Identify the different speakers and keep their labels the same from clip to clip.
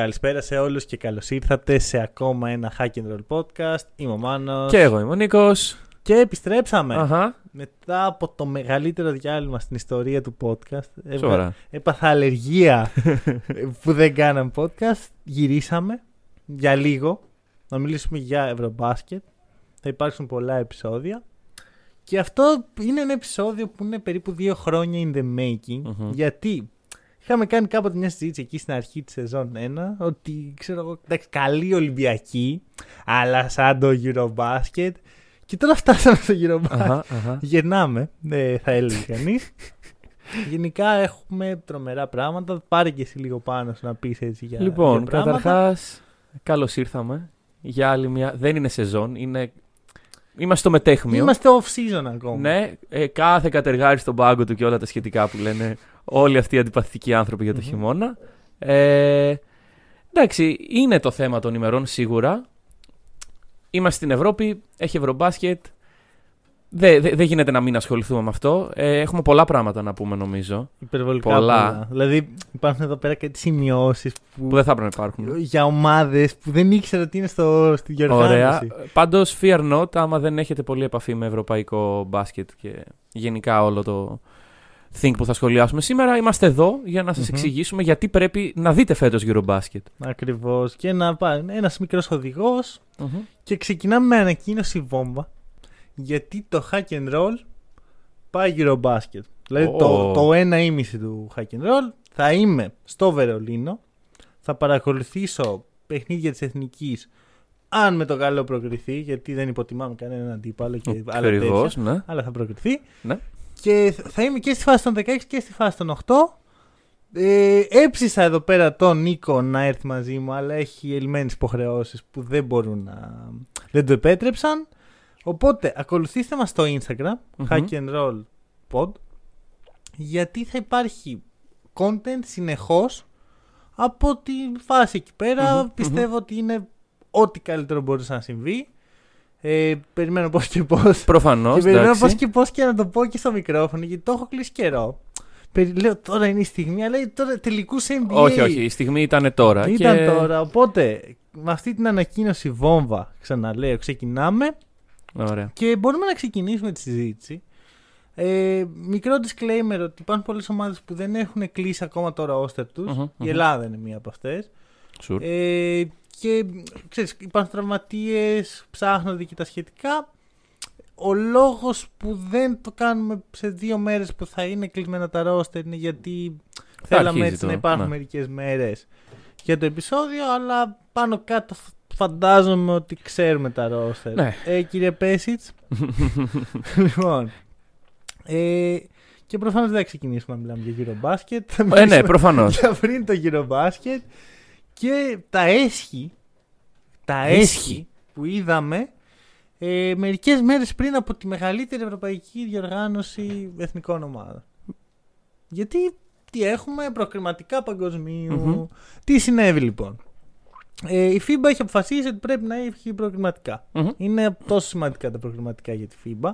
Speaker 1: Καλησπέρα σε όλους και καλώς ήρθατε σε ακόμα ένα Hack and Roll podcast. Είμαι ο Μάνος.
Speaker 2: Και εγώ είμαι ο Νίκος.
Speaker 1: Και επιστρέψαμε.
Speaker 2: Αχα.
Speaker 1: Μετά από το μεγαλύτερο διάλειμμα στην ιστορία του podcast.
Speaker 2: Σοβαρά.
Speaker 1: Έπαθα αλλεργία που δεν κάναμε podcast. Γυρίσαμε για λίγο να μιλήσουμε για Ευρωμπάσκετ. Θα υπάρξουν πολλά επεισόδια. Και αυτό είναι ένα επεισόδιο που είναι περίπου δύο χρόνια in the making.
Speaker 2: Μμμ.
Speaker 1: Γιατί είχαμε κάνει κάποτε μια συζήτηση εκεί στην αρχή της σεζόν 1 ότι ξέρω εγώ, εντάξει, καλή Ολυμπιακή, αλλά σαν το Eurobasket. Και τώρα φτάσαμε στο Eurobasket.
Speaker 2: Αχα, αχα.
Speaker 1: Γεννάμε, ε, θα έλεγε κανείς. Γενικά έχουμε τρομερά πράγματα. Πάρε και εσύ λίγο πάνω σου να πεις έτσι για
Speaker 2: Λοιπόν,
Speaker 1: για πράγματα.
Speaker 2: καταρχάς, καλώς ήρθαμε για άλλη μια... Δεν είναι σεζόν, είναι... Είμαστε στο μετέχμιο.
Speaker 1: Είμαστε off season ακόμα.
Speaker 2: Ναι, ε, κάθε κατεργάρι στον πάγκο του και όλα τα σχετικά που λένε όλοι αυτοί οι αντιπαθητικοί άνθρωποι για το
Speaker 1: Μμμ.
Speaker 2: χειμώνα. Ε, εντάξει, είναι το θέμα των ημερών σίγουρα. Είμαστε στην Ευρώπη, έχει Ευρωμπάσκετ. Δεν δε, δεν γίνεται να μην ασχοληθούμε με αυτό. Ε, έχουμε πολλά πράγματα να πούμε νομίζω.
Speaker 1: Υπερβολικά
Speaker 2: Πολλά.
Speaker 1: πολλά. Δηλαδή υπάρχουν εδώ πέρα κάτι σημειώσεις που...
Speaker 2: Που δεν θα έπρεπε να υπάρχουν.
Speaker 1: για ομάδες που δεν ήξερα ότι είναι στο, στη διοργάνωση.
Speaker 2: Ωραία. Πάντως, fear not, άμα δεν έχετε πολύ επαφή με ευρωπαϊκό μπάσκετ και γενικά όλο το think που θα σχολιάσουμε σήμερα, είμαστε εδώ για να σας
Speaker 1: Μμμ.
Speaker 2: εξηγήσουμε γιατί πρέπει να δείτε φέτος Eurobasket.
Speaker 1: Ακριβώς. Και να πάει ένας μικρός οδηγός και ξεκινάμε με ανακοίνωση βόμβα. Γιατί το hack and roll πάει Eurobasket. Δηλαδή
Speaker 2: Ω.
Speaker 1: το, το ένα ήμιση του hack and roll θα είμαι στο Βερολίνο. Θα παρακολουθήσω παιχνίδια της Εθνικής αν με το καλό προκριθεί, γιατί δεν υποτιμάμε κανέναν αντίπαλο και άλλα
Speaker 2: Ακριβώς,
Speaker 1: τέτοια,
Speaker 2: ναι.
Speaker 1: αλλά θα προκριθεί.
Speaker 2: Ναι.
Speaker 1: Και θα είμαι και στη φάση των 16 και στη φάση των 8. Ε, έψησα εδώ πέρα τον Νίκο να έρθει μαζί μου, αλλά έχει ελλημένες υποχρεώσεις που δεν μπορούν να... δεν το επέτρεψαν. Οπότε ακολουθήστε μας στο Instagram,
Speaker 2: Μμμ.
Speaker 1: hack and roll pod, γιατί θα υπάρχει content συνεχώς από τη φάση εκεί πέρα.
Speaker 2: Μμμ,
Speaker 1: Πιστεύω ότι είναι ό,τι καλύτερο μπορούσε να συμβεί. Ε, περιμένω πώς και πώς
Speaker 2: Προφανώς.
Speaker 1: και περιμένω πώς και πώς και να το πω και στο μικρόφωνο γιατί το έχω κλείσει καιρό. Περι- Λέω τώρα είναι η στιγμή, αλλά τώρα τελικούς NBA.
Speaker 2: Όχι, όχι. Η στιγμή ήταν τώρα.
Speaker 1: Ήταν
Speaker 2: και...
Speaker 1: τώρα. Οπότε με αυτή την ανακοίνωση βόμβα, ξαναλέω, ξεκινάμε
Speaker 2: Ωραία.
Speaker 1: και μπορούμε να ξεκινήσουμε τη συζήτηση. Ε, μικρό disclaimer ότι υπάρχουν πολλές ομάδες που δεν έχουν κλείσει ακόμα το roster τους.
Speaker 2: Μμμ,
Speaker 1: Η
Speaker 2: μμμ.
Speaker 1: Ελλάδα είναι μία από αυτές.
Speaker 2: Sure.
Speaker 1: Ε, και ξέρεις, υπάρχουν τραυματίες, ψάχνονται και τα σχετικά. Ο λόγος που δεν το κάνουμε σε δύο μέρες που θα είναι κλεισμένα τα ρόστερ είναι γιατί θέλαμε
Speaker 2: αρχίζει
Speaker 1: έτσι
Speaker 2: το,
Speaker 1: να υπάρχουν
Speaker 2: ναι.
Speaker 1: μερικές μέρες για το επεισόδιο, αλλά πάνω κάτω φ- φαντάζομαι ότι ξέρουμε τα ρόστερ.
Speaker 2: Ναι.
Speaker 1: Ε, κύριε Πέσιτς, λοιπόν, ε, και προφανώς δεν θα ξεκινήσουμε να μιλάμε για Eurobasket. Θα
Speaker 2: Ε, ναι,
Speaker 1: μιλήσουμε
Speaker 2: προφανώς.
Speaker 1: για πριν το Eurobasket και τα έσχη, τα
Speaker 2: Έσχη.
Speaker 1: έσχη που είδαμε ε, μερικές μέρες πριν από τη μεγαλύτερη ευρωπαϊκή διοργάνωση εθνικών ομάδων. Γιατί τι έχουμε, προκριματικά παγκοσμίου.
Speaker 2: Μμμ.
Speaker 1: Τι συνέβη λοιπόν; Ε, η FIBA έχει αποφασίσει ότι πρέπει να έχει προκριματικά.
Speaker 2: Μμμ.
Speaker 1: Είναι τόσο σημαντικά τα προκριματικά για τη FIBA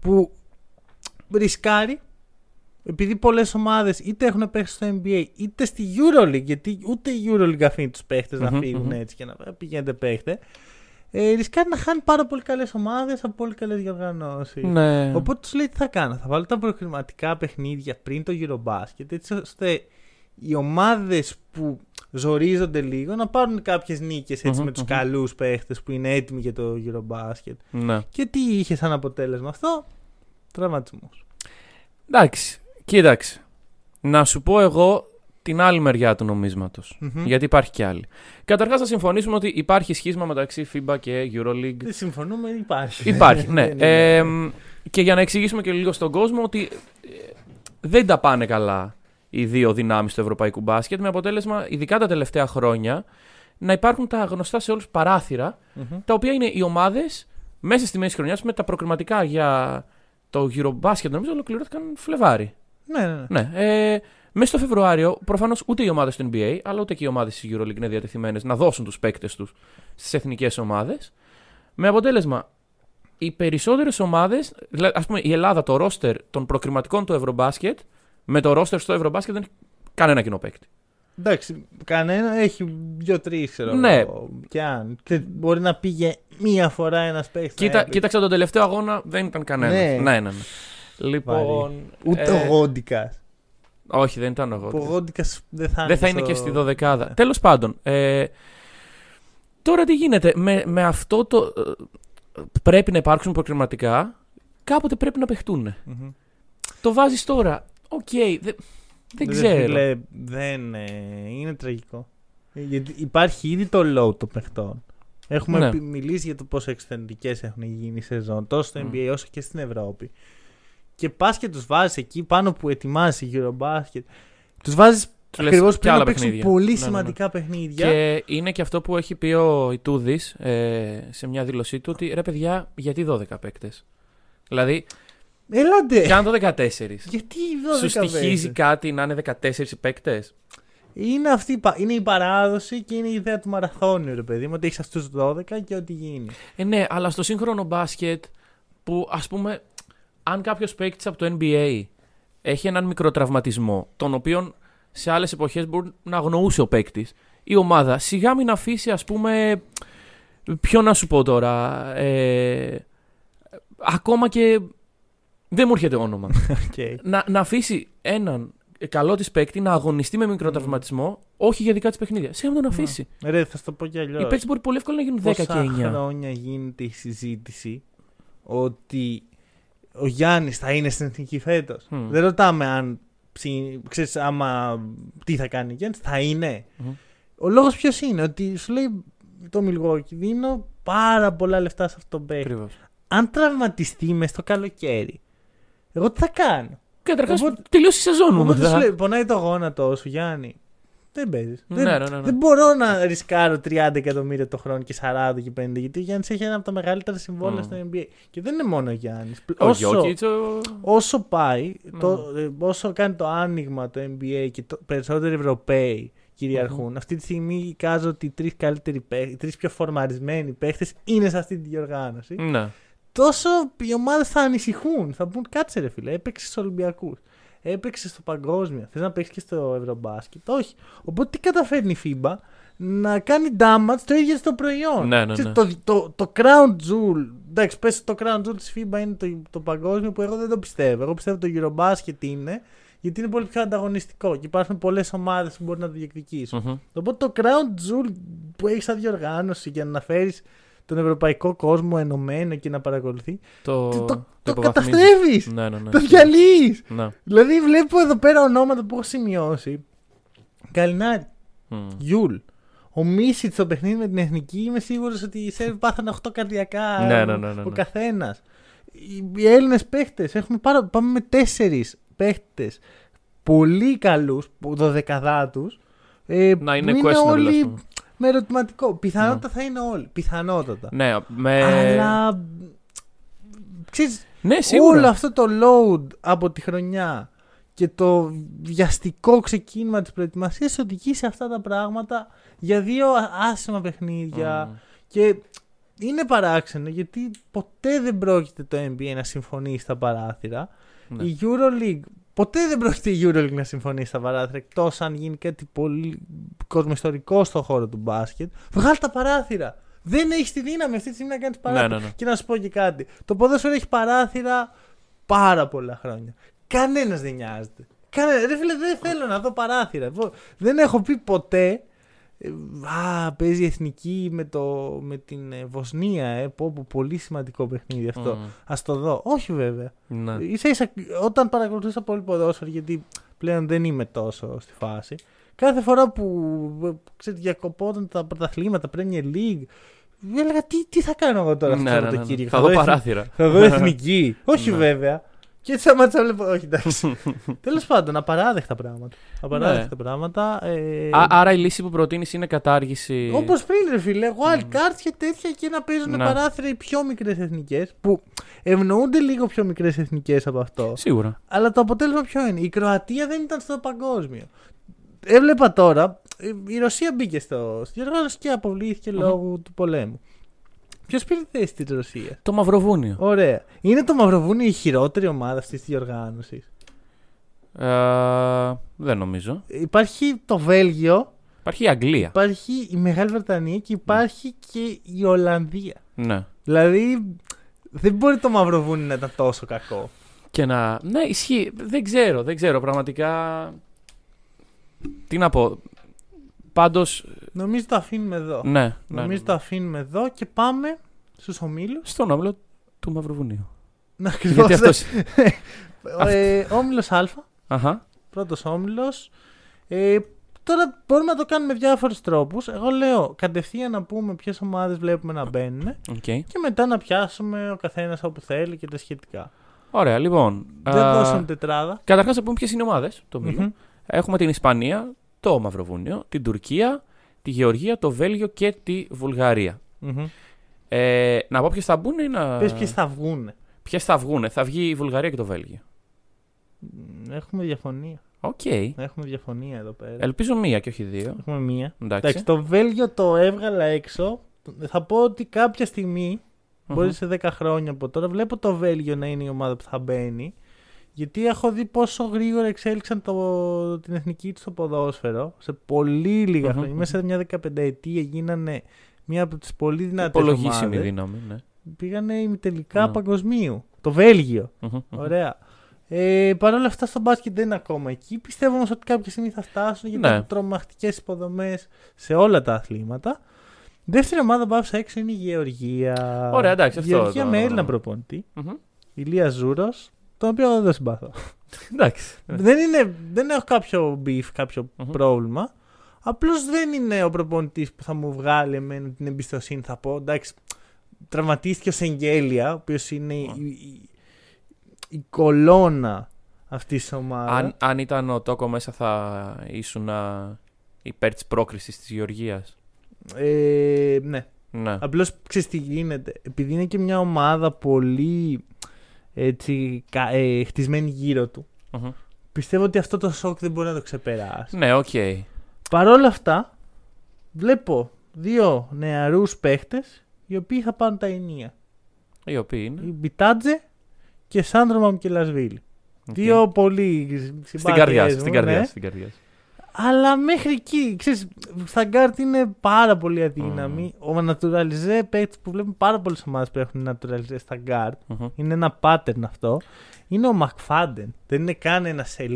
Speaker 1: που ρισκάρει επειδή πολλές ομάδες είτε έχουν παίξει στο NBA είτε στη Euroleague, γιατί ούτε η Euroleague αφήνει τους παίχτες να
Speaker 2: Μμμ,
Speaker 1: φύγουν
Speaker 2: μμμ.
Speaker 1: έτσι και να πηγαίνετε παίχτε. Ε, ρισκάρει να χάνει πάρα πολύ καλές ομάδες από πολύ καλές διοργανώσεις.
Speaker 2: Ναι.
Speaker 1: Οπότε τους λέει τι θα κάνω. Θα βάλω τα προκριματικά παιχνίδια πριν το Eurobasket, έτσι ώστε οι ομάδες που ζορίζονται λίγο να πάρουν κάποιες νίκες
Speaker 2: Μμμ,
Speaker 1: με τους
Speaker 2: μμμ.
Speaker 1: καλούς παίχτες που είναι έτοιμοι για το Eurobasket.
Speaker 2: ναι.
Speaker 1: Και τι είχε σαν αποτέλεσμα αυτό, τραυματισμός.
Speaker 2: Εντάξει, κοίταξε. Να σου πω εγώ την άλλη μεριά του νομίσματος.
Speaker 1: Μμμ.
Speaker 2: Γιατί υπάρχει κι άλλη. Καταρχάς, θα συμφωνήσουμε ότι υπάρχει σχίσμα μεταξύ FIBA και EuroLeague.
Speaker 1: Δεν συμφωνούμε, υπάρχει.
Speaker 2: Υπάρχει, ναι.
Speaker 1: Δεν είναι.
Speaker 2: Ε, μ, και για να εξηγήσουμε και λίγο στον κόσμο ότι ε, δεν τα πάνε καλά οι δύο δυνάμεις του ευρωπαϊκού μπάσκετ με αποτέλεσμα, ειδικά τα τελευταία χρόνια, να υπάρχουν τα γνωστά σε όλους παράθυρα,
Speaker 1: Μμμ.
Speaker 2: τα οποία είναι οι ομάδες μέσα στη μέση χρονιάς με τα προκριματικά για το Eurobasket, νομίζω, ολοκληρώθηκαν Φλεβάρι.
Speaker 1: Ναι, ναι, ναι.
Speaker 2: Ναι. Ε, μέσα στο Φεβρουάριο, προφανώς ούτε οι ομάδες του NBA, αλλά ούτε και οι ομάδες της EuroLeague είναι διατεθειμένες να δώσουν τους παίκτες τους στις εθνικές ομάδες. Με αποτέλεσμα, οι περισσότερες ομάδες, ας πούμε η Ελλάδα, το ρόστερ των προκριματικών του Ευρωμπάσκετ, με το ρόστερ στο Ευρωμπάσκετ δεν έχει κανένα κοινό παίκτη.
Speaker 1: Εντάξει, κανένα έχει δύο-τρει ξέρω
Speaker 2: Ναι.
Speaker 1: εγώ, Και αν. Και μπορεί να πήγε μία φορά ένας παίχτη.
Speaker 2: Κοίτα, κοίταξα τον τελευταίο αγώνα, δεν ήταν κανένας.
Speaker 1: Ναι.
Speaker 2: Ναι, ναι, ναι. Λοιπόν.
Speaker 1: Ούτε
Speaker 2: ε,
Speaker 1: ο Γόντικας.
Speaker 2: Όχι, δεν ήταν ο
Speaker 1: Ο
Speaker 2: Γόντικας.
Speaker 1: Γόντικας δεν θα,
Speaker 2: Δεν θα είναι και στη δωδεκάδα. Τέλος πάντων. Ε, τώρα τι γίνεται; Με, με αυτό το. ε, πρέπει να υπάρξουν προκριματικά. Κάποτε πρέπει να παιχτούν.
Speaker 1: Μμμ.
Speaker 2: Το βάζεις τώρα. Οκ. δεν, δεν
Speaker 1: Ρε
Speaker 2: ξέρω.
Speaker 1: φίλε, δεν ε, είναι τραγικό. Ε, Γιατί υπάρχει ήδη το load των παιχτών. Έχουμε
Speaker 2: Ναι.
Speaker 1: επι- μιλήσει για το πόσο εξαιρετικές έχουν γίνει οι σεζόν, τόσο στο
Speaker 2: Μμ.
Speaker 1: NBA όσο και στην Ευρώπη. Και πας και τους βάζεις εκεί πάνω που ετοιμάζεις η Eurobasket. Τους βάζεις
Speaker 2: Τους λες
Speaker 1: ακριβώς
Speaker 2: κι
Speaker 1: πριν να
Speaker 2: άλλα
Speaker 1: παίξουν
Speaker 2: παιχνίδια.
Speaker 1: πολύ
Speaker 2: Ναι, ναι, ναι.
Speaker 1: σημαντικά παιχνίδια.
Speaker 2: Και είναι και αυτό που έχει πει ο Ιτούδης ε, σε μια δήλωσή του ότι ρε παιδιά, γιατί 12 παίκτες; Δηλαδή,
Speaker 1: Έλατε!
Speaker 2: κάνε το 14.
Speaker 1: Γιατί
Speaker 2: Σου
Speaker 1: 12
Speaker 2: στοιχίζει
Speaker 1: παίζεις;
Speaker 2: κάτι να είναι 14 παίκτες;
Speaker 1: Είναι, αυτή, η πα- είναι η παράδοση και είναι η ιδέα του μαραθώνιου, ρε παιδί μου, ότι έχεις αυτούς του 12 και ό,τι γίνει.
Speaker 2: Ε, ναι, αλλά στο σύγχρονο μπάσκετ που ας πούμε, αν κάποιος παίκτης από το NBA έχει έναν μικροτραυματισμό, τον οποίο σε άλλες εποχές μπορεί να αγνοούσε ο παίκτης, η ομάδα σιγά μην αφήσει, ας πούμε. Ποιο να σου πω τώρα. Ε, ακόμα και. Δεν μου έρχεται όνομα.
Speaker 1: Okay.
Speaker 2: να, να αφήσει έναν καλό της παίκτη να αγωνιστεί με μικροτραυματισμό, όχι για δικά της παιχνίδια. Σιγά μην τον αφήσει.
Speaker 1: Ρε, θα σου το πω κι αλλιώς.
Speaker 2: Οι παίκτες μπορεί πολύ εύκολα να γίνουν 10
Speaker 1: Πόσα
Speaker 2: και 9.
Speaker 1: χρόνια γίνεται η συζήτηση ότι ο Γιάννης θα είναι στην εθνική φέτος;
Speaker 2: Μμ.
Speaker 1: Δεν ρωτάμε αν ψι- ξέρεις άμα τι θα κάνει ο Γιάννης, θα είναι.
Speaker 2: Μμμ.
Speaker 1: Ο λόγος ποιος είναι, ότι σου λέει το Μιλγόκι δίνω πάρα πολλά λεφτά σε αυτόν τον παίκτη.
Speaker 2: Ακριβώς.
Speaker 1: Αν τραυματιστεί μες στο καλοκαίρι, εγώ τι θα κάνω;
Speaker 2: Καταρχά,
Speaker 1: Οπότε-
Speaker 2: τελειώσει η σεζόν μου
Speaker 1: Οπότε σου
Speaker 2: μετά.
Speaker 1: λέει, πονάει το γόνατο σου Γιάννη. Δεν παίζεις.
Speaker 2: Ναι,
Speaker 1: δεν,
Speaker 2: ναι, ναι, ναι.
Speaker 1: δεν μπορώ να ρισκάρω 30 εκατομμύρια το χρόνο και 40 και 50 γιατί ο Γιάννης έχει ένα από τα μεγαλύτερα συμβόλαια
Speaker 2: Μμ.
Speaker 1: στο NBA. Και δεν είναι μόνο ο Γιάννης.
Speaker 2: Ο
Speaker 1: Όσο,
Speaker 2: Γιώκητς, ο-
Speaker 1: όσο πάει,
Speaker 2: Ναι.
Speaker 1: το, ε, όσο κάνει το άνοιγμα το NBA και το, περισσότεροι Ευρωπαίοι κυριαρχούν, αυτή τη στιγμή εικάζω ότι οι τρεις καλύτεροι παίχτε, οι τρεις πιο φορμαρισμένοι παίχτες είναι σε αυτή τη διοργάνωση.
Speaker 2: Ναι.
Speaker 1: Τόσο οι ομάδες θα ανησυχούν. Θα πούν κάτσε ρε φίλε, έπαιξες στους Ολυμπιακούς. Έπαιξες στο παγκόσμιο. Θες να παίξεις και στο Ευρωμπάσκετ. Όχι. Οπότε τι καταφέρνει η FIBA να κάνει damage το ίδιο στο προϊόν.
Speaker 2: Ναι, ναι,
Speaker 1: Ξέρεις,
Speaker 2: ναι.
Speaker 1: Το, το, το crown jewel. Εντάξει, πες το crown jewel της FIBA είναι το, το παγκόσμιο που εγώ δεν το πιστεύω. Εγώ πιστεύω το Eurobasket είναι γιατί είναι πολύ πιο ανταγωνιστικό και υπάρχουν πολλές ομάδες που μπορεί να το διεκδικήσουν.
Speaker 2: Μμμ.
Speaker 1: Οπότε το crown jewel που έχεις σαν διοργάνωση για να φέρεις τον ευρωπαϊκό κόσμο ενωμένο και να παρακολουθεί.
Speaker 2: Το,
Speaker 1: Το, το, το
Speaker 2: υποβαθμίζεις.
Speaker 1: καταστρέφει!
Speaker 2: Ναι, ναι, ναι.
Speaker 1: Το διαλύεις!
Speaker 2: Ναι.
Speaker 1: Δηλαδή βλέπω εδώ πέρα ονόματα που έχω σημειώσει. Καλινάρη,
Speaker 2: Μμ.
Speaker 1: Γιούλ. Ο Μίσιτς στο παιχνίδι με την εθνική είμαι σίγουρος ότι οι Σέρβοι πάθανε 8 καρδιακά
Speaker 2: Ναι, ναι, ναι, ναι,
Speaker 1: ο
Speaker 2: ναι.
Speaker 1: καθένας. Οι, οι Έλληνες παίχτες έχουμε πάρα, πάμε με 4 παίχτες πολύ καλούς, δωδεκαδάτου. Ε,
Speaker 2: Να είναι
Speaker 1: που είναι
Speaker 2: questionable, ας
Speaker 1: όλοι
Speaker 2: πούμε.
Speaker 1: Με ερωτηματικό. Πιθανότατα θα είναι όλοι. Πιθανότατα.
Speaker 2: Ναι, με...
Speaker 1: Αλλά. Ξέρεις,
Speaker 2: ναι, σίγουρα.
Speaker 1: όλο αυτό το load από τη χρονιά και το βιαστικό ξεκίνημα της προετοιμασίας σε οδηγεί σε αυτά τα πράγματα για δύο άσχημα παιχνίδια
Speaker 2: Μμ.
Speaker 1: και είναι παράξενο γιατί ποτέ δεν πρόκειται το NBA να συμφωνήσει στα παράθυρα
Speaker 2: Ναι.
Speaker 1: η EuroLeague ποτέ δεν πρόκειται η EuroLeague να συμφωνήσει στα παράθυρα εκτός αν γίνει κάτι πολύ κοσμοϊστορικό στον χώρο του μπάσκετ βγάλει τα παράθυρα δεν έχεις τη δύναμη αυτή τη στιγμή να κάνεις παράθυρα
Speaker 2: Ναι, ναι, ναι.
Speaker 1: και να σου πω και κάτι. Το ποδόσφαιρο έχει παράθυρα πάρα πολλά χρόνια. Κανένας δεν νοιάζεται. Κανένα. Ρε φίλε, δεν θέλω να δω παράθυρα. Εγώ δεν έχω πει ποτέ. Ε, Α, παίζει η εθνική με, το, με την ε, Βοσνία. Ε, πω, πω, πολύ σημαντικό παιχνίδι αυτό.
Speaker 2: Μμ.
Speaker 1: Α το δω. Όχι βέβαια.
Speaker 2: Ναι.
Speaker 1: Ίσα ίσα όταν παρακολουθούσα πολύ ποδόσφαιρο, γιατί πλέον δεν είμαι τόσο στη φάση. Κάθε φορά που ε, ξέρετε, διακοπόταν τα πρωταθλήματα, Premier League, έλεγα τι, τι θα κάνω εγώ τώρα αυτό
Speaker 2: Ναι,
Speaker 1: το
Speaker 2: ναι, ναι, ναι.
Speaker 1: Σαββατοκύριακο.
Speaker 2: Θα δω
Speaker 1: εθνική-
Speaker 2: παράθυρα.
Speaker 1: Θα δω εθνική. Όχι
Speaker 2: Ναι.
Speaker 1: βέβαια. Και έτσι σταμάτησα να βλέπω. Όχι, εντάξει. Τέλος πάντων, απαράδεκτα πράγματα. Απαράδεκτα πράγματα. Ε,
Speaker 2: Ναι. Α, άρα η λύση που προτείνεις είναι κατάργηση.
Speaker 1: Όπως πριν, ρε φίλε, wild cards και τέτοια και να παίζουν
Speaker 2: Ναι.
Speaker 1: παράθυρα οι πιο μικρές εθνικές. Που ευνοούνται λίγο πιο μικρές εθνικές από αυτό.
Speaker 2: Σίγουρα.
Speaker 1: Αλλά το αποτέλεσμα ποιο είναι; Η Κροατία δεν ήταν στο παγκόσμιο. Έβλεπα τώρα, ε, η Ρωσία μπήκε στο, στη διοργάνωση και αποβλήθηκε λόγω του πολέμου. Ποιος πήρε τη θέση τη Ρωσία;
Speaker 2: Το Μαυροβούνιο.
Speaker 1: Ωραία. Είναι το Μαυροβούνιο η χειρότερη ομάδα αυτής της διοργάνωσης;
Speaker 2: Ε, δεν νομίζω.
Speaker 1: Υπάρχει το Βέλγιο,
Speaker 2: Υπάρχει η Αγγλία.
Speaker 1: υπάρχει η Μεγάλη Βρετανία και υπάρχει και η Ολλανδία.
Speaker 2: Ναι.
Speaker 1: Δηλαδή δεν μπορεί το Μαυροβούνι να ήταν τόσο κακό.
Speaker 2: Και να. Ναι, ισχύει. Δεν ξέρω, δεν ξέρω. Πραγματικά. Τι να πω. Πάντως.
Speaker 1: Νομίζω το αφήνουμε εδώ.
Speaker 2: Ναι, ναι,
Speaker 1: Νομίζω
Speaker 2: ναι,
Speaker 1: το αφήνουμε εδώ και πάμε στους ομίλους.
Speaker 2: Στον όμιλο του Μαυροβουνίου.
Speaker 1: Να ακριβώς.
Speaker 2: Γιατί αυτό.
Speaker 1: Ε, όμιλος Α,
Speaker 2: Αχα.
Speaker 1: πρώτος όμιλος. Ε, τώρα μπορούμε να το κάνουμε με διάφορους τρόπους. Εγώ λέω κατευθείαν να πούμε ποιες ομάδες βλέπουμε να μπαίνουν
Speaker 2: οκ.
Speaker 1: και μετά να πιάσουμε ο καθένας όπου θέλει και τα σχετικά.
Speaker 2: Ωραία, λοιπόν.
Speaker 1: Δεν δώσαμε τετράδα.
Speaker 2: Καταρχάς, να πούμε ποιες είναι οι ομάδες του ομίλου.
Speaker 1: Μμμ.
Speaker 2: Έχουμε την Ισπανία, το Μαυροβούνιο, την Τουρκία, τη Γεωργία, το Βέλγιο και τη Βουλγαρία.
Speaker 1: Μμμ.
Speaker 2: Ε, να πω ποιες θα μπουν ή να.
Speaker 1: Πες ποιες θα βγουν.
Speaker 2: Ποιες θα βγουν. Θα βγει η Βουλγαρία και το Βέλγιο.
Speaker 1: Έχουμε διαφωνία.
Speaker 2: Οκ.
Speaker 1: Έχουμε διαφωνία εδώ πέρα.
Speaker 2: Ελπίζω μία και όχι δύο.
Speaker 1: Έχουμε μία.
Speaker 2: Εντάξει.
Speaker 1: Εντάξει, το Βέλγιο το έβγαλα έξω. Θα πω ότι κάποια στιγμή,
Speaker 2: Μμμ.
Speaker 1: μπορεί σε 10 χρόνια από τώρα, βλέπω το Βέλγιο να είναι η ομάδα που θα μπαίνει. Γιατί έχω δει πόσο γρήγορα εξέλιξαν το, την εθνική τους στο ποδόσφαιρο. Σε πολύ λίγα
Speaker 2: Μμμ,
Speaker 1: χρόνια.
Speaker 2: μμμ.
Speaker 1: Μέσα σε μια 15 ετία γίνανε μία από τις πολύ δυνατές
Speaker 2: Υπολογίσιμη
Speaker 1: ομάδες.
Speaker 2: δύναμη. Ναι.
Speaker 1: Πήγανε ημιτελικά
Speaker 2: Ναι.
Speaker 1: παγκοσμίου. Το Βέλγιο.
Speaker 2: Μμμ, μμμ.
Speaker 1: Ωραία. Ε, Παρ' όλα αυτά στο μπάσκετ δεν είναι ακόμα εκεί. Πιστεύω όμως ότι κάποια στιγμή θα φτάσουν γιατί
Speaker 2: Ναι.
Speaker 1: έχουν τρομακτικές υποδομές σε όλα τα αθλήματα. Δεύτερη ομάδα που άφησα έξω είναι η Γεωργία.
Speaker 2: Ωραία, εντάξει, αυτό
Speaker 1: Γεωργία
Speaker 2: το-
Speaker 1: με Έλληνα προπονητή.
Speaker 2: Μμμ.
Speaker 1: Ηλία Ζούρος, τον οποίο εγώ δεν συμπαθώ.
Speaker 2: Εντάξει.
Speaker 1: δεν, είναι, δεν έχω κάποιο beef, κάποιο
Speaker 2: Μμμ.
Speaker 1: πρόβλημα. Απλώς δεν είναι ο προπονητής που θα μου βγάλει εμένα την εμπιστοσύνη. Θα πω εντάξει, τραυματίστηκε ο Σεγγέλια, ο οποίος είναι η, η, η κολόνα αυτής της ομάδας.
Speaker 2: Αν, αν ήταν ο Τόκο μέσα, θα ήσουν α, υπέρ της πρόκρισης της Γεωργίας.
Speaker 1: Ε, ναι.
Speaker 2: Ναι.
Speaker 1: Απλώς ξέρεις τι γίνεται. Επειδή είναι και μια ομάδα πολύ έτσι, κα- ε, χτισμένη γύρω του.
Speaker 2: Μμμ.
Speaker 1: Πιστεύω ότι αυτό το σοκ δεν μπορεί να το ξεπεράσει.
Speaker 2: Ναι, οκ.
Speaker 1: Παρ' όλα αυτά, βλέπω δύο νεαρούς παίχτες οι οποίοι θα πάρουν τα ηνία.
Speaker 2: Οι οποίοι είναι.
Speaker 1: Η Μπιτάτζε και Σάντρο Μαμουκελασβίλι.
Speaker 2: Οκ.
Speaker 1: Δύο πολύ
Speaker 2: Στην
Speaker 1: συμπάθειές
Speaker 2: καρδιά σου.
Speaker 1: μου,
Speaker 2: Στην καρδιά
Speaker 1: ναι.
Speaker 2: σου, στην καρδιά σου.
Speaker 1: Αλλά μέχρι εκεί, ξέρεις, στα γκαρντ είναι πάρα πολύ αδύναμη. Ο νατουραλιζέ παίκτης που βλέπουμε πάρα πολλές ομάδες που έχουν νατουραλιζέ στα γκαρντ.
Speaker 2: Μμμ.
Speaker 1: Είναι ένα pattern αυτό. Είναι ο Μακφάντεν. Δεν είναι καν ένας elite.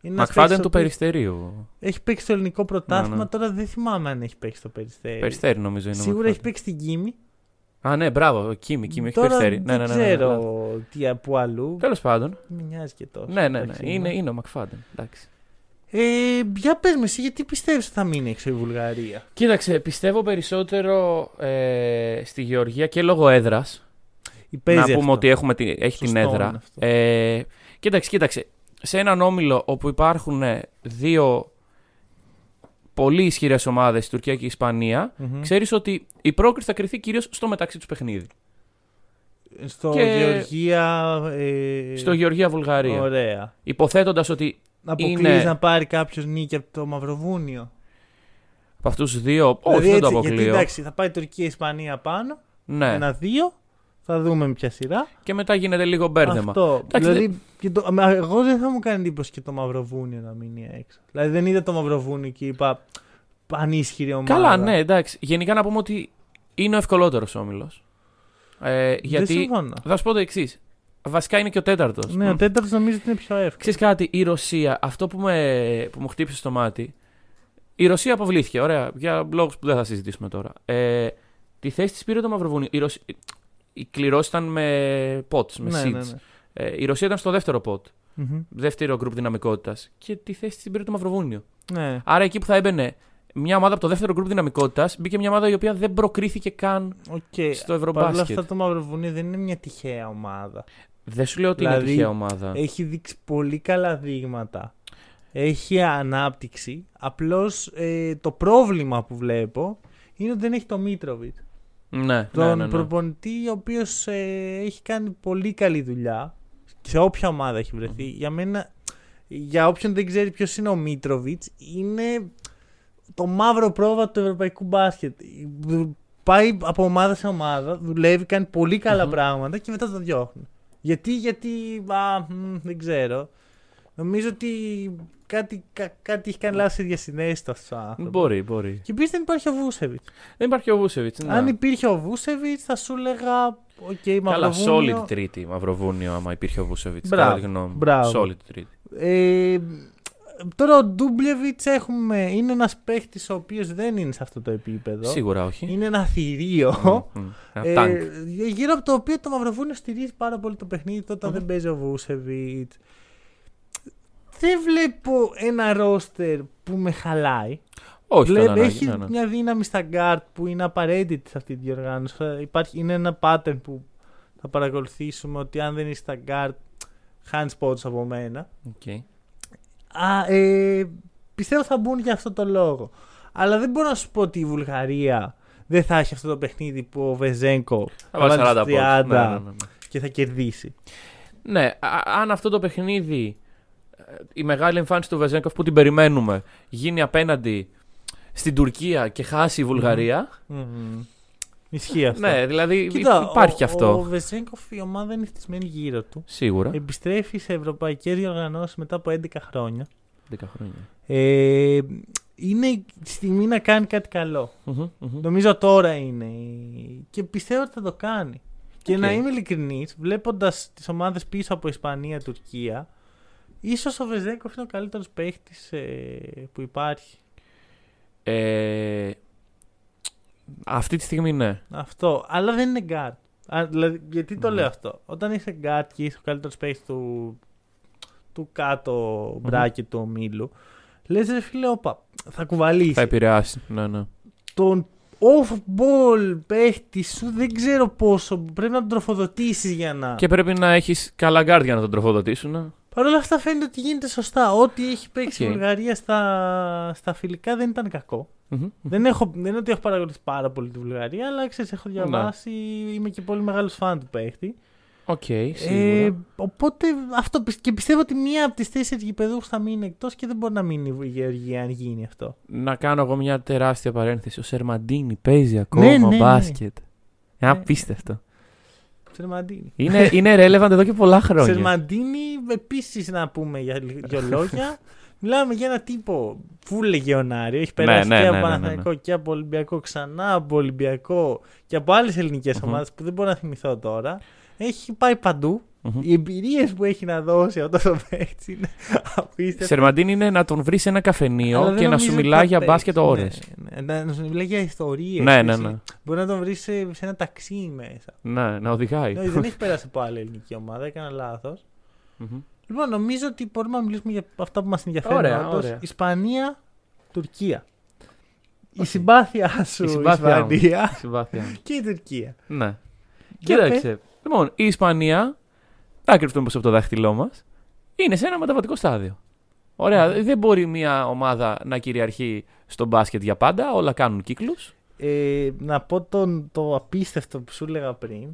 Speaker 1: Είναι ένας
Speaker 2: Μακφάντεν
Speaker 1: παίκτης ο
Speaker 2: του
Speaker 1: οποίος
Speaker 2: Περιστερίου.
Speaker 1: Έχει παίξει στο ελληνικό πρωτάθλημα.
Speaker 2: Ναι, ναι.
Speaker 1: Τώρα δεν θυμάμαι αν έχει παίξει στο Περιστέρι.
Speaker 2: Περιστέρι νομίζω είναι. ο
Speaker 1: Σίγουρα έχει
Speaker 2: Μακφάντεν.
Speaker 1: παίξει στην Κύμη.
Speaker 2: Α, ναι, μπράβο. Κίμη, Κίμη, έχει
Speaker 1: Τώρα
Speaker 2: Περιστέρι.
Speaker 1: Δεν
Speaker 2: Ναι, ναι, ναι. ναι,
Speaker 1: ξέρω
Speaker 2: ναι.
Speaker 1: τι που αλλού.
Speaker 2: Τέλος πάντων.
Speaker 1: Δεν με νοιάζει και τόσο.
Speaker 2: Ναι, ναι, ναι.
Speaker 1: Εντάξει,
Speaker 2: Είναι, είναι ο Μακφάντεν. Εντάξει.
Speaker 1: Ε, για πες με εσύ, γιατί πιστεύεις ότι θα μείνει έξω η Βουλγαρία;
Speaker 2: Κοίταξε, πιστεύω περισσότερο ε, στη Γεωργία και λόγω έδρας.
Speaker 1: Ή παίζει
Speaker 2: Να πούμε
Speaker 1: αυτό.
Speaker 2: ότι έχουμε, τη- έχει την
Speaker 1: Σωστό
Speaker 2: έδρα.
Speaker 1: είναι αυτό.
Speaker 2: Ε, κοίταξε, κοίταξε. Σε έναν όμιλο όπου υπάρχουν ε, δύο πολύ ισχυρές ομάδες, η Τουρκία και η Ισπανία,
Speaker 1: Μμμ.
Speaker 2: ξέρεις ότι η πρόκριση θα κρυθεί κυρίως στο μεταξύ τους παιχνίδι.
Speaker 1: Στο
Speaker 2: και-
Speaker 1: Γεωργία. Ε...
Speaker 2: Στο Γεωργία-Βουλγαρία.
Speaker 1: Ωραία.
Speaker 2: Υποθέτοντας ότι
Speaker 1: Αποκλείεις
Speaker 2: Είναι-
Speaker 1: να πάρει κάποιος νίκη από το Μαυροβούνιο.
Speaker 2: από αυτούς τους δύο. Όχι,
Speaker 1: Δηλαδή
Speaker 2: δεν το
Speaker 1: έτσι,
Speaker 2: αποκλείω.
Speaker 1: Γιατί εντάξει, θα πάει Τουρκία-Ισπανία πάνω.
Speaker 2: ναι.
Speaker 1: Ένα-δύο. Θα δούμε με ποια σειρά.
Speaker 2: Και μετά γίνεται λίγο μπέρδεμα.
Speaker 1: Αυτό.
Speaker 2: Εντάξει,
Speaker 1: δηλαδή, και το, μα, εγώ δεν θα μου κάνει εντύπωση και το Μαυροβούνιο να μείνει έξω. Δηλαδή δεν είδα το Μαυροβούνιο και είπα πανίσχυρη ομάδα.
Speaker 2: Καλά, ναι, εντάξει. Γενικά να πούμε ότι είναι ο ευκολότερος όμιλος. Ε,
Speaker 1: Δεν
Speaker 2: γιατί.
Speaker 1: συμφωνώ.
Speaker 2: Θα σου πω το εξής. Βασικά είναι και ο τέταρτος.
Speaker 1: Ναι, ο τέταρτος νομίζω ότι είναι πιο εύκολο.
Speaker 2: Ξέρεις κάτι, η Ρωσία, αυτό που, με, που μου χτύπησε στο μάτι, η Ρωσία αποβλήθηκε, ωραία, για λόγους που δεν θα συζητήσουμε τώρα. Ε, τη θέση της πήρε το Μαυροβούνιο. Η, Ρωσ... η κληρώση ήταν με pots, με
Speaker 1: ναι,
Speaker 2: seeds.
Speaker 1: ναι, ναι.
Speaker 2: Ε, η Ρωσία ήταν στο δεύτερο pot,
Speaker 1: Μμμ.
Speaker 2: δεύτερο γκρουπ δυναμικότητας και τη θέση της την πήρε το Μαυροβούνιο.
Speaker 1: ναι.
Speaker 2: Άρα εκεί που θα έμπαινε μια ομάδα από το δεύτερο γκρουπ δυναμικότητας, μπήκε μια ομάδα η οποία δεν προκρίθηκε καν
Speaker 1: Οκ.
Speaker 2: στο
Speaker 1: Παρ' όλα
Speaker 2: Ευρωμπάσκετ.
Speaker 1: αυτά το Μαυροβούνιο δεν είναι μια τυχαία ομάδα.
Speaker 2: Δεν σου λέω ότι
Speaker 1: Δηλαδή,
Speaker 2: είναι τυχαία ομάδα.
Speaker 1: Έχει δείξει πολύ καλά δείγματα. Έχει ανάπτυξη. Απλώς ε, το πρόβλημα που βλέπω είναι ότι δεν έχει το Μίτροβιτς.
Speaker 2: ναι,
Speaker 1: Τον
Speaker 2: ναι, ναι, ναι.
Speaker 1: προπονητή ο οποίος ε, έχει κάνει πολύ καλή δουλειά σε όποια ομάδα έχει βρεθεί. Για μένα, για όποιον δεν ξέρει ποιος είναι ο Μίτροβιτς, είναι το μαύρο πρόβατο του ευρωπαϊκού μπάσκετ. Πάει από ομάδα σε ομάδα, δουλεύει, κάνει πολύ καλά
Speaker 2: Μμμ.
Speaker 1: πράγματα και μετά το διώχνει. Γιατί, γιατί, α, μ, δεν ξέρω. Νομίζω ότι κάτι, κα, κάτι έχει κάνει λάθος διασυναίσθηση αυτό ο άνθρωπο.
Speaker 2: Μπορεί, μπορεί.
Speaker 1: Και επίσης δεν υπάρχει ο Βούσεβιτς.
Speaker 2: Δεν υπάρχει ο Βούσεβιτς. Ναι.
Speaker 1: Αν υπήρχε ο Βούσεβιτς, θα σου έλεγα. OK, okay,
Speaker 2: Καλά, solid τρίτη Μαυροβούνιο, άμα υπήρχε ο Βούσεβιτς.
Speaker 1: Μπράβο. Μπράβο.
Speaker 2: Solid τρίτη.
Speaker 1: Ε, Τώρα ο Ντούμπλεβιτς έχουμε. Είναι ένας παίχτης ο οποίος δεν είναι σε αυτό το επίπεδο.
Speaker 2: Σίγουρα όχι.
Speaker 1: Είναι ένα θηρίο.
Speaker 2: Mm, mm.
Speaker 1: Ε, γύρω από το οποίο το Μαυροβούνιο στηρίζει πάρα πολύ το παιχνίδι όταν mm. δεν παίζει ο Βούσεβιτς. Δεν βλέπω ένα ρόστερ που με χαλάει.
Speaker 2: Όχι,
Speaker 1: Βλέπει, έχει ναι, ναι. μια δύναμη στα γκαρντ που είναι απαραίτητη σε αυτή τη διοργάνωση. Υπάρχει, είναι ένα pattern που θα παρακολουθήσουμε ότι αν δεν είσαι στα γκαρντ, χάνεις πόντους από μένα.
Speaker 2: Okay.
Speaker 1: Α, ε, πιστεύω θα μπουν για αυτό το λόγο. Αλλά δεν μπορώ να σου πω ότι η Βουλγαρία δεν θα έχει αυτό το παιχνίδι που ο Βεζένκοφ
Speaker 2: θα βάλει 30, 30 ναι, ναι, ναι, ναι.
Speaker 1: και θα κερδίσει.
Speaker 2: Ναι, αν αυτό το παιχνίδι, η μεγάλη εμφάνιση του Βεζένκοφ που την περιμένουμε, γίνει απέναντι στην Τουρκία και χάσει η Βουλγαρία.
Speaker 1: Mm-hmm. Ισχύει αυτό.
Speaker 2: Ναι, δηλαδή Κοίτα, υπάρχει
Speaker 1: ο,
Speaker 2: αυτό.
Speaker 1: Ο Βεζέγκοφ η ομάδα είναι χτισμένη γύρω του.
Speaker 2: Σίγουρα.
Speaker 1: Επιστρέφει σε ευρωπαϊκές διοργανώσεις μετά από 11 χρόνια.
Speaker 2: 11 χρόνια.
Speaker 1: Ε, είναι η στιγμή να κάνει κάτι καλό.
Speaker 2: Mm-hmm, mm-hmm.
Speaker 1: Νομίζω τώρα είναι. Και πιστεύω ότι θα το κάνει. Okay. Και να είμαι ειλικρινής, βλέποντας τις ομάδες πίσω από Ισπανία, Τουρκία, ίσως ο Βεζέγκοφ είναι ο καλύτερος παίχτης ε, που υπάρχει.
Speaker 2: Ε, αυτή τη στιγμή ναι.
Speaker 1: Αυτό. Αλλά δεν είναι guard. δηλαδή, γιατί το ναι. λέω αυτό; Όταν είσαι guard και είσαι ο καλύτερος παίκτης του, του κάτω μπράκι του ομίλου, λες ρε φίλε, όπα, θα κουβαλήσεις.
Speaker 2: Θα επηρεάσει. Ναι, ναι.
Speaker 1: Τον off-ball παίχτη σου δεν ξέρω πόσο. Πρέπει να τον τροφοδοτήσεις για να.
Speaker 2: Και πρέπει να έχεις καλά guard για να τον τροφοδοτήσουν. Ναι.
Speaker 1: Παρ' όλα αυτά φαίνεται ότι γίνεται σωστά. Ό,τι έχει παίξει okay. η Βουλγαρία στα, στα φιλικά δεν ήταν κακό.
Speaker 2: Mm-hmm.
Speaker 1: Δεν, έχω, δεν είναι ότι έχω παρακολουθήσει πάρα πολύ τη Βουλγαρία, αλλά ξέρεις, έχω διαβάσει. Ναι. Είμαι και πολύ μεγάλος φαν του παίχτη.
Speaker 2: OK, okay, ε,
Speaker 1: οπότε αυτό και πιστεύω ότι μία από τις τέσσερις γηπεδούχους θα μείνει εκτός και δεν μπορεί να μείνει η Γεωργία αν γίνει αυτό.
Speaker 2: Να κάνω εγώ μια τεράστια παρένθεση. Ο Σερμαντίνι παίζει ακόμα
Speaker 1: ναι, ναι, ναι.
Speaker 2: μπάσκετ. Ναι. Απίστευτο.
Speaker 1: Σερμαντίνι.
Speaker 2: Είναι, είναι relevant εδώ και πολλά χρόνια.
Speaker 1: Σερμαντίνι, επίσης να πούμε για δύο λόγια. Μιλάμε για ένα τύπο φουλ λεγεωνάριο. Έχει περάσει
Speaker 2: ναι, ναι,
Speaker 1: και
Speaker 2: ναι,
Speaker 1: από
Speaker 2: ναι,
Speaker 1: Παναθηναϊκό και από Ολυμπιακό ξανά, από Ολυμπιακό και από άλλες ελληνικές
Speaker 2: Mm-hmm.
Speaker 1: ομάδες που δεν μπορώ να θυμηθώ τώρα. Έχει πάει παντού. Οι εμπειρίες που έχει να δώσει αυτό το παίκτη είναι απίστευτο.
Speaker 2: Σερμαντίν είναι να τον βρεις σε ένα καφενείο
Speaker 1: Αλλά δεν
Speaker 2: και να σου
Speaker 1: νομίζω
Speaker 2: μιλάει
Speaker 1: ότι
Speaker 2: για
Speaker 1: θα
Speaker 2: μπάσκετ
Speaker 1: παίξει.
Speaker 2: ώρες.
Speaker 1: Ναι, ναι, να σου μιλάει για ιστορίες.
Speaker 2: Ναι, ναι, ναι.
Speaker 1: Μπορεί να τον βρεις σε, σε ένα ταξί μέσα.
Speaker 2: Ναι, να οδηγάει.
Speaker 1: Ναι, δεν έχει περάσει από άλλη ελληνική ομάδα, έκανα λάθος.
Speaker 2: Μμμ.
Speaker 1: Λοιπόν, νομίζω ότι μπορούμε να μιλήσουμε για αυτά που μας ενδιαφέρουν.
Speaker 2: Ωραία,
Speaker 1: όντως.
Speaker 2: ωραία.
Speaker 1: Ισπανία, Τουρκία. Η
Speaker 2: Οκ.
Speaker 1: συμπάθειά σου,
Speaker 2: Η
Speaker 1: η
Speaker 2: συμπάθειά μου.
Speaker 1: Ισπανία
Speaker 2: Συμπάθεια μου.
Speaker 1: και η Τουρκία.
Speaker 2: Ναι.
Speaker 1: Για
Speaker 2: Κοίταξε. Λοιπόν, η Ισπανία, θα κρυφτούμε από το δάχτυλό μας, είναι σε ένα μεταβατικό στάδιο. Ωραία, δεν μπορεί μια ομάδα να κυριαρχεί στο μπάσκετ για πάντα, όλα κάνουν κύκλους.
Speaker 1: Ε, να πω τον, το απίστευτο που σου έλεγα πριν.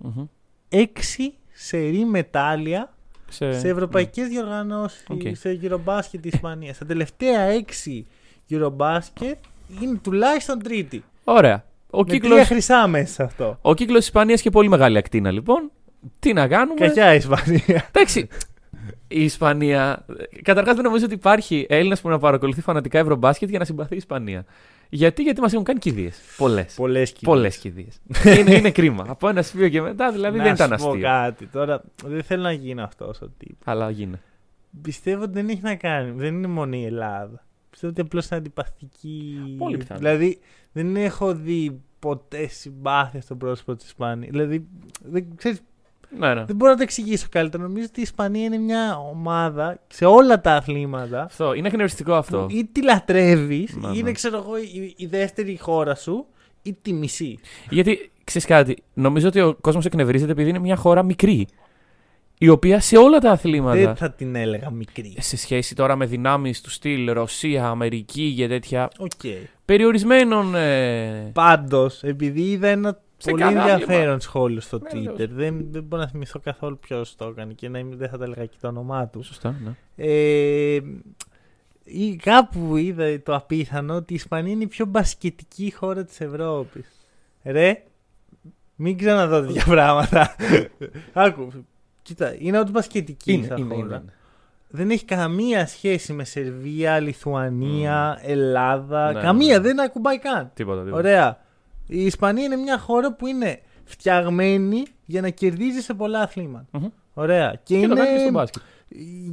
Speaker 1: Έξι σερί μετάλλια
Speaker 2: Σε...
Speaker 1: σε ευρωπαϊκές διοργανώσεις,
Speaker 2: Οκ.
Speaker 1: σε Eurobasket της Ισπανίας. Τα τελευταία έξι Eurobasket είναι τουλάχιστον τρίτη.
Speaker 2: Ωραία. Ο
Speaker 1: με τρία
Speaker 2: κύκλος,
Speaker 1: χρυσά μέσα σε αυτό.
Speaker 2: ο κύκλος της Ισπανίας και πολύ μεγάλη ακτίνα λοιπόν. Τι να κάνουμε;
Speaker 1: Κακιά η Ισπανία;
Speaker 2: Εντάξει. Η Ισπανία. Καταρχάς δεν νομίζω ότι υπάρχει Έλληνας που να παρακολουθεί φανατικά Ευρωμπάσκετ για να συμπαθεί η Ισπανία. Γιατί, γιατί μας έχουν κάνει κηδείες. Πολλές.
Speaker 1: Πολλές
Speaker 2: Πολλές κηδείες. είναι, είναι κρίμα. Από ένα σημείο και μετά δηλαδή
Speaker 1: να
Speaker 2: δεν ήταν
Speaker 1: σου πω
Speaker 2: αστείο.
Speaker 1: κάτι. Τώρα δεν θέλω να γίνω αυτός ο τύπος.
Speaker 2: Αλλά γίνεται.
Speaker 1: Πιστεύω ότι δεν έχει να κάνει. Δεν είναι μόνο η Ελλάδα. Πιστεύω ότι απλώς είναι αντιπαθητική.
Speaker 2: Πολύ πιθανό.
Speaker 1: Δηλαδή δεν έχω δει ποτέ συμπάθεια στο πρόσωπο της Ισπανίας. Δηλαδή δεν, ξέρεις,
Speaker 2: Ναι, ναι.
Speaker 1: δεν μπορώ να το εξηγήσω καλύτερα. Νομίζω ότι η Ισπανία είναι μια ομάδα σε όλα τα αθλήματα.
Speaker 2: Αυτό. Είναι εκνευριστικό αυτό.
Speaker 1: Που ή τη λατρεύεις,
Speaker 2: Ναι,
Speaker 1: ή είναι
Speaker 2: ναι.
Speaker 1: ξέρω εγώ η, η δεύτερη χώρα σου, ή τη μισή.
Speaker 2: Γιατί ξέρεις κάτι, νομίζω ότι ο κόσμος εκνευρίζεται επειδή είναι μια χώρα μικρή. Η οποία σε όλα τα αθλήματα.
Speaker 1: Δεν θα την έλεγα μικρή.
Speaker 2: Σε σχέση τώρα με δυνάμεις του στυλ Ρωσία, Αμερική και τέτοια.
Speaker 1: Οκ.
Speaker 2: Περιορισμένων. Ε...
Speaker 1: Πάντως, επειδή είδα ένα
Speaker 2: Σε
Speaker 1: πολύ
Speaker 2: κάθε
Speaker 1: ενδιαφέρον
Speaker 2: άθλημα.
Speaker 1: σχόλιο στο
Speaker 2: Ναι,
Speaker 1: Twitter,
Speaker 2: βεβαίως.
Speaker 1: δεν, δεν μπορώ να θυμηθώ καθόλου ποιος το έκανε και να είμαι, δεν θα τα έλεγα και το όνομά του.
Speaker 2: Σωστά, ναι.
Speaker 1: Ε, ή κάπου είδα το απίθανο ότι η Ισπανία είναι η πιο μπασκετική χώρα της Ευρώπης. Ρε, μην ξαναδώ τέτοια πράγματα. Άκου, κοίτα, είναι όντως μπασκετική
Speaker 2: Είναι,
Speaker 1: σαν
Speaker 2: είναι,
Speaker 1: χώρα.
Speaker 2: είναι.
Speaker 1: δεν έχει καμία σχέση με Σερβία, Λιθουανία, Ελλάδα.
Speaker 2: Ναι,
Speaker 1: καμία,
Speaker 2: ναι.
Speaker 1: δεν ακουμπάει καν.
Speaker 2: Τίποτα, τίποτα.
Speaker 1: Ωραία. Η Ισπανία είναι μια χώρα που είναι φτιαγμένη για να κερδίζει σε πολλά αθλήματα.
Speaker 2: Μμμ.
Speaker 1: Ωραία. Και,
Speaker 2: Και
Speaker 1: είναι...
Speaker 2: το κάνει και στο μπάσκετ.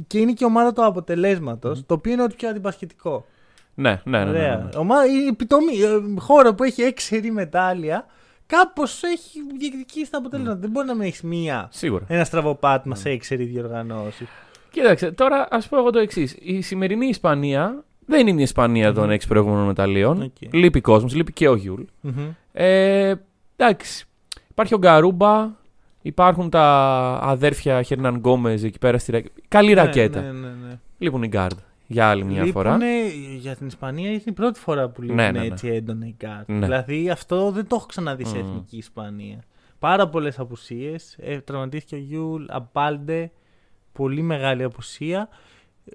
Speaker 1: και είναι και ομάδα του αποτελέσματος, το οποίο είναι ό,τι πιο αντιπασχετικό.
Speaker 2: Ναι, ναι, ναι. ναι,
Speaker 1: Ωραία.
Speaker 2: ναι, ναι.
Speaker 1: Ομάδα, η επιτομή, ε, χώρα που έχει έξι σερί μετάλλια, κάπως έχει διεκδικήσει τα αποτελέσματα. Δεν μπορεί να μην έχεις μία.
Speaker 2: Σίγουρα.
Speaker 1: Ένα στραβοπάτημα σε έξι σερί διοργανώσεις.
Speaker 2: Κοίταξε, τώρα ας πω εγώ το εξής. Η σημερινή Ισπανία δεν είναι η Ισπανία των έξι προηγούμενων μεταλλίων.
Speaker 1: Οκ.
Speaker 2: Λείπει κόσμος, λείπει και ο Γιούλ. Ε, εντάξει. Υπάρχει ο Γκαρούμπα, υπάρχουν τα αδέρφια Χέρναν Γκόμεζ εκεί πέρα στη ρακέτα. Καλή ρακέτα.
Speaker 1: Ναι, ναι, ναι.
Speaker 2: Λείπουν οι γκαρντ για άλλη μια φορά.
Speaker 1: Λείπουνε, για την Ισπανία είναι η πρώτη φορά που λείπουν
Speaker 2: Ναι, ναι, ναι.
Speaker 1: έτσι έντονα οι γκαρντ.
Speaker 2: Ναι.
Speaker 1: Δηλαδή αυτό δεν το έχω ξαναδεί σε
Speaker 2: Μμμ.
Speaker 1: εθνική Ισπανία. Πάρα πολλές απουσίες. Ε, τραυματίστηκε ο Γιούλ, Αμπάλντε, πολύ μεγάλη απουσία.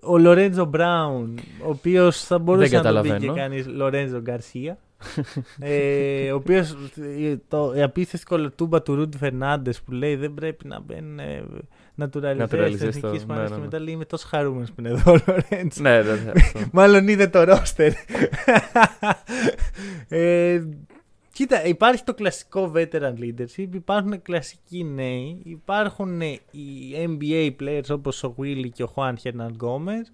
Speaker 1: Ο Λορέντζο Μπράουν, ο οποίος θα μπορούσε
Speaker 2: Δεν
Speaker 1: να τον πει και
Speaker 2: καταλαβαίνω.
Speaker 1: κανείς Λορέντζο Γκαρσία. ε, ο οποίος η απίστευτη κωλοτούμπα του Ρούντι Φερνάντες που λέει δεν πρέπει να μπαίνουν ε, naturalized στην
Speaker 2: Naturalized
Speaker 1: εθνικής
Speaker 2: στο-
Speaker 1: Ισπανία.
Speaker 2: ναι,
Speaker 1: Και
Speaker 2: ναι, ναι.
Speaker 1: μετά λέει είμαι τόσο χαρούμενος που είναι εδώ ο Λορέντζο.
Speaker 2: ναι, ναι, ναι, αυτό.
Speaker 1: Μάλλον είδε το ρόστερ. ε, κοίτα, υπάρχει το κλασικό veteran leadership, υπάρχουν κλασικοί νέοι, υπάρχουν ε, οι NBA players όπως ο Willy και ο Juan Hernan Gomez.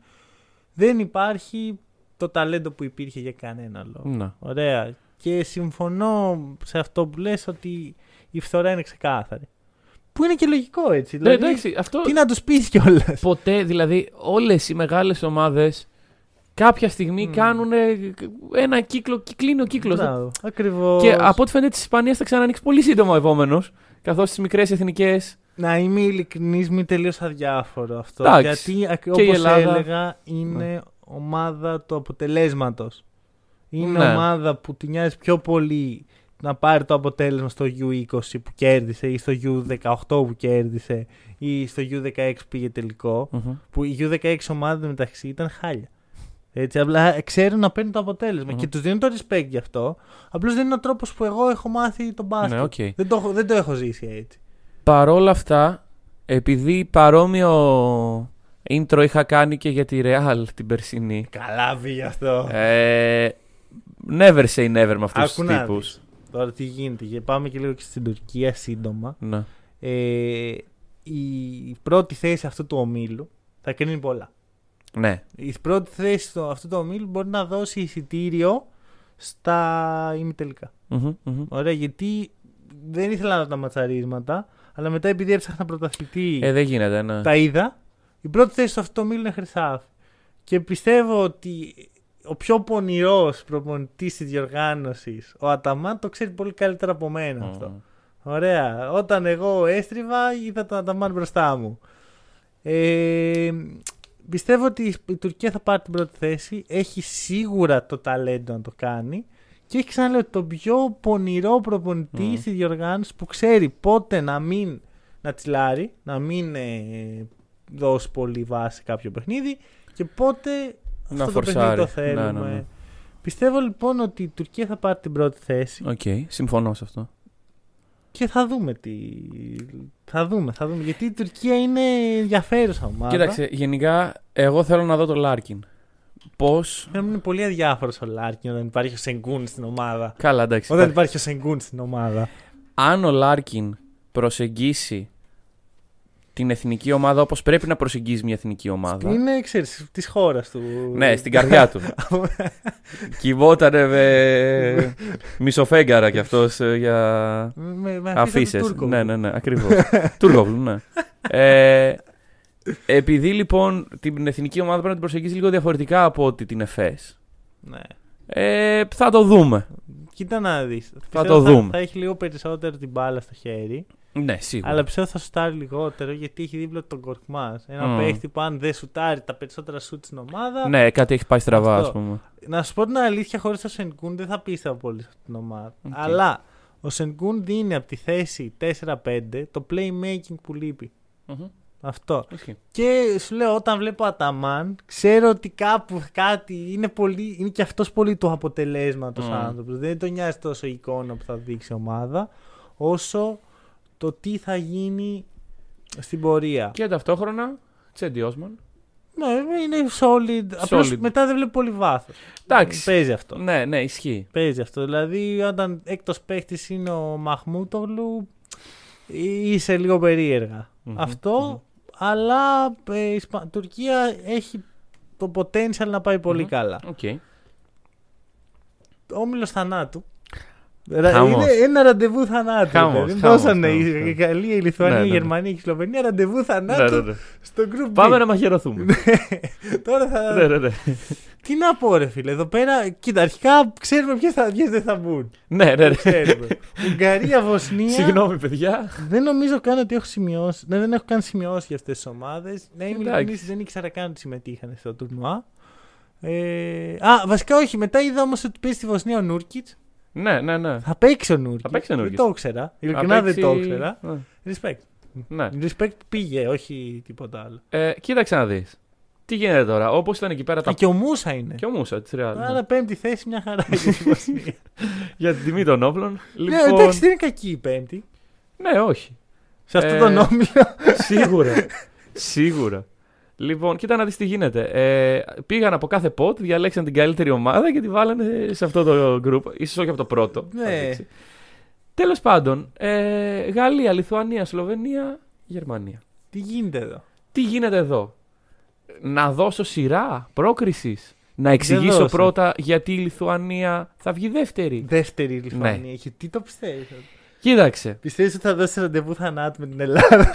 Speaker 1: Δεν υπάρχει το ταλέντο που υπήρχε για κανένα λόγο.
Speaker 2: Ναι.
Speaker 1: Ωραία. Και συμφωνώ σε αυτό που λες ότι η φθορά είναι ξεκάθαρη. Που είναι και λογικό έτσι.
Speaker 2: Ναι,
Speaker 1: Δηλαδή,
Speaker 2: εντάξει, αυτό
Speaker 1: τι να τους πεις κιόλας.
Speaker 2: ποτέ, δηλαδή όλες οι μεγάλες ομάδες κάποια στιγμή
Speaker 1: Μμ.
Speaker 2: κάνουν ένα κύκλο, κλείνει ο κύκλος.
Speaker 1: Μπράβο, Ακριβώς.
Speaker 2: Και από ό,τι φαίνεται της Ισπανίας θα ξανανοίξει πολύ σύντομα ο επόμενος. Καθώς στι μικρές εθνικέ.
Speaker 1: Να είμαι ειλικρινής, μην τελείως αδιάφορο αυτό.
Speaker 2: Εντάξει.
Speaker 1: Γιατί
Speaker 2: Και η
Speaker 1: όπως
Speaker 2: Ελλάδα-
Speaker 1: έλεγα, είναι ομάδα του αποτελέσματος. Είναι
Speaker 2: Ναι.
Speaker 1: ομάδα που τη νοιάζει πιο πολύ να πάρει το αποτέλεσμα στο U20 που κέρδισε ή στο U18 που κέρδισε ή στο U16 που πήγε τελικό. Που η U16 ομάδα μεταξύ ήταν χάλια. Έτσι, απλά ξέρουν να παίρνουν το αποτέλεσμα
Speaker 2: Μμμ.
Speaker 1: και τους δίνουν το respect γι' αυτό. Απλώς δεν είναι ο τρόπος που εγώ έχω μάθει το μπάσκετ.
Speaker 2: Ναι, οκ.
Speaker 1: δεν, το, έχω- δεν το έχω ζήσει έτσι.
Speaker 2: Παρόλα αυτά, επειδή παρόμοιο intro είχα κάνει και για τη Real την περσινή.
Speaker 1: Καλά βγήκε αυτό.
Speaker 2: Ε, never say never με αυτούς
Speaker 1: Άκου
Speaker 2: του
Speaker 1: να
Speaker 2: τύπους.
Speaker 1: δεις. Τώρα τι γίνεται. και Πάμε και λίγο και στην Τουρκία σύντομα.
Speaker 2: Ναι.
Speaker 1: Ε, η πρώτη θέση αυτού του ομίλου θα κρίνει πολλά.
Speaker 2: Ναι.
Speaker 1: Η πρώτη θέση του, αυτού του ομίλου μπορεί να δώσει εισιτήριο στα ημιτελικά.
Speaker 2: Μμμ, μμμ.
Speaker 1: Ωραία, γιατί δεν ήθελα να τα ματσαρίσματα, αλλά μετά επειδή έψαχνα πρωταθλητή
Speaker 2: Ε, δεν γίνεται, ναι.
Speaker 1: τα είδα. Η πρώτη θέση στο αυτό το ομίλου είναι χρυσάφι. Και πιστεύω ότι ο πιο πονηρός προπονητής της διοργάνωσης, ο Αταμάν, το ξέρει πολύ καλύτερα από μένα αυτό.
Speaker 2: Μμ.
Speaker 1: Ωραία. Όταν εγώ έστριβα, είδα τον Αταμάν μπροστά μου. Ε, πιστεύω ότι η Τουρκία θα πάρει την πρώτη θέση. Έχει σίγουρα το ταλέντο να το κάνει. Και έχει ξαναλέω το πιο πονηρό προπονητή
Speaker 2: Μμ.
Speaker 1: στη διοργάνωση που ξέρει πότε να μην να τσιλάρει, να μην ε, δώσει πολύ βάση σε κάποιο παιχνίδι και πότε
Speaker 2: Να
Speaker 1: αυτό το παιχνίδι
Speaker 2: φορσάρει.
Speaker 1: το θέλουμε.
Speaker 2: Ναι, ναι, ναι.
Speaker 1: Πιστεύω λοιπόν ότι η Τουρκία θα πάρει την πρώτη θέση
Speaker 2: Οκ, συμφωνώ σε αυτό.
Speaker 1: Και θα δούμε τι. Θα δούμε, θα δούμε. Γιατί η Τουρκία είναι ενδιαφέρουσα ομάδα.
Speaker 2: Κοίταξε, γενικά, εγώ θέλω να δω το Λάρκιν. Πώς;
Speaker 1: Πρέπει να είναι πολύ αδιάφορος ο Λάρκιν όταν υπάρχει ο Σενγκούν στην ομάδα.
Speaker 2: Καλά, εντάξει.
Speaker 1: Όταν
Speaker 2: υπάρχει-
Speaker 1: υπάρχει ο Σενγκούν στην ομάδα.
Speaker 2: αν ο Λάρκιν προσεγγίσει την εθνική ομάδα όπως πρέπει να προσεγγίζει μια εθνική ομάδα.
Speaker 1: Είναι, ξέρεις, της χώρας του.
Speaker 2: Ναι, στην καρδιά του. Κυβότανε με μισοφέγγαρα κι αυτός ε, για
Speaker 1: με, με
Speaker 2: αφήσεις.
Speaker 1: Τούρκο.
Speaker 2: Ναι, ναι, ναι, ακριβώς. Τούρκοβλου, ναι. Ε, επειδή λοιπόν την εθνική ομάδα πρέπει να την προσεγγίσει λίγο διαφορετικά από ότι την ΕΦΕΣ.
Speaker 1: ναι.
Speaker 2: Ε, θα το δούμε.
Speaker 1: Κοίτα να δεις.
Speaker 2: το δούμε.
Speaker 1: Θα έχει λίγο περισσότερο την μπάλα στο χέρι.
Speaker 2: Ναι, σίγουρα.
Speaker 1: Αλλά πιστεύω θα σουτάρει λιγότερο γιατί έχει δίπλα τον Κορκμάζ. Ένα
Speaker 2: Μμ.
Speaker 1: παίχτη που αν δεν σουτάρει τα περισσότερα σουτ στην ομάδα.
Speaker 2: Ναι, κάτι έχει πάει στραβά,
Speaker 1: Αυτό.
Speaker 2: ας πούμε.
Speaker 1: Να σου πω την αλήθεια, χωρίς το Σενκούν δεν θα πίστευα πολύ σε αυτήν την ομάδα.
Speaker 2: Οκ.
Speaker 1: Αλλά ο Σενκούν δίνει από τη θέση 4-5 το playmaking που λείπει.
Speaker 2: Μμμ.
Speaker 1: Αυτό.
Speaker 2: Ισχύει.
Speaker 1: Και σου λέω, όταν βλέπω Αταμάν, ξέρω ότι κάπου κάτι είναι, πολύ, είναι και αυτός πολύ του αποτελέσματος
Speaker 2: Μμ.
Speaker 1: άνθρωπος. Δεν τον νοιάζει τόσο η εικόνα που θα δείξει η ομάδα, όσο το τι θα γίνει στην πορεία.
Speaker 2: Και ταυτόχρονα, Τσέντι Όσμαν.
Speaker 1: Ναι, είναι solid. Απλώς
Speaker 2: Solid.
Speaker 1: μετά δεν βλέπει πολύ βάθος.
Speaker 2: Εντάξει.
Speaker 1: Παίζει αυτό.
Speaker 2: Ναι, ναι, ισχύει.
Speaker 1: Παίζει αυτό. Δηλαδή, όταν έκτος παίχτης είναι ο Μαχμούτογλου, είσαι λίγο περίεργα.
Speaker 2: Μμμ,
Speaker 1: Αυτό,
Speaker 2: μμμ.
Speaker 1: αλλά ε, η Ισπα- Τουρκία έχει το potential να πάει πολύ
Speaker 2: Μμμ.
Speaker 1: καλά.
Speaker 2: Οκ.
Speaker 1: Όμιλος θανάτου. Ρα-
Speaker 2: Χαμός.
Speaker 1: Είναι ένα ραντεβού θανάτου.
Speaker 2: Χαμός,
Speaker 1: δηλαδή.
Speaker 2: χαμός,
Speaker 1: Δώσανε
Speaker 2: χαμός,
Speaker 1: η
Speaker 2: χαμός.
Speaker 1: Γαλλία, η Λιθουανία,
Speaker 2: Ναι,
Speaker 1: η
Speaker 2: ναι, ναι.
Speaker 1: Γερμανία και η Σλοβενία ραντεβού
Speaker 2: Ναι,
Speaker 1: θανάτου
Speaker 2: ναι, ναι.
Speaker 1: στο group B.
Speaker 2: Πάμε να μαχαιρωθούμε.
Speaker 1: Τώρα θα.
Speaker 2: ναι, ναι, ναι.
Speaker 1: Τι να πω, ρε φίλε. Εδώ πέρα, κοίτα, αρχικά ξέρουμε ποιες δεν θα μπουν.
Speaker 2: ναι, ναι, ναι.
Speaker 1: Ξέρουμε. Ουγγαρία, Βοσνία.
Speaker 2: Συγγνώμη, παιδιά.
Speaker 1: Δεν νομίζω καν ότι έχω σημειώσει. Ναι, δεν έχω καν σημειώσει για αυτές τις ομάδες. Ναι, είμαι
Speaker 2: Εντάξει.
Speaker 1: ειλικρινής, δεν ήξερα καν ότι συμμετείχαν στο τουρνουά. Ε, α, βασικά όχι. Μετά είδα όμως ότι παίζει στη Βοσνία ο Νούρκιτς.
Speaker 2: Ναι, ναι, ναι.
Speaker 1: Θα παίξει ο Νούρκιτ.
Speaker 2: Θα παίξει ο
Speaker 1: Δεν
Speaker 2: Νούρκιτς.
Speaker 1: το ήξερα. Ειλικρινά
Speaker 2: Θα
Speaker 1: δεν το
Speaker 2: παίξει-
Speaker 1: ήξερα.
Speaker 2: Ναι.
Speaker 1: Respect.
Speaker 2: Ναι.
Speaker 1: Respect που πήγε, όχι τίποτα άλλο.
Speaker 2: Ε, κοίταξε να δεις. Τι γίνεται τώρα, όπως ήταν εκεί πέρα τα.
Speaker 1: Α, και ο Μούσα είναι.
Speaker 2: Και ο Μούσα, τη Ρεάλ. ναι.
Speaker 1: Άρα πέμπτη θέση μια χαρά για τη Βοσνία.
Speaker 2: Για την τιμή των όπλων.
Speaker 1: Ναι,
Speaker 2: Λοιπόν.
Speaker 1: εντάξει, δεν είναι κακή η πέμπτη.
Speaker 2: ναι, όχι.
Speaker 1: Σε αυτόν
Speaker 2: Ε,
Speaker 1: τον όμιλο.
Speaker 2: Σίγουρα. Σίγουρα. Λοιπόν, κοίτα να δεις τι γίνεται. Ε, πήγαν από κάθε pot, διαλέξαν την καλύτερη ομάδα και τη βάλανε σε αυτό το group. Ίσως όχι από το πρώτο.
Speaker 1: Ναι.
Speaker 2: Τέλος πάντων, ε, Γαλλία, Λιθουανία, Σλοβενία, Γερμανία.
Speaker 1: Τι γίνεται εδώ;
Speaker 2: Τι γίνεται εδώ; Να δώσω σειρά πρόκρισης. Να εξηγήσω
Speaker 1: δώσε.
Speaker 2: πρώτα γιατί η Λιθουανία θα βγει δεύτερη.
Speaker 1: Δεύτερη Λιθουανία.
Speaker 2: Ναι.
Speaker 1: έχει. Τι το πιστεύεις;
Speaker 2: Κοίταξε.
Speaker 1: Πιστεύεις ότι θα δώσει ραντεβού θανάτου με την Ελλάδα;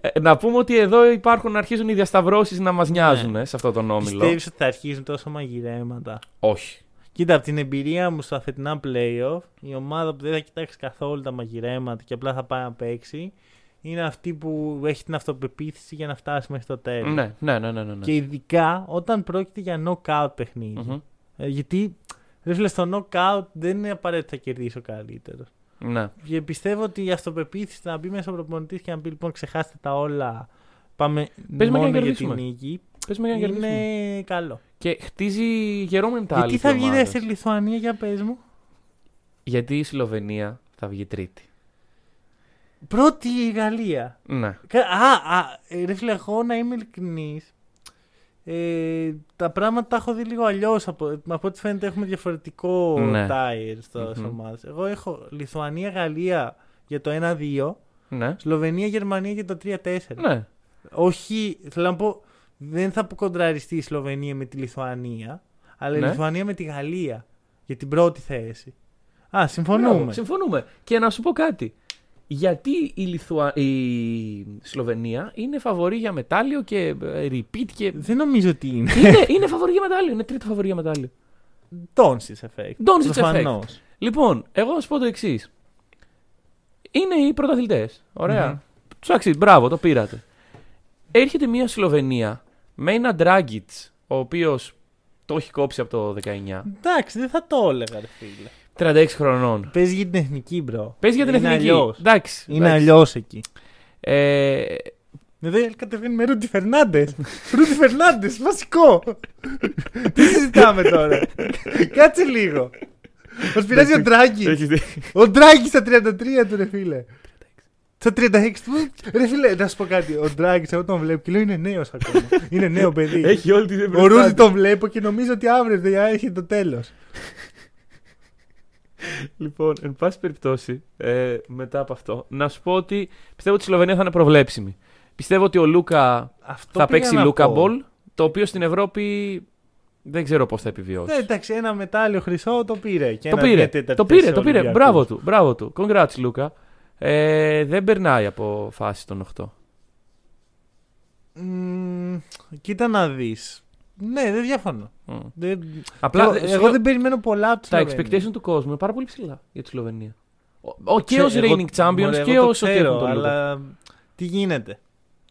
Speaker 2: Ε, να πούμε ότι εδώ υπάρχουν, αρχίζουν οι διασταυρώσεις να μας νοιάζουν
Speaker 1: Ναι.
Speaker 2: ε, σε αυτό τον όμιλο.
Speaker 1: Πιστεύεις ότι θα αρχίζουν τόσο μαγειρέματα;
Speaker 2: Όχι.
Speaker 1: Κοίτα, από την εμπειρία μου στα φετινά playoff, η ομάδα που δεν θα κοιτάξει καθόλου τα μαγειρέματα και απλά θα πάει να παίξει, είναι αυτή που έχει την αυτοπεποίθηση για να φτάσει μέχρι το τέλος.
Speaker 2: Ναι, ναι, ναι, ναι. ναι.
Speaker 1: Και ειδικά όταν πρόκειται για knockout παιχνίδι.
Speaker 2: Μμμ.
Speaker 1: Ε, γιατί ρε φίλε, στο knockout δεν είναι απαραίτητο να κερδίσει ο καλύτερος.
Speaker 2: Ναι.
Speaker 1: Και πιστεύω ότι η αυτοπεποίθηση να μπει μέσα ο προπονητής και να πει λοιπόν ξεχάστε τα όλα. Πάμε
Speaker 2: Πες με
Speaker 1: μόνο
Speaker 2: για να
Speaker 1: για την
Speaker 2: κερδίσουμε.
Speaker 1: νίκη.
Speaker 2: Πες με για να κερδίσουμε.
Speaker 1: Είναι καλό.
Speaker 2: Και χτίζει γερό mentality.
Speaker 1: Γιατί θα
Speaker 2: η
Speaker 1: βγει
Speaker 2: ομάδα.
Speaker 1: δεύτερη Λιθουανία για πες μου;
Speaker 2: Γιατί η Σλοβενία θα βγει τρίτη.
Speaker 1: Πρώτη η Γαλλία.
Speaker 2: Ναι.
Speaker 1: Κα- Α, α, ε, ρε φίλε, εγώ να είμαι ειλικρινής. Ε, τα πράγματα τα έχω δει λίγο αλλιώς. Από, από ό,τι φαίνεται έχουμε διαφορετικό
Speaker 2: Ναι.
Speaker 1: tire στο
Speaker 2: Μμμ.
Speaker 1: ομάδες. Εγώ έχω Λιθουανία-Γαλλία για το 1-2,
Speaker 2: Ναι.
Speaker 1: Σλοβενία-Γερμανία για το 3-4.
Speaker 2: Ναι.
Speaker 1: Όχι, θέλω να πω, δεν θα αποκοντραριστεί η Σλοβενία με τη Λιθουανία, αλλά η
Speaker 2: Ναι.
Speaker 1: Λιθουανία με τη Γαλλία για την πρώτη θέση. Α, συμφωνούμε.
Speaker 2: Μπράβο, συμφωνούμε. Και να σου πω κάτι. Γιατί η, Λιθουα... η Σλοβενία είναι φαβορή για μετάλλιο και ε, repeat και.
Speaker 1: Δεν νομίζω ότι είναι.
Speaker 2: είναι, είναι φαβορή για μετάλλιο. Είναι τρίτο φαβορή για μετάλλιο.
Speaker 1: Doncic effect.
Speaker 2: Doncic
Speaker 1: Προφανώς.
Speaker 2: Λοιπόν, εγώ να σου πω το εξής. Είναι οι πρωταθλητές. Ωραία.
Speaker 1: Μμμ.
Speaker 2: Του αξίζει. Μπράβο, το πήρατε. Έρχεται μια Σλοβενία με ένα Ντράγκιτς, ο οποίος το έχει κόψει από το 19.
Speaker 1: Εντάξει, δεν θα το έλεγα, ρε φίλε.
Speaker 2: 36 χρονών.
Speaker 1: Παίζει για την εθνική, bro.
Speaker 2: Παίζει για την
Speaker 1: Είναι
Speaker 2: εθνική.
Speaker 1: αλλιώς.
Speaker 2: Εντάξει.
Speaker 1: Είναι
Speaker 2: εντάξει.
Speaker 1: αλλιώς εκεί.
Speaker 2: Ε,
Speaker 1: Εδώ κατεβαίνει με Ρούντι Φερνάντες. Ρούντι Φερνάντες, βασικό. Τι συζητάμε τώρα; Κάτσε λίγο. Μας πειράζει ο Ντράγκη.
Speaker 2: έχεις δει.
Speaker 1: Ο Ντράγκη στα 33 του, ρε φίλε. Στα 36 του. Ρε φίλε, να σου πω κάτι. Ο Ντράγκη, εγώ τον βλέπω και λέω είναι νέος ακόμα. είναι νέο παιδί.
Speaker 2: Έχει όλη την
Speaker 1: Ο Ρούντι τον βλέπω και νομίζω ότι αύριο δεν έρχεται το τέλος.
Speaker 2: Λοιπόν, εν πάση περιπτώσει, ε, μετά από αυτό, να σου πω ότι πιστεύω ότι η Σλοβενία θα είναι προβλέψιμη. Πιστεύω ότι ο Λούκα θα παίξει Λούκα ball, το οποίο στην Ευρώπη δεν ξέρω πώς θα επιβιώσει.
Speaker 1: Ναι, εντάξει, ένα μετάλλιο χρυσό το πήρε. Και
Speaker 2: το
Speaker 1: ένα
Speaker 2: πήρε,
Speaker 1: μια τέταρτη
Speaker 2: το πήρε,
Speaker 1: θέση
Speaker 2: το πήρε.
Speaker 1: Ολυμπιακούς.
Speaker 2: Μπράβο του, μπράβο του. Congrats, Λούκα. Ε, δεν περνάει από φάση των 8.
Speaker 1: Μμμ, κοίτα να δεις. Ναι, δεν διαφωνώ.
Speaker 2: Μμ.
Speaker 1: Δεν...
Speaker 2: Απλά
Speaker 1: εγώ,
Speaker 2: δε-
Speaker 1: εγώ
Speaker 2: σου-
Speaker 1: δεν περιμένω πολλά από τη
Speaker 2: τα
Speaker 1: Σλοβενία.
Speaker 2: expectation του κόσμου είναι πάρα πολύ ψηλά για τη Σλοβενία. Ο, ο, και
Speaker 1: Ξέ-
Speaker 2: ως
Speaker 1: εγώ-
Speaker 2: reigning champions
Speaker 1: μωρέ,
Speaker 2: και
Speaker 1: εγώ το
Speaker 2: όσο ότι
Speaker 1: ξέρω,
Speaker 2: έχουν τον Λούκα.
Speaker 1: Αλλά τι γίνεται;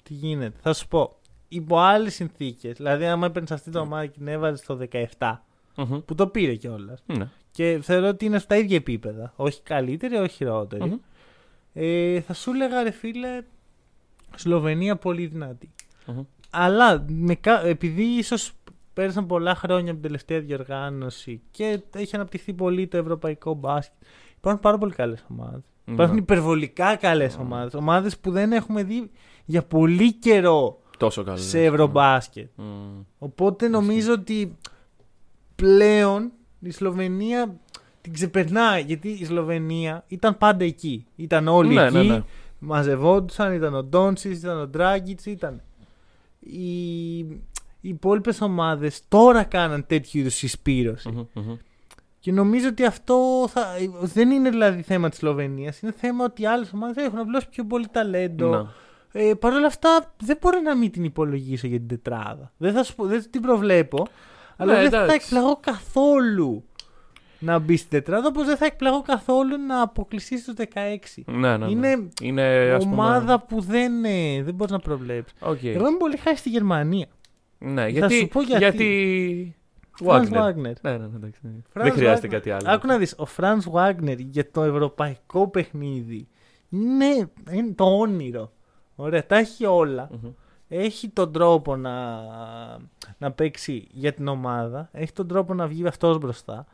Speaker 1: Τι γίνεται; Θα σου πω. Υπό άλλες συνθήκες, δηλαδή, άμα έπαιρνες αυτή την ομάδα και την έβαζες στο 17,
Speaker 2: Μμμ.
Speaker 1: που το πήρε κιόλας.
Speaker 2: Ναι.
Speaker 1: Και θεωρώ ότι είναι στα ίδια επίπεδα. Όχι καλύτερη, όχι χειρότερη.
Speaker 2: Μμμ.
Speaker 1: Ε, θα σου έλεγα, ρε φίλε, Σλοβενία πολύ δυνατή.
Speaker 2: Μμμ.
Speaker 1: Αλλά με, κα- επειδή ίσως πέρασαν πολλά χρόνια από την τελευταία διοργάνωση και έχει αναπτυχθεί πολύ το ευρωπαϊκό μπάσκετ, υπάρχουν πάρα πολύ καλές ομάδες. Υπάρχουν
Speaker 2: Ναι.
Speaker 1: υπερβολικά καλές ομάδες. Ομάδες που δεν έχουμε δει για πολύ καιρό
Speaker 2: τόσο καλό.
Speaker 1: σε ευρωμπάσκετ.
Speaker 2: Μμ.
Speaker 1: Οπότε νομίζω ότι πλέον η Σλοβενία την ξεπερνάει. Γιατί η Σλοβενία ήταν πάντα εκεί. Ήταν όλοι
Speaker 2: Ναι,
Speaker 1: εκεί.
Speaker 2: ναι, ναι.
Speaker 1: Μαζευόντουσαν, ήταν ο Ντόνσις, ήταν ο Ντράγκητς, ήταν. Οι, οι υπόλοιπες ομάδες τώρα κάναν τέτοιου είδους συσπήρωση.
Speaker 2: Μμμ, μμμ.
Speaker 1: Και νομίζω ότι αυτό θα, δεν είναι δηλαδή θέμα της Σλοβενίας. Είναι θέμα ότι άλλες ομάδες έχουν απλώς πιο πολύ ταλέντο.
Speaker 2: Να.
Speaker 1: Ε, Παρ' όλα αυτά, δεν μπορώ να μην την υπολογίσω για την τετράδα. Δεν θα σου πω, δεν την προβλέπω. Αλλά
Speaker 2: Ναι,
Speaker 1: δεν θα
Speaker 2: εντάξει.
Speaker 1: εκπλαγώ καθόλου να μπει στην τετράδα, όπως δεν θα εκπλαγώ καθόλου να αποκλειστεί στους 16.
Speaker 2: Ναι, ναι, ναι.
Speaker 1: Είναι
Speaker 2: Είναι ας πούμε,
Speaker 1: ομάδα που δεν, ε, δεν μπορείς να προβλέψεις.
Speaker 2: οκ.
Speaker 1: Εγώ είμαι πολύ χάρη στη Γερμανία.
Speaker 2: Ναι,
Speaker 1: Θα
Speaker 2: γιατί.
Speaker 1: σου πω γιατί.
Speaker 2: γιατί...
Speaker 1: Φρανς
Speaker 2: Wagner.
Speaker 1: Βάγνερ.
Speaker 2: Ναι, ναι, ναι, εντάξει, ναι.
Speaker 1: Franz
Speaker 2: Δεν χρειάζεται
Speaker 1: Wagner.
Speaker 2: κάτι άλλο.
Speaker 1: Άκου να δεις, ο Φρανς Βάγνερ για το ευρωπαϊκό παιχνίδι είναι, είναι το όνειρο. Ωραία, τα έχει όλα.
Speaker 2: Μμμ.
Speaker 1: Έχει τον τρόπο να, να παίξει για την ομάδα. Έχει τον τρόπο να βγει αυτός μπροστά.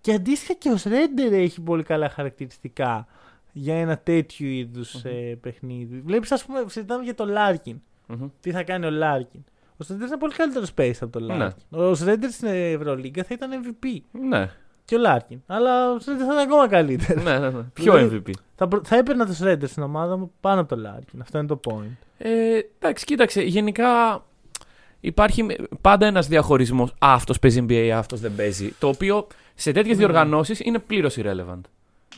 Speaker 1: Και αντίστοιχα και ο Σρέντερ έχει πολύ καλά χαρακτηριστικά για ένα τέτοιου είδους ε, παιχνίδι. Βλέπεις ας πούμε, συζητάμε για το Λάρκιν.
Speaker 2: Μμμ.
Speaker 1: Τι θα κάνει ο Λάρκιν. Ο Σρέντερ είναι πολύ καλύτερος space από τον
Speaker 2: Ναι.
Speaker 1: Λάρκιν. Ο Σρέντερ στην Ευρωλίγκα θα ήταν MVP.
Speaker 2: Ναι,
Speaker 1: Και ο Λάρκιν. Αλλά ο Σρέντερ θα ήταν ακόμα καλύτερος.
Speaker 2: ναι, ναι, ναι. Ποιο
Speaker 1: Δηλαδή-
Speaker 2: MVP.
Speaker 1: θα, προ- θα έπαιρνα το Σρέντερ στην ομάδα μου πάνω από τον Λάρκιν. Αυτό είναι το point.
Speaker 2: Ε, εντάξει, κοίταξε. Γενικά υπάρχει πάντα ένας διαχωρισμός. Α, αυτός παίζει NBA, αυτός δεν παίζει. Το οποίο σε τέτοιες
Speaker 1: Ναι.
Speaker 2: διοργανώσεις είναι πλήρως irrelevant.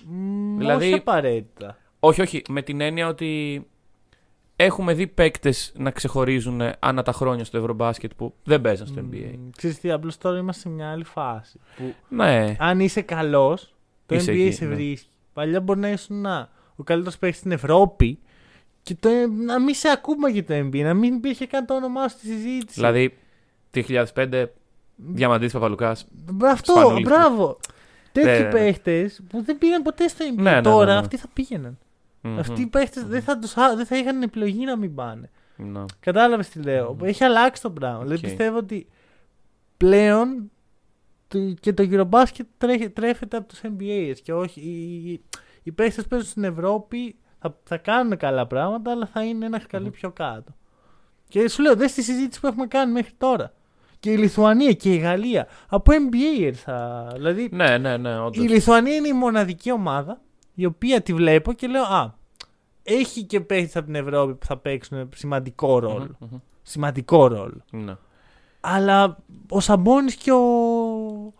Speaker 1: Μ,
Speaker 2: Δηλαδή-
Speaker 1: Όχι απαραίτητα.
Speaker 2: Όχι, όχι. Με την έννοια ότι έχουμε δει παίκτες να ξεχωρίζουν ανά τα χρόνια στο Ευρωμπάσκετ που δεν παίζαν στο NBA.
Speaker 1: Μ, Ξέρεις τι, απλώς τώρα είμαστε σε μια άλλη φάση. Που
Speaker 2: Ναι.
Speaker 1: αν είσαι καλός, το
Speaker 2: Είσαι
Speaker 1: NBA
Speaker 2: εκεί,
Speaker 1: σε
Speaker 2: ναι.
Speaker 1: βρίσκει. Παλιά μπορεί να ήσουν να, ο καλύτερος παίκτης στην Ευρώπη και το, να μην σε ακούμε για το NBA, να μην υπήρχε καν το όνομά σου στη συζήτηση.
Speaker 2: Δηλαδή, 2005, Διαμαντής Παπαλουκάς.
Speaker 1: Αυτό,
Speaker 2: Σπανούλης.
Speaker 1: μπράβο. Τέτοιοι
Speaker 2: Ναι, ναι, ναι.
Speaker 1: παίχτες που δεν πήγαν ποτέ στο NBA.
Speaker 2: Ναι, ναι,
Speaker 1: τώρα
Speaker 2: ναι, ναι.
Speaker 1: αυτοί θα πήγαιναν.
Speaker 2: Μμμ.
Speaker 1: Αυτοί οι παίχτες δεν, θα τους, α- δεν θα είχαν επιλογή να μην πάνε.
Speaker 2: Ναι.
Speaker 1: Κατάλαβες τι λέω. Έχει αλλάξει το πράγμα. Δηλαδή
Speaker 2: ΟΚ.
Speaker 1: πιστεύω ότι πλέον το- και το Eurobasket τρέχει, τρέφεται από τους NBA και όχι. Οι, οι, οι παίχτες που παίζουν στην Ευρώπη θα, θα κάνουν καλά πράγματα, αλλά θα είναι ένα σκαλί πιο κάτω. Και σου λέω, δες τη συζήτηση που έχουμε κάνει μέχρι τώρα. Και η Λιθουανία και η Γαλλία από NBA θα. Δηλαδή,
Speaker 2: ναι, ναι, ναι, όντως.
Speaker 1: η Λιθουανία είναι η μοναδική ομάδα η οποία τη βλέπω και λέω Α, έχει και παίχτες από την Ευρώπη που θα παίξουν σημαντικό ρόλο.
Speaker 2: Μμμ, μμμ.
Speaker 1: Σημαντικό ρόλο.
Speaker 2: Ναι.
Speaker 1: Αλλά ο Σαμπόνι και ο,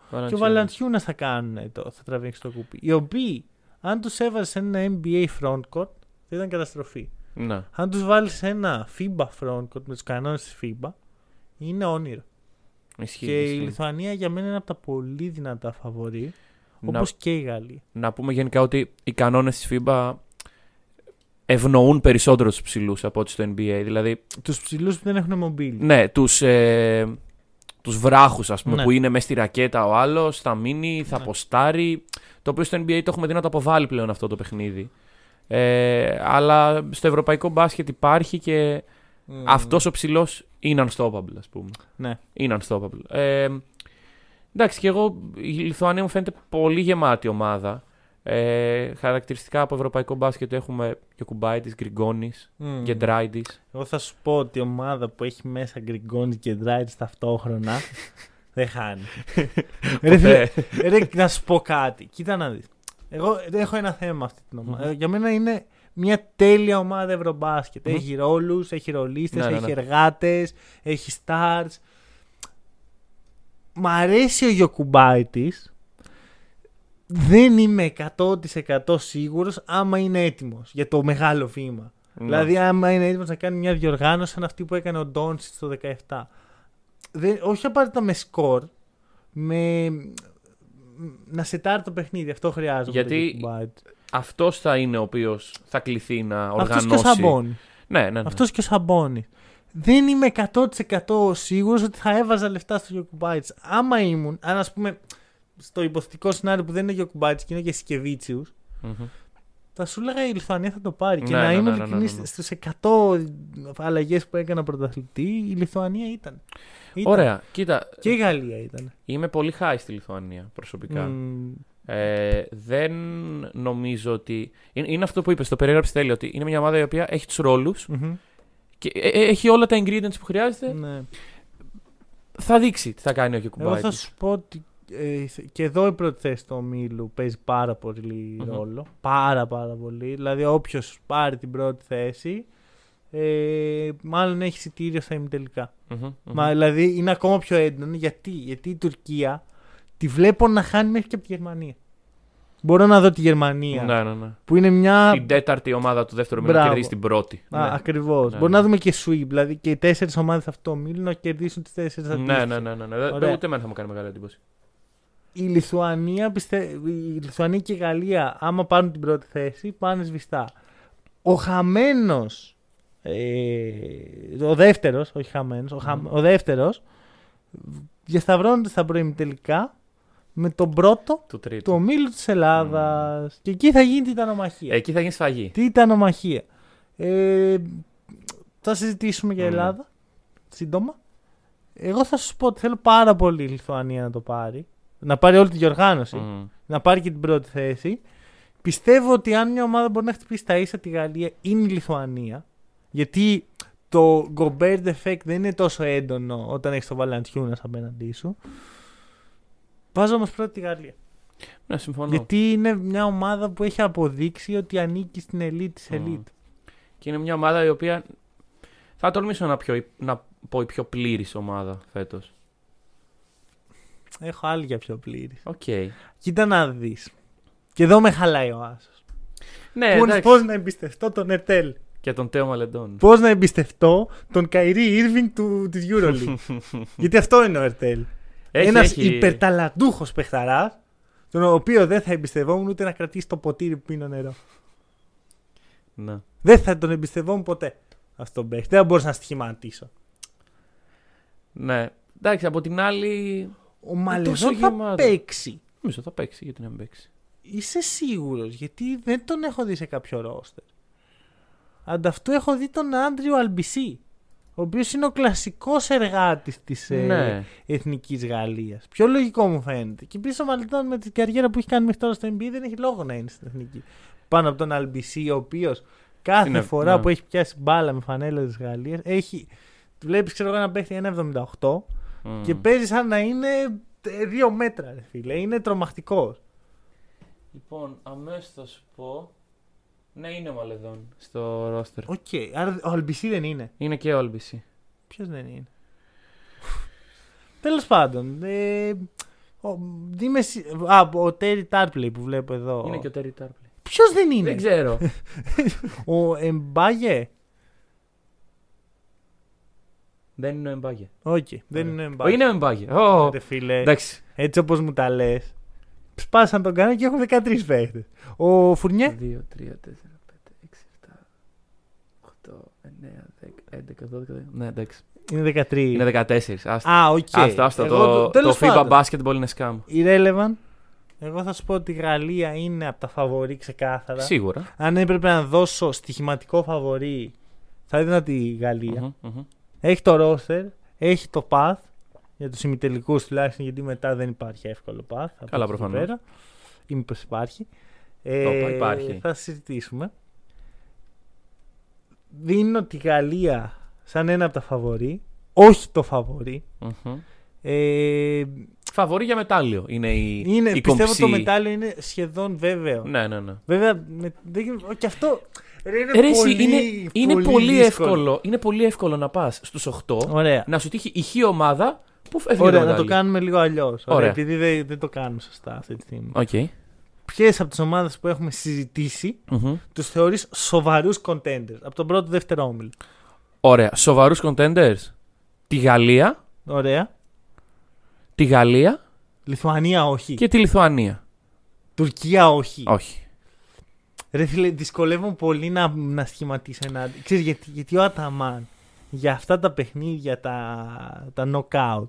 Speaker 1: και ο
Speaker 2: Βαλαντσιούνας.
Speaker 1: Βαλαντσιούνα θα κάνουν το, θα τραβήξουν το κουπί. Οι οποίοι, αν τους έβαζε σε ένα NBA frontcourt, θα ήταν καταστροφή.
Speaker 2: Ναι.
Speaker 1: Αν τους βάλεις σε ένα FIBA frontcourt με τους κανόνες της FIBA, είναι όνειρο.
Speaker 2: Ισχύει,
Speaker 1: και η
Speaker 2: ισχύει.
Speaker 1: Λιθουανία για μένα είναι από τα πολύ δυνατά φαβορή,
Speaker 2: Να,
Speaker 1: όπως και η Γαλλία.
Speaker 2: να πούμε γενικά ότι οι κανόνες της FIBA ευνοούν περισσότερο τους ψηλούς από ό,τι στο NBA. Δηλαδή,
Speaker 1: Τους ψηλούς που δεν έχουν mobility.
Speaker 2: ναι, τους ε, τους βράχους, ας πούμε,
Speaker 1: Ναι.
Speaker 2: που είναι μες στη ρακέτα ο άλλος, θα μείνει, θα
Speaker 1: Ναι.
Speaker 2: ποστάρει. Το οποίο στο NBA το έχουμε δει να το αποβάλει πλέον αυτό το παιχνίδι. Ε, αλλά στο ευρωπαϊκό μπάσκετ υπάρχει και
Speaker 1: Mm.
Speaker 2: αυτός ο ψηλός είναι unstoppable, ας πούμε.
Speaker 1: Ναι.
Speaker 2: Είναι unstoppable. Ε, εντάξει, και εγώ η Λιθουανία μου φαίνεται πολύ γεμάτη ομάδα. Ε, χαρακτηριστικά από ευρωπαϊκό μπάσκετ έχουμε και ο Κουμπάιτης, Γκριγκόνης,
Speaker 1: Mm.
Speaker 2: και Ντράιντης.
Speaker 1: Εγώ θα σου πω ότι η ομάδα που έχει μέσα Γκριγκόνης και Ντράιτ ταυτόχρονα δεν χάνει. ρε, φίλε, ρε, να σου πω κάτι. Κοίτα να δεις. Εγώ έχω ένα θέμα με αυτή την ομάδα.
Speaker 2: Μμμ.
Speaker 1: Ε, Για μένα είναι μια τέλεια ομάδα ευρωμπάσκετ.
Speaker 2: Μμμ.
Speaker 1: Έχει ρόλους, έχει ρολίστες,
Speaker 2: Ναι, ναι,
Speaker 1: έχει
Speaker 2: ναι.
Speaker 1: εργάτες, έχει stars. Μ' αρέσει ο Γιωκουμπάιτης. Δεν είμαι 100% σίγουρος άμα είναι έτοιμος για το μεγάλο βήμα.
Speaker 2: Ναι.
Speaker 1: Δηλαδή, άμα είναι έτοιμος να κάνει μια διοργάνωση σαν αυτή που έκανε ο Ντόνσιτς το 17. Δεν, όχι απαραίτητα με σκορ, με να σετάρει το παιχνίδι. Αυτό χρειάζεται.
Speaker 2: Γιατί Αυτός θα είναι ο οποίος θα κληθεί να
Speaker 1: Αυτός
Speaker 2: οργανώσει.
Speaker 1: και ο Σαμπόνι.
Speaker 2: Ναι, ναι, ναι.
Speaker 1: Αυτός και ο Σαμπόνι. Δεν είμαι 100% σίγουρος ότι θα έβαζα λεφτά στο Γιωκουμπάιτς. Άμα ήμουν, αν ας πούμε στο υποθετικό σενάριο που δεν είναι Γιωκουμπάιτς και είναι και Σικεβίτσιου,
Speaker 2: Μμμ.
Speaker 1: θα σου έλεγα η Λιθουανία θα το πάρει. και
Speaker 2: Ναι,
Speaker 1: να
Speaker 2: ναι,
Speaker 1: είμαι
Speaker 2: ναι, ναι,
Speaker 1: ειλικρινής,
Speaker 2: ναι, ναι.
Speaker 1: στους 100 αλλαγές που έκανα πρωταθλητή, η Λιθουανία ήταν. Ήταν.
Speaker 2: Ωραία, κοίτα.
Speaker 1: Και η Γαλλία ήταν.
Speaker 2: Είμαι πολύ high στη Λιθουανία προσωπικά.
Speaker 1: Μμμ.
Speaker 2: Ε, δεν νομίζω ότι. Είναι, είναι αυτό που είπες, το περιέγραψε τέλειο. Ότι είναι μια ομάδα η οποία έχει τους ρόλους
Speaker 1: Μμμ.
Speaker 2: Και ε, ε, έχει όλα τα ingredients που χρειάζεται.
Speaker 1: Ναι.
Speaker 2: Θα δείξει τι θα κάνει ο
Speaker 1: Εγώ
Speaker 2: Γιακουμπάιτης.
Speaker 1: θα σου πω ότι ε, και εδώ η πρώτη θέση του ομίλου παίζει πάρα πολύ
Speaker 2: Μμμ.
Speaker 1: ρόλο. Πάρα πάρα πολύ. Δηλαδή όποιος πάρει την πρώτη θέση ε, μάλλον έχει εισιτήριο στα ημιτελικά.
Speaker 2: Μμμ, μμμ.
Speaker 1: Μα δηλαδή είναι ακόμα πιο έντονο γιατί, γιατί η Τουρκία τη βλέπω να χάνει μέχρι και από τη Γερμανία. Μπορώ να δω τη Γερμανία
Speaker 2: Ναι, ναι, ναι.
Speaker 1: που είναι μια.
Speaker 2: Την τέταρτη ομάδα του δεύτερου μήνου
Speaker 1: Μπράβο.
Speaker 2: κερδίσει την πρώτη.
Speaker 1: Α,
Speaker 2: ναι.
Speaker 1: Ακριβώς.
Speaker 2: Ναι,
Speaker 1: Μπορεί
Speaker 2: ναι.
Speaker 1: να δούμε και sweep. Δηλαδή και οι τέσσερις ομάδες αυτού του ομίλου να κερδίσουν τις τέσσερις
Speaker 2: Ναι, ναι, ναι, ναι, ναι. Δε-
Speaker 1: Ωραία.
Speaker 2: Ούτε εμένα θα μου κάνει μεγάλη εντύπωση.
Speaker 1: Η Λιθουανία, πιστε... η Λιθουανία και η Γαλλία, άμα πάρουν την πρώτη θέση, πάνε σβηστά. Ο χαμένος. Ε, ο δεύτερος, όχι χαμένος, ο, χα...
Speaker 2: Μμμ.
Speaker 1: ο δεύτερος διασταυρώνεται στα τελικά με τον πρώτο
Speaker 2: Του τρίτου.
Speaker 1: του ομίλου της Ελλάδας. Και εκεί θα γίνει τιτανομαχία.
Speaker 2: Εκεί θα γίνει σφαγή.
Speaker 1: Τιτανομαχία. Ε, θα συζητήσουμε για
Speaker 2: Μμμ.
Speaker 1: Ελλάδα σύντομα. Εγώ θα σου πω ότι θέλω πάρα πολύ η Λιθουανία να το πάρει. Να πάρει όλη τη διοργάνωση.
Speaker 2: Μμ.
Speaker 1: Να πάρει και την πρώτη θέση. Πιστεύω ότι αν μια ομάδα μπορεί να χτυπήσει τα ίσα τη Γαλλία είναι η Λιθουανία. Γιατί το Gobert effect δεν είναι τόσο έντονο όταν έχεις το Βαλαντιούνα απέναντί σου. Βάζω όμως πρώτη τη Γαλλία.
Speaker 2: Ναι, συμφωνώ.
Speaker 1: Γιατί είναι μια ομάδα που έχει αποδείξει ότι ανήκει στην ελίτ της
Speaker 2: Μμ.
Speaker 1: ελίτ.
Speaker 2: Και είναι μια ομάδα η οποία. Θα τολμήσω να, πιο, να πω η πιο πλήρης ομάδα φέτος.
Speaker 1: Έχω άλλη για πιο πλήρης.
Speaker 2: ΟΚ.
Speaker 1: Κοίτα να δεις. Και εδώ με χαλάει ο Άσος.
Speaker 2: Ναι,
Speaker 1: Πώ
Speaker 2: εντάξει.
Speaker 1: να εμπιστευτώ τον Ερτέλ.
Speaker 2: Και τον Τέο Μαλεντόν.
Speaker 1: Πώς να εμπιστευτώ τον Κάιρι Ίρβινγκ του της EuroLeague; Γιατί αυτό είναι ο Ερτέλ.
Speaker 2: Έχει,
Speaker 1: Ένας
Speaker 2: έχει-
Speaker 1: υπερταλαντούχος παιχταράς, τον οποίο δεν θα εμπιστευόμουν ούτε να κρατήσει το ποτήρι που πίνω νερό.
Speaker 2: Ναι.
Speaker 1: Δεν θα τον εμπιστευόμουν ποτέ. Αυτό τον παίχτη. Δεν θα μπορούσα να στοιχηματίσω.
Speaker 2: ναι. Εντάξει, από την άλλη.
Speaker 1: Ο Μαλεδόν
Speaker 2: τόσο
Speaker 1: θα
Speaker 2: γεμάτο.
Speaker 1: παίξει.
Speaker 2: Νομίζω θα παίξει. Γιατί να μην παίξει.
Speaker 1: Είσαι σίγουρος, γιατί δεν τον έχω δει σε κάποιο ρόστερ. Ανταυτού έχω δει τον Άντριο Αλμπισί, ο οποίος είναι ο κλασικός εργάτης της
Speaker 2: Ναι.
Speaker 1: εθνικής Γαλλίας. Πιο λογικό μου φαίνεται. Και πίσω ο Μαλετών με την καριέρα που έχει κάνει μέχρι τώρα στο NBA δεν έχει λόγο να είναι στην εθνική. Πάνω από τον Αλμπισί, ο οποίος κάθε
Speaker 2: Είναι-
Speaker 1: φορά
Speaker 2: ναι.
Speaker 1: που έχει πιάσει μπάλα με φανέλα της Γαλλίας έχει. Βλέπεις, ξέρω εγώ, ένα παίχτη 1,78
Speaker 2: Μμ.
Speaker 1: και παίζει σαν να είναι ε, δύο μέτρα, ρε φίλε. Είναι τρομακτικός.
Speaker 2: Λοιπόν, αμέσως θα σου πω. Ναι, είναι ο Μαλεδόν στο ρόστερ.
Speaker 1: ΟΚ, άρα ο Αλμπισί δεν είναι.
Speaker 2: Είναι και ο Όλμπισι.
Speaker 1: Ποιος δεν είναι; Τέλος πάντων. Ε, ο, είμαι σι- α, ο Τέρι Τάρπλεϊ που βλέπω εδώ.
Speaker 2: Είναι και ο Τέρι Τάρπεϊ.
Speaker 1: Ποιος δεν είναι;
Speaker 2: Δεν ξέρω.
Speaker 1: Ο Εμπάγε.
Speaker 2: δεν είναι ο Εμπάγε.
Speaker 1: ΟΚ, δεν
Speaker 2: Ωραία.
Speaker 1: είναι ο
Speaker 2: Ο,
Speaker 1: Εμπάγε.
Speaker 2: είναι ο Εμπάγε. Ω,
Speaker 1: Ρε φίλε,
Speaker 2: Εντάξει.
Speaker 1: έτσι όπως μου τα λες. Σπάσαν τον κανένα και έχω 13 παίχτες. Ο Φουρνιέ.
Speaker 2: 2, 3, 4, 5, 6, 7, 8, 9, 10, 11, 12. Ναι, εντάξει.
Speaker 1: Είναι 13.
Speaker 2: Είναι 14. Άστα.
Speaker 1: Α, ΟΚ.
Speaker 2: Άστα, άστα.
Speaker 1: Εγώ
Speaker 2: Το, το
Speaker 1: τέλος
Speaker 2: FIBA
Speaker 1: πάντων,
Speaker 2: basketball είναι scam.
Speaker 1: Irrelevant. Εγώ θα σου πω ότι η Γαλλία είναι από τα φαβορή ξεκάθαρα.
Speaker 2: Σίγουρα.
Speaker 1: Αν έπρεπε να δώσω στοιχηματικό φαβορή, θα έδινα τη Γαλλία.
Speaker 2: Μμμ, μμμ.
Speaker 1: Έχει το roster, έχει το path για τους ημιτελικούς τουλάχιστον, γιατί μετά δεν υπάρχει εύκολο path. από
Speaker 2: Καλά,
Speaker 1: εκεί και
Speaker 2: προφανώς.
Speaker 1: πέρα. Ή μήπως υπάρχει. Ε,
Speaker 2: Το υπάρχει.
Speaker 1: Θα συζητήσουμε. Δίνω τη Γαλλία σαν ένα από τα φαβορή. Όχι το φαβορή.
Speaker 2: Μμμ.
Speaker 1: Ε,
Speaker 2: Φαβορή για μετάλλιο είναι η,
Speaker 1: είναι,
Speaker 2: η
Speaker 1: πιστεύω
Speaker 2: κομψή.
Speaker 1: το μετάλλιο είναι σχεδόν βέβαιο.
Speaker 2: Ναι, ναι, ναι.
Speaker 1: Βέβαια, με, δεν, και αυτό. Ρε, είναι
Speaker 2: Ρε, εσύ,
Speaker 1: πολύ,
Speaker 2: είναι, είναι πολύ,
Speaker 1: δύσκολο.
Speaker 2: εύκολο, είναι πολύ εύκολο να πας στους 8
Speaker 1: Ωραία.
Speaker 2: να σου τύχει η χ ομάδα που φεύγει
Speaker 1: Ωραία,
Speaker 2: το
Speaker 1: να το
Speaker 2: μετάλλιο.
Speaker 1: κάνουμε λίγο αλλιώς.
Speaker 2: Ωραία.
Speaker 1: Επειδή δεν, δεν το κάνουμε σωστά αυτή τη στιγμή.
Speaker 2: ΟΚ.
Speaker 1: Ποιες από τις ομάδες που έχουμε συζητήσει
Speaker 2: Μμμ.
Speaker 1: τους θεωρείς σοβαρούς contenders; Από τον πρώτο δεύτερο όμιλο.
Speaker 2: Ωραία. Σοβαρούς contenders. Τη Γαλλία,
Speaker 1: Ωραία.
Speaker 2: τη Γαλλία
Speaker 1: Λιθουανία όχι.
Speaker 2: και τη Λιθουανία.
Speaker 1: Τουρκία όχι.
Speaker 2: Όχι.
Speaker 1: Ρε φίλε, δυσκολεύομαι πολύ να, να σχηματίσω ένα. Ξέρεις, γιατί, γιατί ο Αταμάν για αυτά τα παιχνίδια, τα, τα knockout,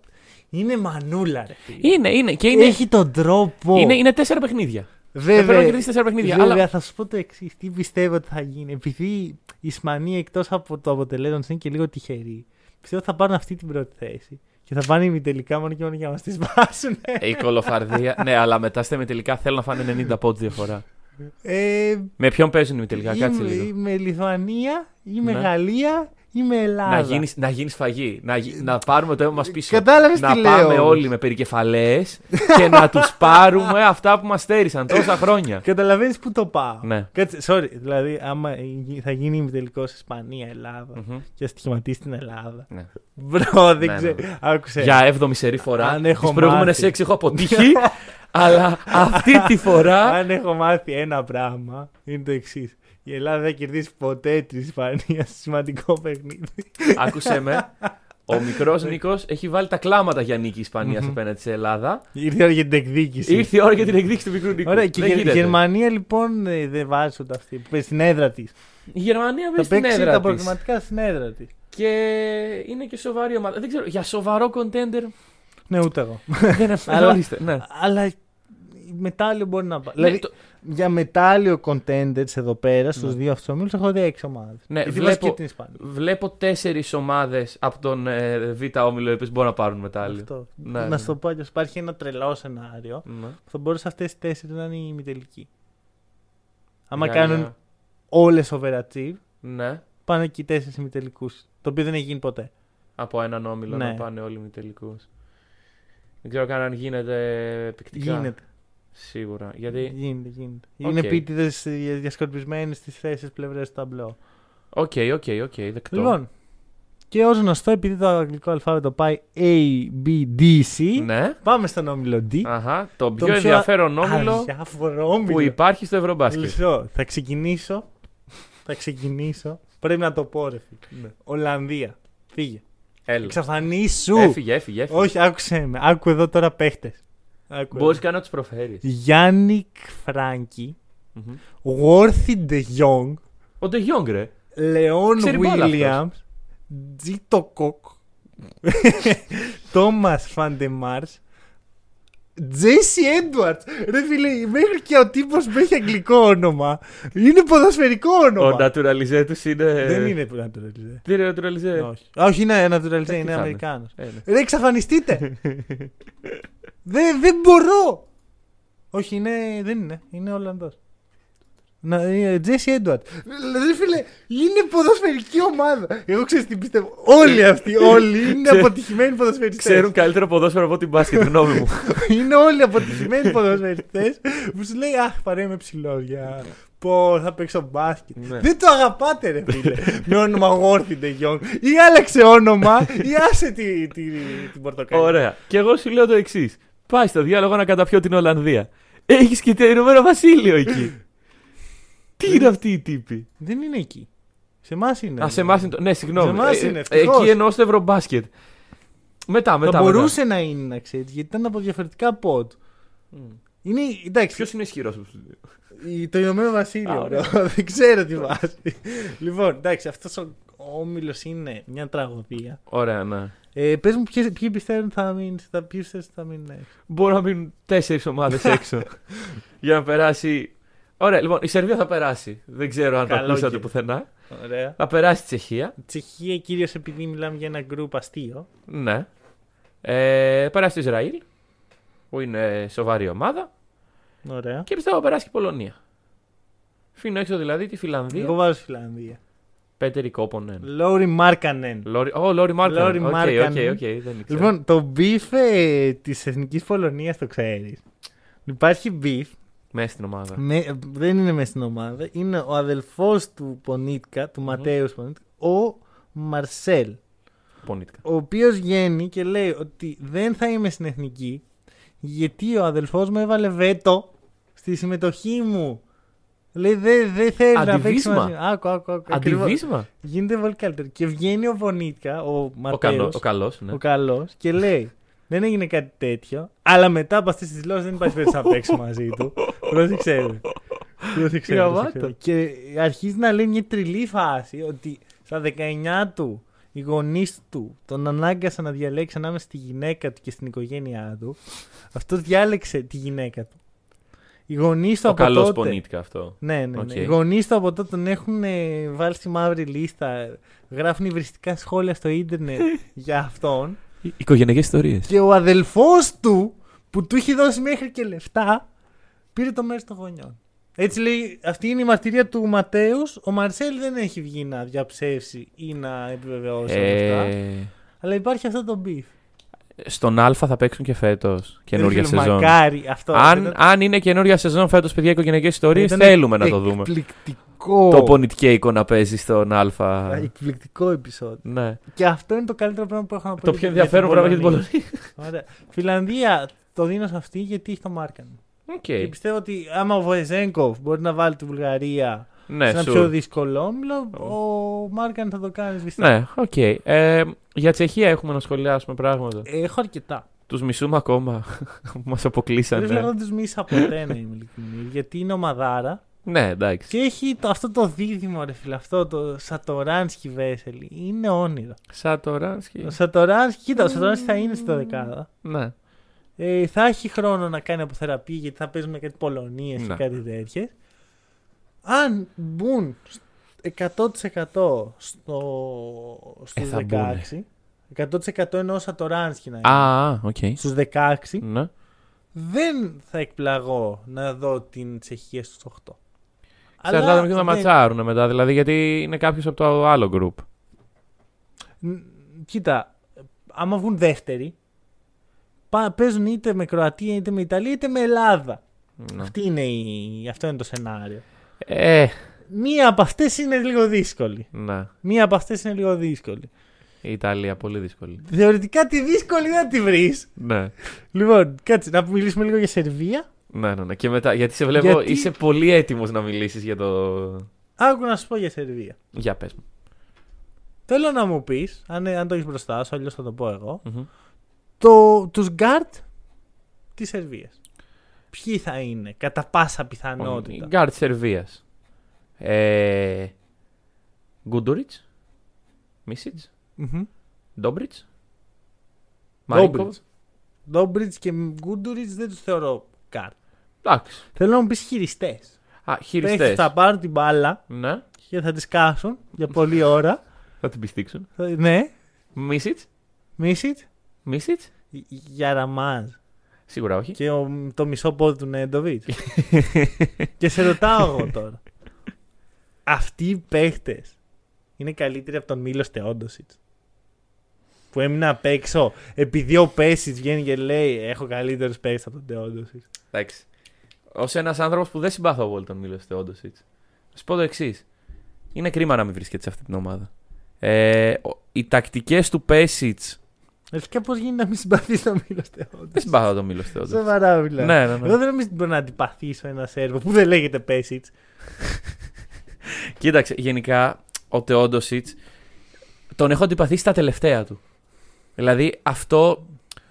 Speaker 1: είναι μανούλα, ρε φίλε.
Speaker 2: Είναι, είναι. Και είναι,
Speaker 1: Έχει τον τρόπο.
Speaker 2: είναι, είναι τέσσερα παιχνίδια.
Speaker 1: Βέβαια,
Speaker 2: πρέπει να κερδίσεις τέσσερα παιχνίδια,
Speaker 1: Βέβαια,
Speaker 2: αλλά-
Speaker 1: θα σου πω το εξής. Τι πιστεύω ότι θα γίνει. Επειδή η Ισπανία εκτός από το αποτελέσμα της είναι και λίγο τυχερή, πιστεύω ότι θα πάρουν αυτή την πρώτη θέση. Και θα πάνε ημιτελικά μόνο και μόνο για να μας τη σπάσουν.
Speaker 2: Η κολοφαρδία. ναι, αλλά μετά στα τελικά θέλουν να φάνε 90 πόντους διαφορά.
Speaker 1: Ε,
Speaker 2: Με ποιον παίζουν οι τελικά, κάτσε
Speaker 1: είμαι,
Speaker 2: λίγο.
Speaker 1: είμαι Λιθουανία, είμαι
Speaker 2: Ναι.
Speaker 1: Γαλλία Είμαι Ελλάδα.
Speaker 2: Να γίνεις, να γίνεις φαγή. Να, γι- να πάρουμε το αίμα μας πίσω.
Speaker 1: Κατάλαβες
Speaker 2: να
Speaker 1: τι
Speaker 2: πάμε
Speaker 1: λέω.
Speaker 2: όλοι με περικεφαλές και να τους πάρουμε αυτά που μας στέρισαν τόσα χρόνια.
Speaker 1: Καταλαβαίνεις που το πάω.
Speaker 2: Ναι.
Speaker 1: Κάτσε, sorry, δηλαδή, άμα γι- θα γίνει ημιτελικό Ισπανία-Ελλάδα
Speaker 2: Μμμ.
Speaker 1: και στοιχηματίσει στην Ελλάδα.
Speaker 2: Ναι.
Speaker 1: Μπρο, δεν
Speaker 2: Ναι,
Speaker 1: ξέρω.
Speaker 2: ναι.
Speaker 1: Άκουσε.
Speaker 2: Για έβδομη σερή φορά.
Speaker 1: Αν έχω
Speaker 2: Τις προηγούμενες
Speaker 1: μάθει.
Speaker 2: έξι έχω αποτύχει. αλλά αυτή τη φορά.
Speaker 1: Αν έχω μάθει ένα πράγμα, είναι το εξής. Η Ελλάδα δεν θα κερδίσει ποτέ τη Ισπανία σε σημαντικό παιχνίδι.
Speaker 2: Άκουσε με. Ο μικρός Νίκος έχει βάλει τα κλάματα για νίκη Ισπανίας
Speaker 1: Μμμ.
Speaker 2: απέναντι σε Ελλάδα.
Speaker 1: Ήρθε η ώρα για την εκδίκηση.
Speaker 2: Ήρθε η ώρα για την εκδίκηση του μικρού Νίκου.
Speaker 1: Ωραία, και
Speaker 2: Δεν
Speaker 1: η Γε-
Speaker 2: γίνεται.
Speaker 1: Γερμανία λοιπόν ε, δεν βάζει ούτε αυτή. που παίζει Στην έδρα της.
Speaker 2: Η Γερμανία
Speaker 1: Θα
Speaker 2: παίζει στην
Speaker 1: παίξει
Speaker 2: έδρα
Speaker 1: τα
Speaker 2: της.
Speaker 1: προκριματικά στην έδρα της.
Speaker 2: Και είναι και σοβαρή ομάδα. Δεν ξέρω, για σοβαρό contender
Speaker 1: Ναι, ούτε εγώ.
Speaker 2: δεν
Speaker 1: Αλλά-
Speaker 2: ορίστε, ναι.
Speaker 1: Αλλά μετάλλιο μπορεί να πάει.
Speaker 2: Ναι,
Speaker 1: Δηλαδή,
Speaker 2: το-
Speaker 1: για μετάλλιο contenders εδώ πέρα, στους
Speaker 2: Ναι.
Speaker 1: δύο αυτούς ομίλους, έχω δει έξι ομάδες.
Speaker 2: Ναι,
Speaker 1: Γιατί
Speaker 2: βλέπω-
Speaker 1: βάζει και την Ισπανία.
Speaker 2: Βλέπω τέσσερις ομάδες από τον ε, Β' όμιλο οι οποίες μπορούν να πάρουν μετάλλιο.
Speaker 1: Αυτό.
Speaker 2: Ναι,
Speaker 1: να
Speaker 2: ναι.
Speaker 1: σου το πω αλλιώς, Υπάρχει ένα τρελό σενάριο
Speaker 2: Ναι.
Speaker 1: που θα μπορούσε αυτές οι τέσσερις να είναι η ημιτελική. Άμα
Speaker 2: Γαλλία.
Speaker 1: κάνουν όλες overachieve,
Speaker 2: Ναι,
Speaker 1: πάνε και οι τέσσερις ημιτελικούς. Το οποίο δεν έχει γίνει ποτέ.
Speaker 2: από έναν όμιλο
Speaker 1: Ναι.
Speaker 2: να πάνε όλοι με τελικού. Δεν ξέρω καν αν γίνεται εφικτικά.
Speaker 1: Γίνεται.
Speaker 2: Σίγουρα. Γιατί.
Speaker 1: Γίνεται, γίνεται.
Speaker 2: ΟΚ.
Speaker 1: Είναι επίτηδες διασκορπισμένοι στις τέσσερις πλευρές του ταμπλό.
Speaker 2: ΟΚ, ΟΚ, ΟΚ, δεκτό.
Speaker 1: Λοιπόν, και ως γνωστό, επειδή το αγγλικό αλφάβητο πάει A, B, D, C,
Speaker 2: Ναι.
Speaker 1: πάμε στον όμιλο D.
Speaker 2: Αχα, το πιο
Speaker 1: πιο
Speaker 2: ενδιαφέρον όμιλο
Speaker 1: Αδιάφορο όμιλο.
Speaker 2: που υπάρχει στο Ευρωμπάσκετ.
Speaker 1: Λυσό, θα ξεκινήσω. θα ξεκινήσω. Πρέπει να το πω, ρε φίλε.
Speaker 2: Ναι.
Speaker 1: Ολλανδία. Φύγε.
Speaker 2: Έλα.
Speaker 1: Εξαφανίσου.
Speaker 2: Έφυγε, έφυγε. έφυγε.
Speaker 1: Όχι, άκουσε με. Άκου εδώ τώρα παίχτες.
Speaker 2: Μπορείς καν να του προφέρει.
Speaker 1: Γιάννικ Φράγκη. Worthy De Jong.
Speaker 2: Ο Ντε Γιονγκ, ρε.
Speaker 1: Λεόν
Speaker 2: Ξέρει μπάλα
Speaker 1: Βίλιαμ. Τζίτο Κοκ. Τόμα Φαντεμάρ. Τζέσι Έντουαρτ. Ρε φίλε, μέχρι και ο τύπος που έχει αγγλικό όνομα είναι ποδοσφαιρικό όνομα.
Speaker 2: Ο naturalized τους είναι.
Speaker 1: Δεν είναι που naturalized.
Speaker 2: Τι είναι naturalized.
Speaker 1: Όχι. Α, Όχι, είναι naturalized,
Speaker 2: τι
Speaker 1: είναι
Speaker 2: θα
Speaker 1: Αμερικάνος.
Speaker 2: Ε, ναι.
Speaker 1: Ρε, εξαφανιστείτε! δεν, δεν μπορώ! Όχι, είναι, δεν είναι. Είναι Ολλανδός. Τζέσι Έντουαρτ. Δηλαδή, φίλε, είναι ποδοσφαιρική ομάδα. Εγώ ξέρω τι πιστεύω. Όλοι αυτοί, όλοι είναι
Speaker 2: Ξέρ-
Speaker 1: αποτυχημένοι ποδοσφαιριστές.
Speaker 2: Ξέρουν καλύτερο ποδόσφαιρο από την μπάσκετ, γνώμη μου.
Speaker 1: είναι όλοι αποτυχημένοι ποδοσφαιριστές που σου λέει Αχ, παρέ με ψηλός για. Πω, θα παίξω μπάσκετ.
Speaker 2: Ναι.
Speaker 1: Δεν το αγαπάτε, ρε φίλε. με όνομα Worthy De Jong. Ή άλλαξε όνομα, ή άσε τη, τη, την πορτοκαλί.
Speaker 2: Ωραία. Και εγώ σου λέω το εξής. Πάει στο διάολο να καταπιώ την Ολλανδία. Έχεις και το Ηνωμένο Βασίλειο εκεί. Τι είναι αυτή η τύπη.
Speaker 1: Δεν είναι εκεί. Σε εμάς είναι.
Speaker 2: Α, σε εμάς είναι το. Ναι, συγγνώμη.
Speaker 1: Σε εμάς
Speaker 2: Ε,
Speaker 1: είναι,
Speaker 2: ε,
Speaker 1: ευτυχώς.
Speaker 2: Εκεί εννοώ στο Ευρωμπάσκετ. Μετά,
Speaker 1: Θα
Speaker 2: μετά.
Speaker 1: μπορούσε να είναι, να ξέρεις, γιατί ήταν από διαφορετικά pot. Είναι, εντάξει,
Speaker 2: Ποιος είναι ισχυρός από τους δύο;
Speaker 1: η- το Ηνωμένο Βασίλειο.
Speaker 2: Α, ωραία.
Speaker 1: bro. δεν ξέρω τι βάζει. λοιπόν, εντάξει, αυτός ο όμιλος είναι μια τραγωδία.
Speaker 2: Ωραία, ναι.
Speaker 1: Ε, Πες μου, ποιες, ποιοι πιστεύουν θα μείνουν, θα, ποιοι πιστεύουν θα μείνουν έξω.
Speaker 2: Μπορούν να μείνουν τέσσερις ομάδες έξω. για να περάσει. Ωραία, λοιπόν, η Σερβία θα περάσει. Δεν ξέρω αν το
Speaker 1: Καλό
Speaker 2: ακούσατε
Speaker 1: και.
Speaker 2: πουθενά.
Speaker 1: Ωραία.
Speaker 2: Θα περάσει η Τσεχία.
Speaker 1: Τσεχία κυρίως επειδή μιλάμε για ένα γκρουπ αστείο.
Speaker 2: Ναι. Ε, θα περάσει το Ισραήλ. Που είναι σοβαρή ομάδα.
Speaker 1: Ωραία.
Speaker 2: Και πιστεύω θα περάσει και η Πολωνία. Αφήνω έξω δηλαδή τη Φιλανδία.
Speaker 1: Εγώ βάζω Φιλανδία.
Speaker 2: Πέτερι Κόπονεν.
Speaker 1: Λόρι Μάρκανεν.
Speaker 2: Λόρι, oh, Λόρι Μάρκαν.
Speaker 1: Λόρι
Speaker 2: ΟΚ, ΟΚ,
Speaker 1: Μάρκανεν.
Speaker 2: ΟΚ, δεν ήξερα.
Speaker 1: Λοιπόν, το beef ε, της εθνικής Πολωνίας το ξέρεις. Υπάρχει beef.
Speaker 2: Μέσα στην ομάδα.
Speaker 1: Με, δεν είναι μέσα στην ομάδα. Είναι ο αδελφός του Πονίτκα, του
Speaker 2: Μμμ.
Speaker 1: Ματέους Πονίτκα, ο Μαρσέλ.
Speaker 2: Πονίτκα.
Speaker 1: Ο οποίος βγαίνει και λέει ότι δεν θα είμαι στην εθνική γιατί ο αδελφός μου έβαλε βέτο στη συμμετοχή μου. Λέει δεν δε θέλει να παίξει
Speaker 2: Αντιβίσμα.
Speaker 1: μαζί. Άκου, άκου, άκου. Ακριβώς.
Speaker 2: Αντιβίσμα.
Speaker 1: Γίνεται πολύ καλύτερο. Και βγαίνει ο Βονίτκα, ο
Speaker 2: Ο,
Speaker 1: Ματέος,
Speaker 2: καλό, ο καλός, ναι.
Speaker 1: ο καλός, και λέει: Δεν έγινε κάτι τέτοιο, αλλά μετά από αυτές τις δηλώσεις δεν υπάρχει περίπτωση να παίξει μαζί του. Πρόσεξε. ρε. Πρόσεξε.
Speaker 2: Γραβάτα.
Speaker 1: πρόσεξε. Και αρχίζει να λέει μια τριλή φάση ότι στα 19 του οι γονείς του τον ανάγκασαν να διαλέξει ανάμεσα στη γυναίκα του και στην οικογένειά του. Αυτό διάλεξε τη γυναίκα του. Οι γονείς του
Speaker 2: Ο
Speaker 1: από
Speaker 2: καλός
Speaker 1: τότε.
Speaker 2: Πονίτκα αυτό.
Speaker 1: Ναι, ναι, ναι.
Speaker 2: ΟΚ.
Speaker 1: Οι γονείς του από τότε τον έχουν ε, βάλει στη μαύρη λίστα. Γράφουν υβριστικά σχόλια στο ίντερνετ για αυτόν.
Speaker 2: Οικογενειακές ιστορίες.
Speaker 1: Και ο αδελφός του, που του είχε δώσει μέχρι και λεφτά, πήρε το μέρος των γονιών. Έτσι λέει, αυτή είναι η μαρτυρία του Ματέους. Ο Μαρσέλ δεν έχει βγει να διαψεύσει ή να επιβεβαιώσει όλα αυτά.
Speaker 2: Ε,
Speaker 1: Αλλά υπάρχει αυτό το beef.
Speaker 2: Στον Α θα παίξουν και φέτος καινούργια
Speaker 1: Ρε φίλε,
Speaker 2: σεζόν.
Speaker 1: Μακάρι αυτό.
Speaker 2: Αν,
Speaker 1: ήταν-
Speaker 2: αν είναι καινούργια σεζόν φέτος, παιδιά, οικογενειακές ιστορίες,
Speaker 1: ήταν
Speaker 2: θέλουμε να το δούμε.
Speaker 1: Εκπληκτικό.
Speaker 2: Το Πονιτκέικο να παίζει στον Α.
Speaker 1: Εκπληκτικό επεισόδιο.
Speaker 2: Ναι.
Speaker 1: Και αυτό είναι το καλύτερο πράγμα που έχω να πω.
Speaker 2: Το
Speaker 1: για-
Speaker 2: πιο
Speaker 1: για
Speaker 2: ενδιαφέρον πράγμα για την Πολωνία.
Speaker 1: Ωραία. Φιλανδία το δίνω σε αυτή γιατί έχει το Μάρκαν.
Speaker 2: ΟΚ.
Speaker 1: Και πιστεύω ότι άμα ο Βεζένκοφ μπορεί να βάλει τη Βουλγαρία
Speaker 2: Ναι,
Speaker 1: σε ένα
Speaker 2: σου.
Speaker 1: πιο δύσκολο όμιλο, ο Μάρκαν θα το κάνει σβηστά.
Speaker 2: Ναι, οκ. Ε, για Τσεχία έχουμε να σχολιάσουμε πράγματα.
Speaker 1: Έχω αρκετά.
Speaker 2: Τους μισούμε ακόμα. Μας
Speaker 1: Δεν
Speaker 2: αποκλείσανε.
Speaker 1: θέλω να τους μισώ ποτέ να είμαι ειλικρινή. Γιατί είναι ομαδάρα
Speaker 2: Ναι, εντάξει.
Speaker 1: και έχει το, αυτό το δίδυμο, ρε φίλε. Αυτό το Σατοράνσκι Βέσελι. Είναι όνειρο.
Speaker 2: Σατοράνσκι.
Speaker 1: Ο Σατοράνσκι, κοίτα, ο Σατοράνσκι θα είναι στη δεκάδα.
Speaker 2: Ναι.
Speaker 1: Ε, θα έχει χρόνο να κάνει αποθεραπεία γιατί θα παίζουμε κάτι Πολωνίες
Speaker 2: Ναι.
Speaker 1: και κάτι τέτοιες. Αν μπουν 100% στο, στους
Speaker 2: Ε, θα
Speaker 1: 16, 100% εννοώ Σατοράνσκι να είναι.
Speaker 2: Α, α, οκ.
Speaker 1: Στους 16,
Speaker 2: Ναι.
Speaker 1: δεν θα εκπλαγώ να δω την Τσεχία στους 8.
Speaker 2: Εξαρτάται με ποιον θα
Speaker 1: δεν-
Speaker 2: ματσάρουν μετά, δηλαδή γιατί είναι κάποιος από το άλλο group.
Speaker 1: Ν- Κοίτα, άμα βγουν δεύτεροι, πά- παίζουν είτε με Κροατία, είτε με Ιταλία, είτε με Ελλάδα.
Speaker 2: Ναι.
Speaker 1: Αυτή είναι η... Αυτό είναι το σενάριο.
Speaker 2: Ε,
Speaker 1: Μία από αυτές είναι λίγο δύσκολη.
Speaker 2: ναι.
Speaker 1: Μία από αυτές είναι λίγο δύσκολη.
Speaker 2: Η Ιταλία, πολύ δύσκολη.
Speaker 1: Θεωρητικά τη δύσκολη δεν τη βρεις.
Speaker 2: Ναι.
Speaker 1: Λοιπόν, κάτσε να μιλήσουμε λίγο για Σερβία.
Speaker 2: Ναι, ναι, ναι. Και μετά, γιατί σε βλέπω,
Speaker 1: Γιατί-
Speaker 2: είσαι πολύ έτοιμος να μιλήσεις για το.
Speaker 1: Άκου να σου πω για Σερβία.
Speaker 2: Για πες μου.
Speaker 1: Θέλω να μου πεις, αν, αν το έχεις μπροστά σου, αλλιώς θα το πω εγώ,
Speaker 2: Μμμ.
Speaker 1: το, τους γκάρτ της Σερβίας. Ποιοι θα είναι, κατά πάσα πιθανότητα.
Speaker 2: Γκάρτ Σερβίας. Ε, Γκούντουριτς. Μίτσιτς.
Speaker 1: Μμμ.
Speaker 2: Ντόμπριτς.
Speaker 1: Ντόμπριτς. Ντόμπριτς και Γκούντουριτς δεν τους θεωρώ γκάρτ.
Speaker 2: Εντάξει.
Speaker 1: Θέλω να μου πεις χειριστές.
Speaker 2: Α,
Speaker 1: Παίχτες
Speaker 2: χειριστές.
Speaker 1: θα πάρουν την μπάλα
Speaker 2: Ναι,
Speaker 1: και θα την κρατήσουν για πολλή ώρα.
Speaker 2: θα την πιστήξουν.
Speaker 1: Θα- ναι,
Speaker 2: Μίσιτς.
Speaker 1: Μίσιτς.
Speaker 2: Μίσιτς.
Speaker 1: Για Ραμάζ.
Speaker 2: Σίγουρα όχι.
Speaker 1: Και ο, το μισό πόδι του Νέντοβιτ. και σε ρωτάω εγώ τώρα. Αυτοί οι παίχτες είναι καλύτεροι από τον Μίλο Τεόντοσιτ. Που έμεινα απ' έξω επειδή ο Πέσιτ βγαίνει και λέει: Έχω καλύτερους παίχτες από τον Τεόντοσιτ.
Speaker 2: Εντάξει. Ω ένας άνθρωπος που δεν συμπάθω πολύ τον Μίλο Θεόντοσιτ, θα σου πω το εξής. Είναι κρίμα να μην βρίσκεται σε αυτή την ομάδα. Ε, ο- οι τακτικές του Πέσιτς.
Speaker 1: Αρχικά πώς γίνεται να μην συμπαθεί τον Μίλο Τεόντοσιτ.
Speaker 2: Δεν συμπάθω τον Μίλο Θεόντοσιτ.
Speaker 1: Σοβαρά μιλάω.
Speaker 2: Ναι, ναι, ναι.
Speaker 1: Εγώ δεν νομίζω ότι μπορώ να αντιπαθήσω ένα Σέρβο που δεν λέγεται Πέσιτς.
Speaker 2: Κοίταξε, γενικά ο Θεόντοσιτς τον έχω αντιπαθήσει στα τελευταία του. Δηλαδή αυτό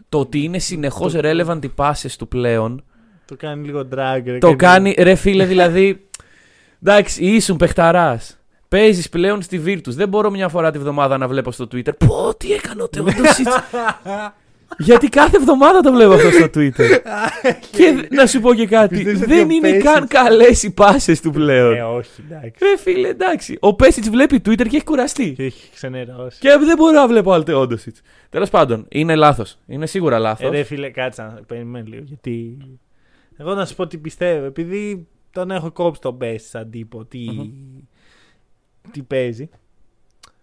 Speaker 2: το ότι είναι συνεχώς
Speaker 1: Το-
Speaker 2: relevant οι passes του πλέον.
Speaker 1: Το κάνει λίγο drag. ρε,
Speaker 2: Το
Speaker 1: και-
Speaker 2: κάνει, ρε φίλε, δηλαδή. Εντάξει, ήσουν παιχταράς. Παίζεις πλέον στη Virtus. Δεν μπορώ μια φορά τη βδομάδα να βλέπω στο Twitter. Πω, τι έκανε ο Θεόντοσιτ. Γιατί κάθε εβδομάδα το βλέπω αυτό στο Twitter. και να σου πω και κάτι.
Speaker 1: Πιστεύεις ότι
Speaker 2: δεν
Speaker 1: ο
Speaker 2: είναι
Speaker 1: Πέσιτς-
Speaker 2: καν καλές οι πάσες του πλέον.
Speaker 1: Ε, όχι, εντάξει.
Speaker 2: Ρε φίλε, εντάξει. Ο Πέσιτς βλέπει Twitter και έχει κουραστεί.
Speaker 1: Και έχει ξενερώσει.
Speaker 2: Και δεν μπορώ να βλέπω άλλο Θεόντοσιτ. Τέλος πάντων, είναι λάθος. Είναι σίγουρα λάθος.
Speaker 1: Ε, ρε φίλε, κάτσε να περιμένει λίγο. Γιατί. Εγώ να σου πω τι πιστεύω. Επειδή τον έχω κόψει τον Best σαν τύπο, τι,
Speaker 2: Μμμ.
Speaker 1: Τι παίζει.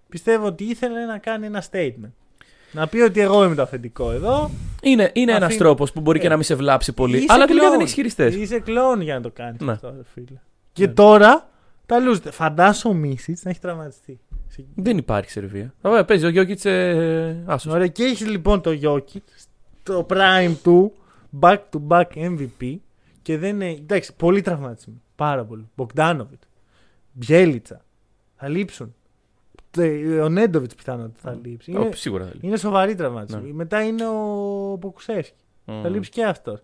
Speaker 1: Πιστεύω ότι ήθελε να κάνει ένα statement. Να πει ότι εγώ είμαι το αφεντικό εδώ.
Speaker 2: είναι είναι ένας
Speaker 1: Αφήνω-
Speaker 2: τρόπος που μπορεί και
Speaker 1: Ε.
Speaker 2: να μην σε βλάψει πολύ.
Speaker 1: Είσαι
Speaker 2: αλλά τελικά
Speaker 1: κλόουν.
Speaker 2: δεν έχεις χειριστές.
Speaker 1: Είσαι κλόν για να το κάνεις
Speaker 2: Ναι.
Speaker 1: αυτό, ρε φίλε. Και τώρα τα λούζετε. Φαντάσου ο Μίσιτς να έχει τραυματιστεί. Σε-
Speaker 2: Δεν υπάρχει Σερβία. Ωραία, παίζει ο Γιώκητς ε, άσος.
Speaker 1: Ωραία, και έχει λοιπόν το Jokic στο prime του back to back MVP και δεν είναι. Εντάξει, πολύ τραυματισμό. Πάρα πολύ. Μπογκδάνοβιτ, Μπιέλιτσα. Θα λείψουν. Τε- Ο Νέντοβιτς πιθανότατα θα λείψει. Είναι,
Speaker 2: Σίγουρα δεν
Speaker 1: είναι σοβαρή τραυματισμή.
Speaker 2: Ναι.
Speaker 1: Μετά είναι ο Ποκουσεύσκι. Θα λείψει και αυτός.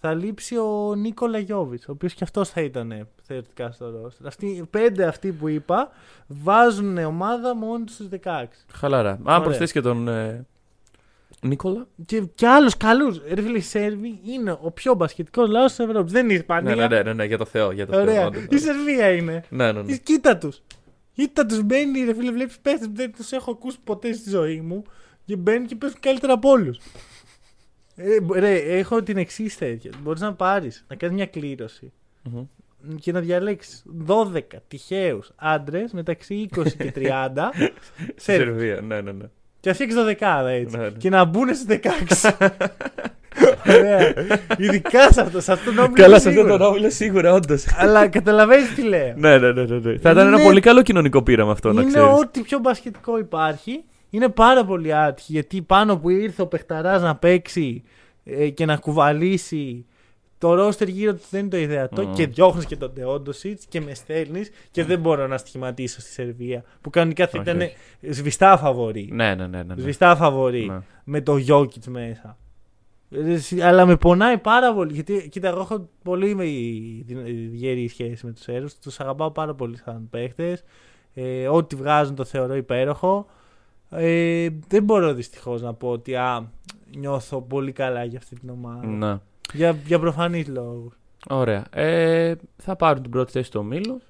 Speaker 1: Θα λείψει ο Νίκολα Γιώβιτ, ο οποίος και αυτός θα ήταν ε, θεωρητικά στο ρόστερ. Αυτοί, οι πέντε αυτοί που είπα βάζουν ομάδα μόνοι τους στου 16.
Speaker 2: Χαλαρά. Αν
Speaker 1: Ωραία.
Speaker 2: προσθέσεις και τον ε, Νίκολα.
Speaker 1: Και, και άλλους καλούς. Ρε φίλε, οι Σέρβοι είναι ο πιο μπασκετικό λαός της Ευρώπης. Δεν είναι η
Speaker 2: Ναι,
Speaker 1: Ισπανία.
Speaker 2: ναι, ναι, ναι, ναι, για το Θεό. Για το Θεό,
Speaker 1: Ωραία.
Speaker 2: όντως,
Speaker 1: Η
Speaker 2: όντως.
Speaker 1: Σερβία είναι.
Speaker 2: Ναι, ναι, ναι.
Speaker 1: Η- Κοίτα τους. Κοίτα τους μπαίνει, ρε φίλε, βλέπεις παίχτε που δεν τους έχω ακούσει ποτέ στη ζωή μου και μπαίνουν και παίζουν καλύτερα από όλους. Ε, ρε, έχω την εξής τέτοια. Μπορείς να πάρεις, να κάνεις μια κλήρωση.
Speaker 2: Μμμ.
Speaker 1: και να διαλέξεις 12 τυχαίους άντρες μεταξύ 20 και 30.
Speaker 2: Στη Σερβία, ναι, ναι, ναι.
Speaker 1: Και να φτιάξει 12 έτσι.
Speaker 2: Ναι, ναι.
Speaker 1: Και να μπουν στι 16. Ωραία. Ειδικά σε αυτό, σε αυτό το όμιλο.
Speaker 2: Καλά, σε
Speaker 1: σίγουρα.
Speaker 2: αυτό το όμιλο σίγουρα, όντως.
Speaker 1: Αλλά καταλαβαίνεις τι λέω.
Speaker 2: ναι, ναι, ναι, ναι, ναι. Θα ήταν ένα
Speaker 1: Είναι-
Speaker 2: πολύ καλό κοινωνικό πείραμα αυτό, να
Speaker 1: είναι
Speaker 2: ξέρεις.
Speaker 1: ό,τι πιο μπασκετικό υπάρχει. Είναι πάρα πολύ άτυχη γιατί πάνω που ήρθε ο Πεχταρά να παίξει ε, και να κουβαλήσει το ρόστερ γύρω του δεν είναι το ιδεατό
Speaker 2: Μμμ.
Speaker 1: και διώχνεις και τον Τεόντοσιτ και με στέλνεις και δεν μπορώ να στοιχηματίσω στη Σερβία. Που κανονικά θα
Speaker 2: Όχι,
Speaker 1: ήταν
Speaker 2: όχι.
Speaker 1: σβηστά φαβορή.
Speaker 2: Ναι, ναι, ναι. ναι, ναι.
Speaker 1: Σβηστά φαβορή
Speaker 2: Ναι.
Speaker 1: με το Γιώκητς μέσα. Ε, συ- Αλλά με πονάει πάρα πολύ. Γιατί κοίτα, εγώ έχω πολύ με- δι- γερή σχέση με τους Σέρβου. Τους αγαπάω πάρα πολύ σαν παίχτες. Ε, ό,τι βγάζουν το θεωρώ υπέροχο. Ε, δεν μπορώ δυστυχώς να πω ότι α, νιώθω πολύ καλά για αυτή την ομάδα.
Speaker 2: Ναι.
Speaker 1: Για, για προφανείς λόγους.
Speaker 2: Ωραία. Ε, θα πάρουν την πρώτη θέση του ομίλου.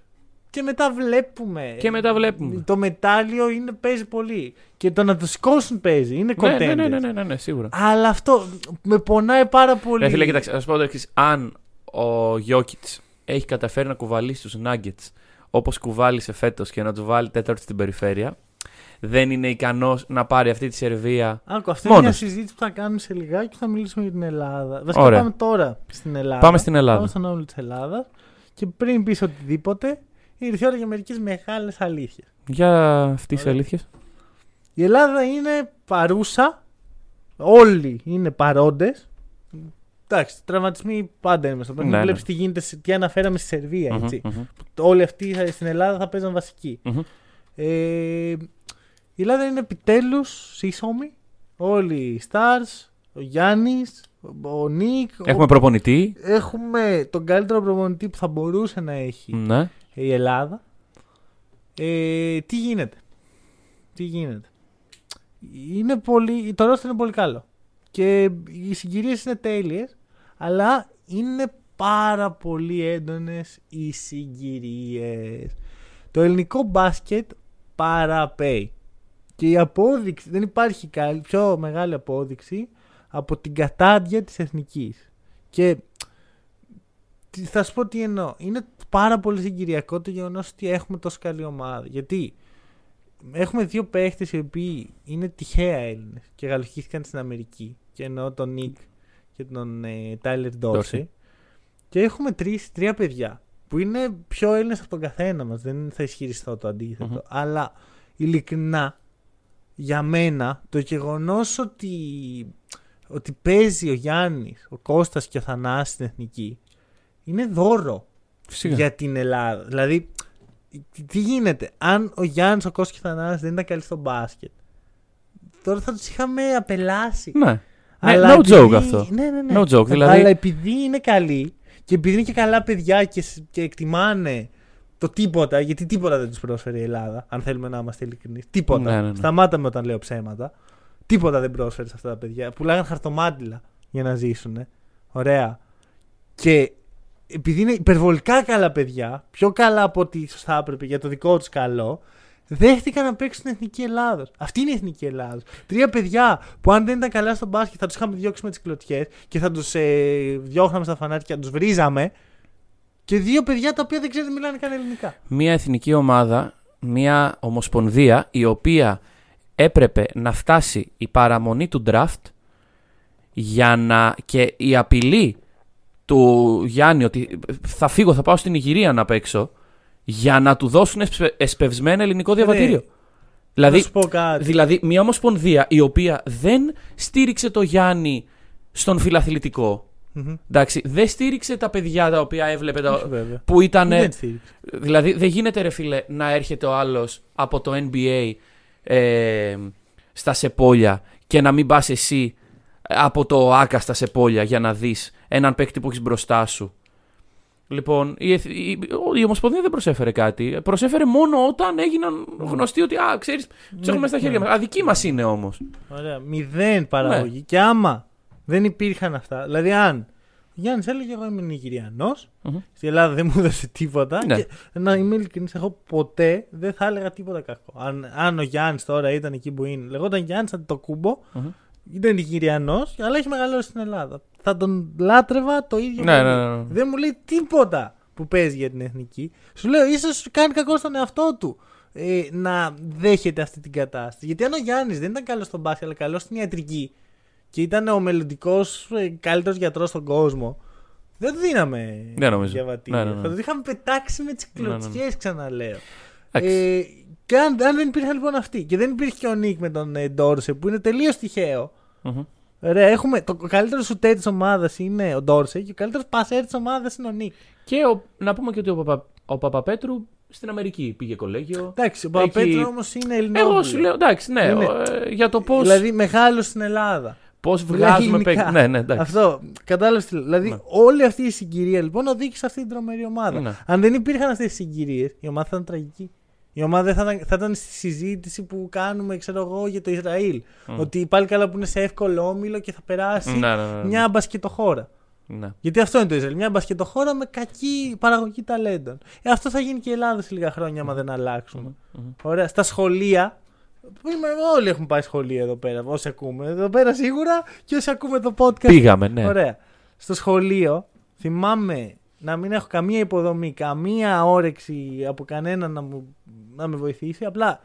Speaker 1: Και μετά βλέπουμε.
Speaker 2: Και μετά βλέπουμε.
Speaker 1: Το μετάλλιο είναι, παίζει πολύ. Και το να το σηκώσουν παίζει. Είναι
Speaker 2: Ναι,
Speaker 1: contenders.
Speaker 2: ναι, ναι, ναι, ναι, ναι, ναι, σίγουρα.
Speaker 1: Αλλά αυτό με πονάει πάρα πολύ.
Speaker 2: Ρε φίλε, κοίταξε, να σου πω το εξής. Αν ο Γιώκητς έχει καταφέρει να κουβαλήσει τους Nuggets όπως κουβάλισε φέτος και να τους βάλει τέταρτο στην περιφέρεια, δεν είναι ικανός να πάρει αυτή τη Σερβία.
Speaker 1: Άκου, αυτή είναι μια
Speaker 2: Μόνος.
Speaker 1: συζήτηση που θα κάνουμε σε λιγάκι και θα μιλήσουμε για την Ελλάδα. Βασικά
Speaker 2: Ωραία.
Speaker 1: πάμε τώρα στην Ελλάδα.
Speaker 2: Πάμε στην Ελλάδα.
Speaker 1: Πάμε στον όμιλο της Ελλάδας. Και πριν πεις οτιδήποτε, ήρθε η ώρα για μερικές μεγάλες αλήθειες.
Speaker 2: Για αυτές τις
Speaker 1: Ωραία.
Speaker 2: αλήθειες.
Speaker 1: Η Ελλάδα είναι παρούσα. Όλοι είναι παρόντες. Εντάξει, τραυματισμοί πάντα είναι στο παιχνίδι.
Speaker 2: Ναι,
Speaker 1: Βλέπει
Speaker 2: ναι.
Speaker 1: τι γίνεται, σε- τι αναφέραμε στη Σερβία.
Speaker 2: Μμμ,
Speaker 1: έτσι.
Speaker 2: μμμ,
Speaker 1: Όλοι αυτοί θα- στην Ελλάδα θα παίζαν βασικοί.
Speaker 2: μμμ.
Speaker 1: Ε, η Ελλάδα είναι επιτέλους σύσσωμη. Όλοι οι stars, ο Γιάννης, ο Νίκ.
Speaker 2: Έχουμε προπονητή.
Speaker 1: έχουμε τον καλύτερο προπονητή που θα μπορούσε να έχει
Speaker 2: Ναι.
Speaker 1: Η Ελλάδα. Ε, τι γίνεται; Τι γίνεται; Είναι πολύ, το roster είναι πολύ καλό. Και οι συγκυρίες είναι τέλειες, αλλά είναι πάρα πολύ έντονες οι συγκυρίες. Το ελληνικό μπάσκετ παραπέει. Και η απόδειξη, δεν υπάρχει καλή, πιο μεγάλη απόδειξη από την κατάντια της εθνικής. Και τι- θα σου πω τι εννοώ. Είναι πάρα πολύ συγκυριακό το γεγονός ότι έχουμε τόσο καλή ομάδα. Γιατί έχουμε δύο παίχτες οι οποίοι είναι τυχαία Έλληνες και γαλουχήθηκαν στην Αμερική. Και εννοώ τον Νικ και τον ε, Τάιλερ Ντόρσι.
Speaker 2: Dorsey.
Speaker 1: Και έχουμε τρεις, τρία παιδιά που είναι πιο Έλληνες από τον καθένα μας. Δεν θα ισχυριστώ το αντίθετο.
Speaker 2: Μμμ.
Speaker 1: Αλλά ειλικρινά για μένα το γεγονός ότι, ότι παίζει ο Γιάννης, ο Κώστας και ο Θανάσης στην εθνική είναι δώρο
Speaker 2: Φυσικά.
Speaker 1: για την Ελλάδα. Δηλαδή, τι- τι γίνεται, αν ο Γιάννης, ο Κώστας και ο Θανάσης δεν ήταν καλοί στο μπάσκετ, τώρα θα τους είχαμε απελάσει.
Speaker 2: Ναι.
Speaker 1: Αλλά
Speaker 2: no
Speaker 1: επειδή-
Speaker 2: joke αυτό.
Speaker 1: Ναι, ναι, ναι.
Speaker 2: No joke, δηλαδή-
Speaker 1: Αλλά επειδή είναι καλοί και επειδή είναι και καλά παιδιά και, σ- και εκτιμάνε το τίποτα, γιατί τίποτα δεν τους πρόσφερε η Ελλάδα, αν θέλουμε να είμαστε ειλικρινείς. Τίποτα.
Speaker 2: Ναι, ναι, ναι.
Speaker 1: Σταμάτα με όταν λέω ψέματα. Τίποτα δεν πρόσφερε σε αυτά τα παιδιά. Πουλάγαν χαρτομάτιλα για να ζήσουν. Ωραία. Και επειδή είναι υπερβολικά καλά παιδιά, πιο καλά από ό,τι ίσω θα έπρεπε για το δικό τους καλό, δέχτηκαν να παίξουν στην Εθνική Ελλάδος. Αυτή είναι η Εθνική Ελλάδος. Τρία παιδιά που αν δεν ήταν καλά στο μπάσκετ θα τους είχαμε διώξει με τις κλωτιές και θα τους ε, διώχναμε στα φανάρια και θα τους βρίζαμε. Και δύο παιδιά τα οποία δεν ξέρετε μιλάνε καν ελληνικά.
Speaker 2: Μια εθνική ομάδα, μια ομοσπονδία η οποία έπρεπε να φτάσει η παραμονή του draft για να και η απειλή του Γιάννη ότι θα φύγω, θα πάω στην Ιγυρία να παίξω για να του δώσουν εσπε- εσπευσμένο ελληνικό διαβατήριο.
Speaker 1: Ρε,
Speaker 2: Δηλαδή,
Speaker 1: να σου πω κάτι.
Speaker 2: δηλαδή, μια ομοσπονδία η οποία δεν στήριξε το Γιάννη στον φιλαθλητικό.
Speaker 1: Μμμ.
Speaker 2: Εντάξει, δεν στήριξε τα παιδιά τα οποία έβλεπε. τα-
Speaker 1: Όχι, βέβαια.
Speaker 2: που ήταν.
Speaker 1: Δεν στήριξε.
Speaker 2: Δηλαδή δεν γίνεται ρε φίλε να έρχεται ο άλλος από το NBA ε, στα Σεπόλια και να μην πας εσύ από το ΆΚΑ στα Σεπόλια για να δεις έναν παίκτη που έχεις μπροστά σου. Λοιπόν, η, εθ- η, η Ομοσπονδία δεν προσέφερε κάτι. Προσέφερε μόνο όταν έγιναν γνωστοί ότι, α, ξέρεις, τους έχουμε στα χέρια μας. Αδική μας είναι όμως.
Speaker 1: Ωραία. Μηδέν παραγωγή.
Speaker 2: Ναι.
Speaker 1: Και άμα δεν υπήρχαν αυτά. Δηλαδή, αν ο Γιάννης έλεγε Εγώ είμαι Νιγηριανός,
Speaker 2: Μμμ.
Speaker 1: στην Ελλάδα δεν μου έδωσε τίποτα.
Speaker 2: Ναι.
Speaker 1: Και να είμαι ειλικρινής, εγώ ποτέ δεν θα έλεγα τίποτα κακό. Αν, αν ο Γιάννης τώρα ήταν εκεί που είναι, λεγόταν Γιάννης Αντιτοκούμπο,
Speaker 2: Μμμ.
Speaker 1: Ήταν Νιγηριανό, αλλά έχει μεγαλώσει στην Ελλάδα. Θα τον λάτρευα το ίδιο.
Speaker 2: Ναι,
Speaker 1: πολύ.
Speaker 2: ναι, ναι, ναι.
Speaker 1: Δεν μου λέει τίποτα. που παίζει για την εθνική. Σου λέω, ίσως κάνει κακό στον εαυτό του ε, να δέχεται αυτή την κατάσταση. Γιατί αν ο Γιάννης δεν ήταν καλός στον μπάσκετ, αλλά καλός στην ιατρική και ήταν ο μελλοντικός ε, καλύτερος γιατρός στον κόσμο, δεν το δίναμε
Speaker 2: Δεν νομίζω.
Speaker 1: διαβατήριο.
Speaker 2: Ναι, ναι, ναι.
Speaker 1: Θα το είχαμε πετάξει με τις
Speaker 2: Ναι, ναι, ναι.
Speaker 1: κλωτσιές, ξαναλέω.
Speaker 2: Εντάξει.
Speaker 1: Ε, και αν, αν δεν υπήρχε λοιπόν αυτή και δεν υπήρχε και ο Νίκ με τον ε, Ντόρσε που είναι τελείως τυχαίο.
Speaker 2: Μμμ.
Speaker 1: Ωραία, έχουμε, το καλύτερος σουτέρ της ομάδας είναι ο Ντόρσε και ο καλύτερος πασέρ της ομάδας είναι ο Νίκ.
Speaker 2: Και ο, να πούμε και ότι ο, Παπα, ο Παπαπέτρου στην Αμερική πήγε κολέγιο.
Speaker 1: Εντάξει, ο
Speaker 2: Εκεί-
Speaker 1: Παπαπέτρο όμως είναι Ελληνικό.
Speaker 2: Εγώ σου λέω, εντάξει, ναι,
Speaker 1: Είναι-
Speaker 2: ο, ε, για το πώ
Speaker 1: Δηλαδή μεγάλος στην Ελλάδα.
Speaker 2: πώς
Speaker 1: Μιλάει
Speaker 2: βγάζουμε
Speaker 1: ελληνικά.
Speaker 2: παίκτε. Ναι, ναι, εντάξει.
Speaker 1: Αυτό. Κατάλαβες τι λέω. Δηλαδή,
Speaker 2: Ναι.
Speaker 1: όλη αυτή η συγκυρία λοιπόν οδήγησε σε αυτή την τρομερή ομάδα.
Speaker 2: Ναι.
Speaker 1: Αν δεν υπήρχαν αυτές τι συγκυρίες, η ομάδα θα ήταν τραγική. Η ομάδα δεν θα, ήταν- θα ήταν στη συζήτηση που κάνουμε, ξέρω εγώ, για το Ισραήλ.
Speaker 2: Μμ.
Speaker 1: Ότι πάλι καλά που είναι σε εύκολο όμιλο και θα περάσει
Speaker 2: Ναι, ναι, ναι, ναι.
Speaker 1: μια μπασκετοχώρα.
Speaker 2: Ναι.
Speaker 1: Γιατί αυτό είναι το Ισραήλ. Μια μπασκετοχώρα με κακή παραγωγή ταλέντων. Ε, αυτό θα γίνει και η Ελλάδα σε λίγα χρόνια, άμα δεν αλλάξουμε.
Speaker 2: Μμμ.
Speaker 1: Ωραία. Στα σχολεία. που είμαι- όλοι έχουν πάει σχολεία εδώ πέρα. Όσοι ακούμε. Εδώ πέρα σίγουρα και όσοι ακούμε το podcast.
Speaker 2: Πήγαμε, ναι.
Speaker 1: Ωραία. Στο σχολείο θυμάμαι να μην έχω καμία υποδομή, καμία όρεξη από κανέναν να, μου, να με βοηθήσει. Απλά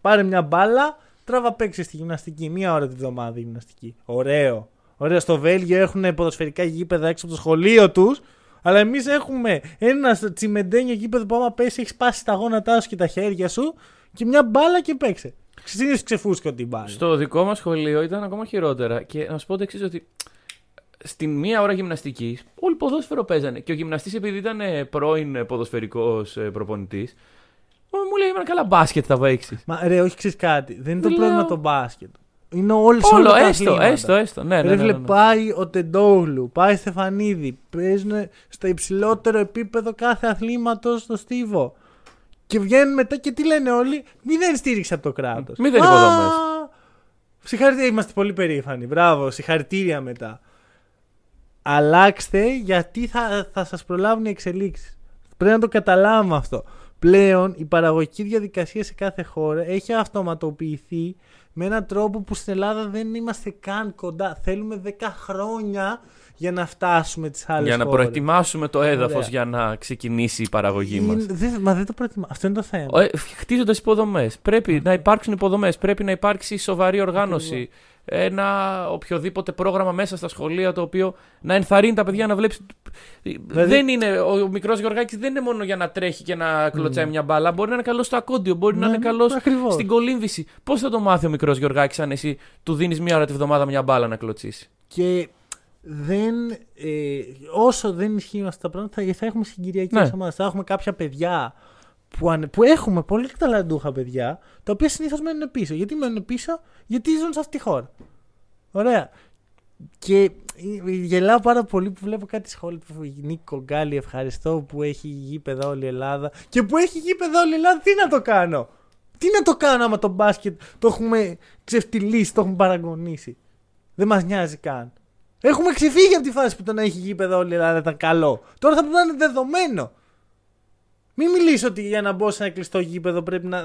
Speaker 1: πάρε μια μπάλα, τράβα παίξεις στη γυμναστική. Μία ώρα τη βδομάδα γυμναστική. Ωραίο. Ωραία. Στο Βέλγιο έχουν ποδοσφαιρικά γήπεδα έξω από το σχολείο τους. Αλλά εμείς έχουμε ένα τσιμεντένιο γήπεδο που άμα πέσει έχεις σπάσει τα γόνατά σου και τα χέρια σου και μια μπάλα και παίξε. Συνήθως ξεφούσκω την μπάλα.
Speaker 2: Στο δικό μας σχολείο ήταν ακόμα χειρότερα. Και να σου πω το εξής, ότι στην μία ώρα γυμναστικής όλοι ποδόσφαιρο παίζανε. Και ο γυμναστής, επειδή ήταν ε, πρώην ποδοσφαιρικός προπονητής, μου λέει: Είμαι καλά μπάσκετ θα παίξει.
Speaker 1: Μα ρε, όχι ξέρεις κάτι. Δεν είναι το
Speaker 2: Λέω-
Speaker 1: πρόβλημα το μπάσκετ. Είναι όλες
Speaker 2: Όλο,
Speaker 1: τα
Speaker 2: έστω,
Speaker 1: αθλήματα.
Speaker 2: έστω, έστω. Ναι, ναι,
Speaker 1: Ρε,
Speaker 2: ναι, ναι,
Speaker 1: βλέ,
Speaker 2: ναι.
Speaker 1: πάει ο Τεντόγλου, πάει η Στεφανίδη. Παίζουν στο υψηλότερο επίπεδο κάθε αθλήματος στο Στίβο. Και βγαίνουν μετά και τι λένε όλοι, μηδέν στήριξη από το κράτος.
Speaker 2: Μηδέν υποδομές.
Speaker 1: Συγχαρητήρια, είμαστε πολύ περήφανοι. Μπράβο, συγχαρητήρια μετά. Αλλάξτε γιατί θα, θα σας προλάβουν οι εξελίξεις. Πρέπει να το καταλάβουμε αυτό. Πλέον η παραγωγική διαδικασία σε κάθε χώρα έχει αυτοματοποιηθεί με έναν τρόπο που στην Ελλάδα δεν είμαστε καν κοντά. Θέλουμε 10 χρόνια για να φτάσουμε τις άλλες
Speaker 2: Για να
Speaker 1: χώρες.
Speaker 2: προετοιμάσουμε το έδαφος
Speaker 1: Ωραία.
Speaker 2: για να ξεκινήσει η παραγωγή μας.
Speaker 1: Είναι- δεν- μα δεν το προετοιμα... Αυτό είναι το θέμα.
Speaker 2: Χτίζοντας υποδομές. Πρέπει να υπάρξουν υποδομές. Πρέπει να υπάρξει σοβαρή οργάνωση. Ένα οποιοδήποτε πρόγραμμα μέσα στα σχολεία το οποίο να ενθαρρύνει τα παιδιά να βλέπει.
Speaker 1: Δηλαδή-
Speaker 2: Δεν είναι, ο μικρός Γεωργάκης δεν είναι μόνο για να τρέχει και να κλωτσάει μια μπάλα. Μπορεί να είναι καλός στο ακόντιο, μπορεί να
Speaker 1: Ναι,
Speaker 2: είναι
Speaker 1: ναι,
Speaker 2: καλός
Speaker 1: ακριβώς.
Speaker 2: στην κολύμβηση. Πώς θα το μάθει ο μικρός Γεωργάκης αν εσύ του δίνεις μία ώρα τη βδομάδα μια μπάλα να κλωτσίσει;
Speaker 1: Και δεν, ε, όσο δεν ισχύουν αυτά τα πράγματα, θα, θα έχουμε συγκυριακέ
Speaker 2: Ναι.
Speaker 1: ομάδε. Θα έχουμε κάποια παιδιά που, ανε- που έχουμε πολύ ταλαντούχα παιδιά, τα οποία συνήθως μένουν πίσω. Γιατί μένουν πίσω, γιατί ζουν σε αυτή τη χώρα. Ωραία. Και ε, γελάω πάρα πολύ που βλέπω κάτι σχόλια που Νίκο Γκάλι, ευχαριστώ που έχει γήπεδα όλη η Ελλάδα. Και που έχει γήπεδα όλη η Ελλάδα, τι να το κάνω; Τι να το κάνω άμα το μπάσκετ το έχουμε ξεφτυλίσει, το έχουμε παραγωνίσει; Δεν μας νοιάζει καν. Έχουμε ξεφύγει από τη φάση που το να έχει γήπεδα όλη η Ελλάδα ήταν καλό. Τώρα θα πρέπει να είναι δεδομένο. Μην μιλήσει ότι για να μπω σε ένα κλειστό γήπεδο πρέπει να,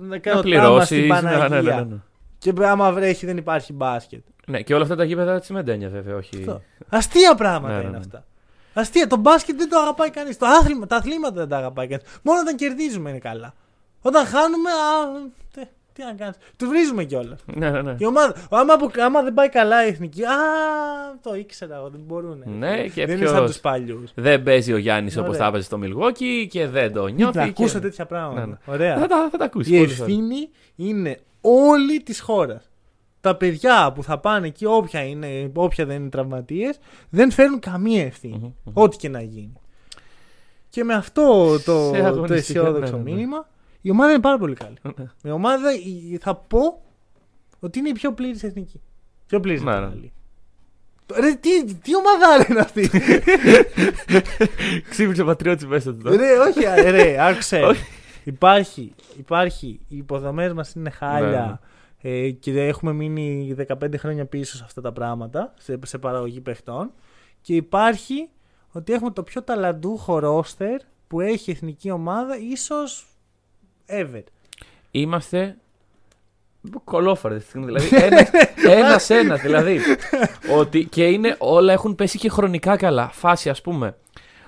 Speaker 1: να κάνω
Speaker 2: Να
Speaker 1: τάμα
Speaker 2: πληρώσεις.
Speaker 1: στην Παναγία.
Speaker 2: Ναι, ναι, ναι, ναι.
Speaker 1: Και άμα βρέχει δεν υπάρχει μπάσκετ.
Speaker 2: Ναι, και όλα αυτά τα γήπεδα τσιμεντένια βέβαια, όχι.
Speaker 1: Αυτό. Αστεία πράγματα
Speaker 2: Ναι, ναι,
Speaker 1: είναι
Speaker 2: ναι.
Speaker 1: αυτά. Αστεία. Το μπάσκετ δεν το αγαπάει κανείς. Το άθλημα, τα αθλήματα δεν τα αγαπάει κανείς. Μόνο όταν κερδίζουμε είναι καλά. Όταν χάνουμε, α, τε, τι να κάνεις. Του βρίζουμε κιόλας.
Speaker 2: Ναι, ναι, ναι.
Speaker 1: Η ομάδα, άμα, που- άμα δεν πάει καλά η εθνική, α, το ήξερα εγώ, δεν μπορούν.
Speaker 2: Ναι, και
Speaker 1: δεν είναι σαν
Speaker 2: ποιος-
Speaker 1: τους παλιούς.
Speaker 2: Δεν παίζει ο Γιάννης όπως
Speaker 1: Ωραία.
Speaker 2: θα έπαιζε στο Milwaukee και δεν το νιώθει.
Speaker 1: Να
Speaker 2: και-
Speaker 1: ακούσω τέτοια πράγματα.
Speaker 2: Ναι, ναι.
Speaker 1: Ωραία.
Speaker 2: Θα τα, θα τα ακούσεις.
Speaker 1: Η
Speaker 2: πολύ ωραία.
Speaker 1: ευθύνη είναι όλη της χώρας. Τα παιδιά που θα πάνε εκεί, όποια, είναι, όποια δεν είναι τραυματίες, δεν φέρνουν καμία ευθύνη.
Speaker 2: Μμμ, μμμ.
Speaker 1: Ό,τι και να γίνει. Και με αυτό το,
Speaker 2: Σε
Speaker 1: το
Speaker 2: αγωνιστικά,
Speaker 1: αισιόδοξο
Speaker 2: ναι, ναι, ναι.
Speaker 1: μήνυμα, η ομάδα είναι πάρα πολύ καλή.
Speaker 2: Ναι.
Speaker 1: Η ομάδα η- θα πω ότι είναι η πιο πλήρης εθνική. Πιο πλήρης
Speaker 2: Ναι, ναι.
Speaker 1: Ρε, τι, τι ομάδα είναι αυτή;
Speaker 2: Ξύπνησε ο πατριώτης μέσα του. τώρα.
Speaker 1: ρε, όχι, α, ρε, άκουσε.
Speaker 2: Όχι.
Speaker 1: υπάρχει, υπάρχει, οι υποδομές μας είναι χάλια
Speaker 2: Ναι.
Speaker 1: ε, και έχουμε μείνει 15 χρόνια πίσω σε αυτά τα πράγματα, σε, σε παραγωγή παιχτών. Και υπάρχει ότι έχουμε το πιο ταλαντούχο ρόστερ που έχει η εθνική ομάδα, ίσως ever.
Speaker 2: Είμαστε κολόφαρδες αυτή τη στιγμή. Δηλαδή, ένας ένας. Δηλαδή, ότι και είναι, όλα έχουν πέσει και χρονικά καλά. Φάση, ας πούμε.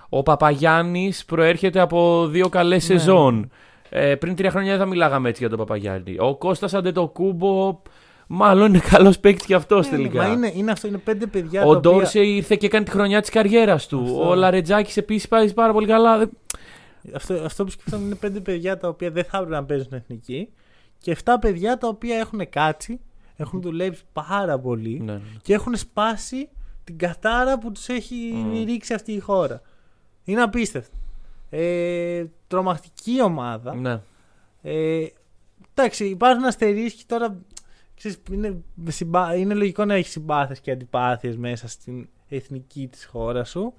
Speaker 2: Ο Παπαγιάννης προέρχεται από δύο καλές
Speaker 1: Ναι.
Speaker 2: σεζόν. Ε, πριν τρία χρόνια δεν θα μιλάγαμε έτσι για τον Παπαγιάννη. Ο Κώστας Αντετοκούμπο, μάλλον είναι καλός παίκτης κι αυτός τελικά.
Speaker 1: Μα είναι, είναι αυτό, είναι πέντε παιδιά.
Speaker 2: Ο
Speaker 1: τα οποία-
Speaker 2: Ντόρσε ήρθε και κάνει τη χρονιά της καριέρας του.
Speaker 1: Αυτό.
Speaker 2: Ο Λαρετζάκης επίσης πάει πάρα πολύ καλά. Δεν-
Speaker 1: Αυτό, αυτό που σκέφτομαι είναι πέντε παιδιά τα οποία δεν θα έπρεπε να παίζουν εθνική και 7 παιδιά τα οποία έχουν κάτσει, έχουν δουλέψει πάρα πολύ
Speaker 2: Ναι, ναι.
Speaker 1: και έχουν σπάσει την κατάρα που τους έχει
Speaker 2: Μμμ.
Speaker 1: ρίξει αυτή η χώρα. Είναι απίστευτο. Ε, τρομακτική ομάδα.
Speaker 2: ναι.
Speaker 1: Ε, εντάξει, υπάρχουν αστερίσκοι τώρα. Ξέρεις, είναι, συμπά- είναι λογικό να έχεις συμπάθειες και αντιπάθειες μέσα στην εθνική της χώρα σου.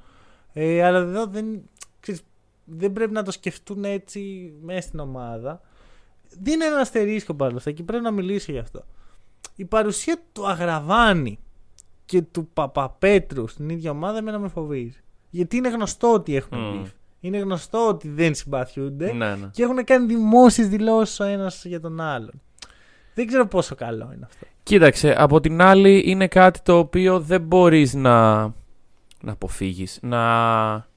Speaker 1: Ε, αλλά εδώ δεν, ξέρεις, δεν πρέπει να το σκεφτούν έτσι μέσα στην ομάδα. Δίνει ένα αστερίσκο παρόλα αυτά και πρέπει να μιλήσω γι' αυτό. Η παρουσία του Αγραβάνη και του Παπαπέτρου στην ίδια ομάδα εμένα με φοβίζει. Γιατί είναι γνωστό ότι έχουν
Speaker 2: Μμ.
Speaker 1: beef. Είναι γνωστό ότι δεν συμπαθιούνται
Speaker 2: ναι, ναι.
Speaker 1: και έχουν κάνει δημόσιες δηλώσεις ο ένας για τον άλλον. Δεν ξέρω πόσο καλό είναι αυτό.
Speaker 2: Κοίταξε, από την άλλη είναι κάτι το οποίο δεν μπορείς να, να αποφύγεις. Να...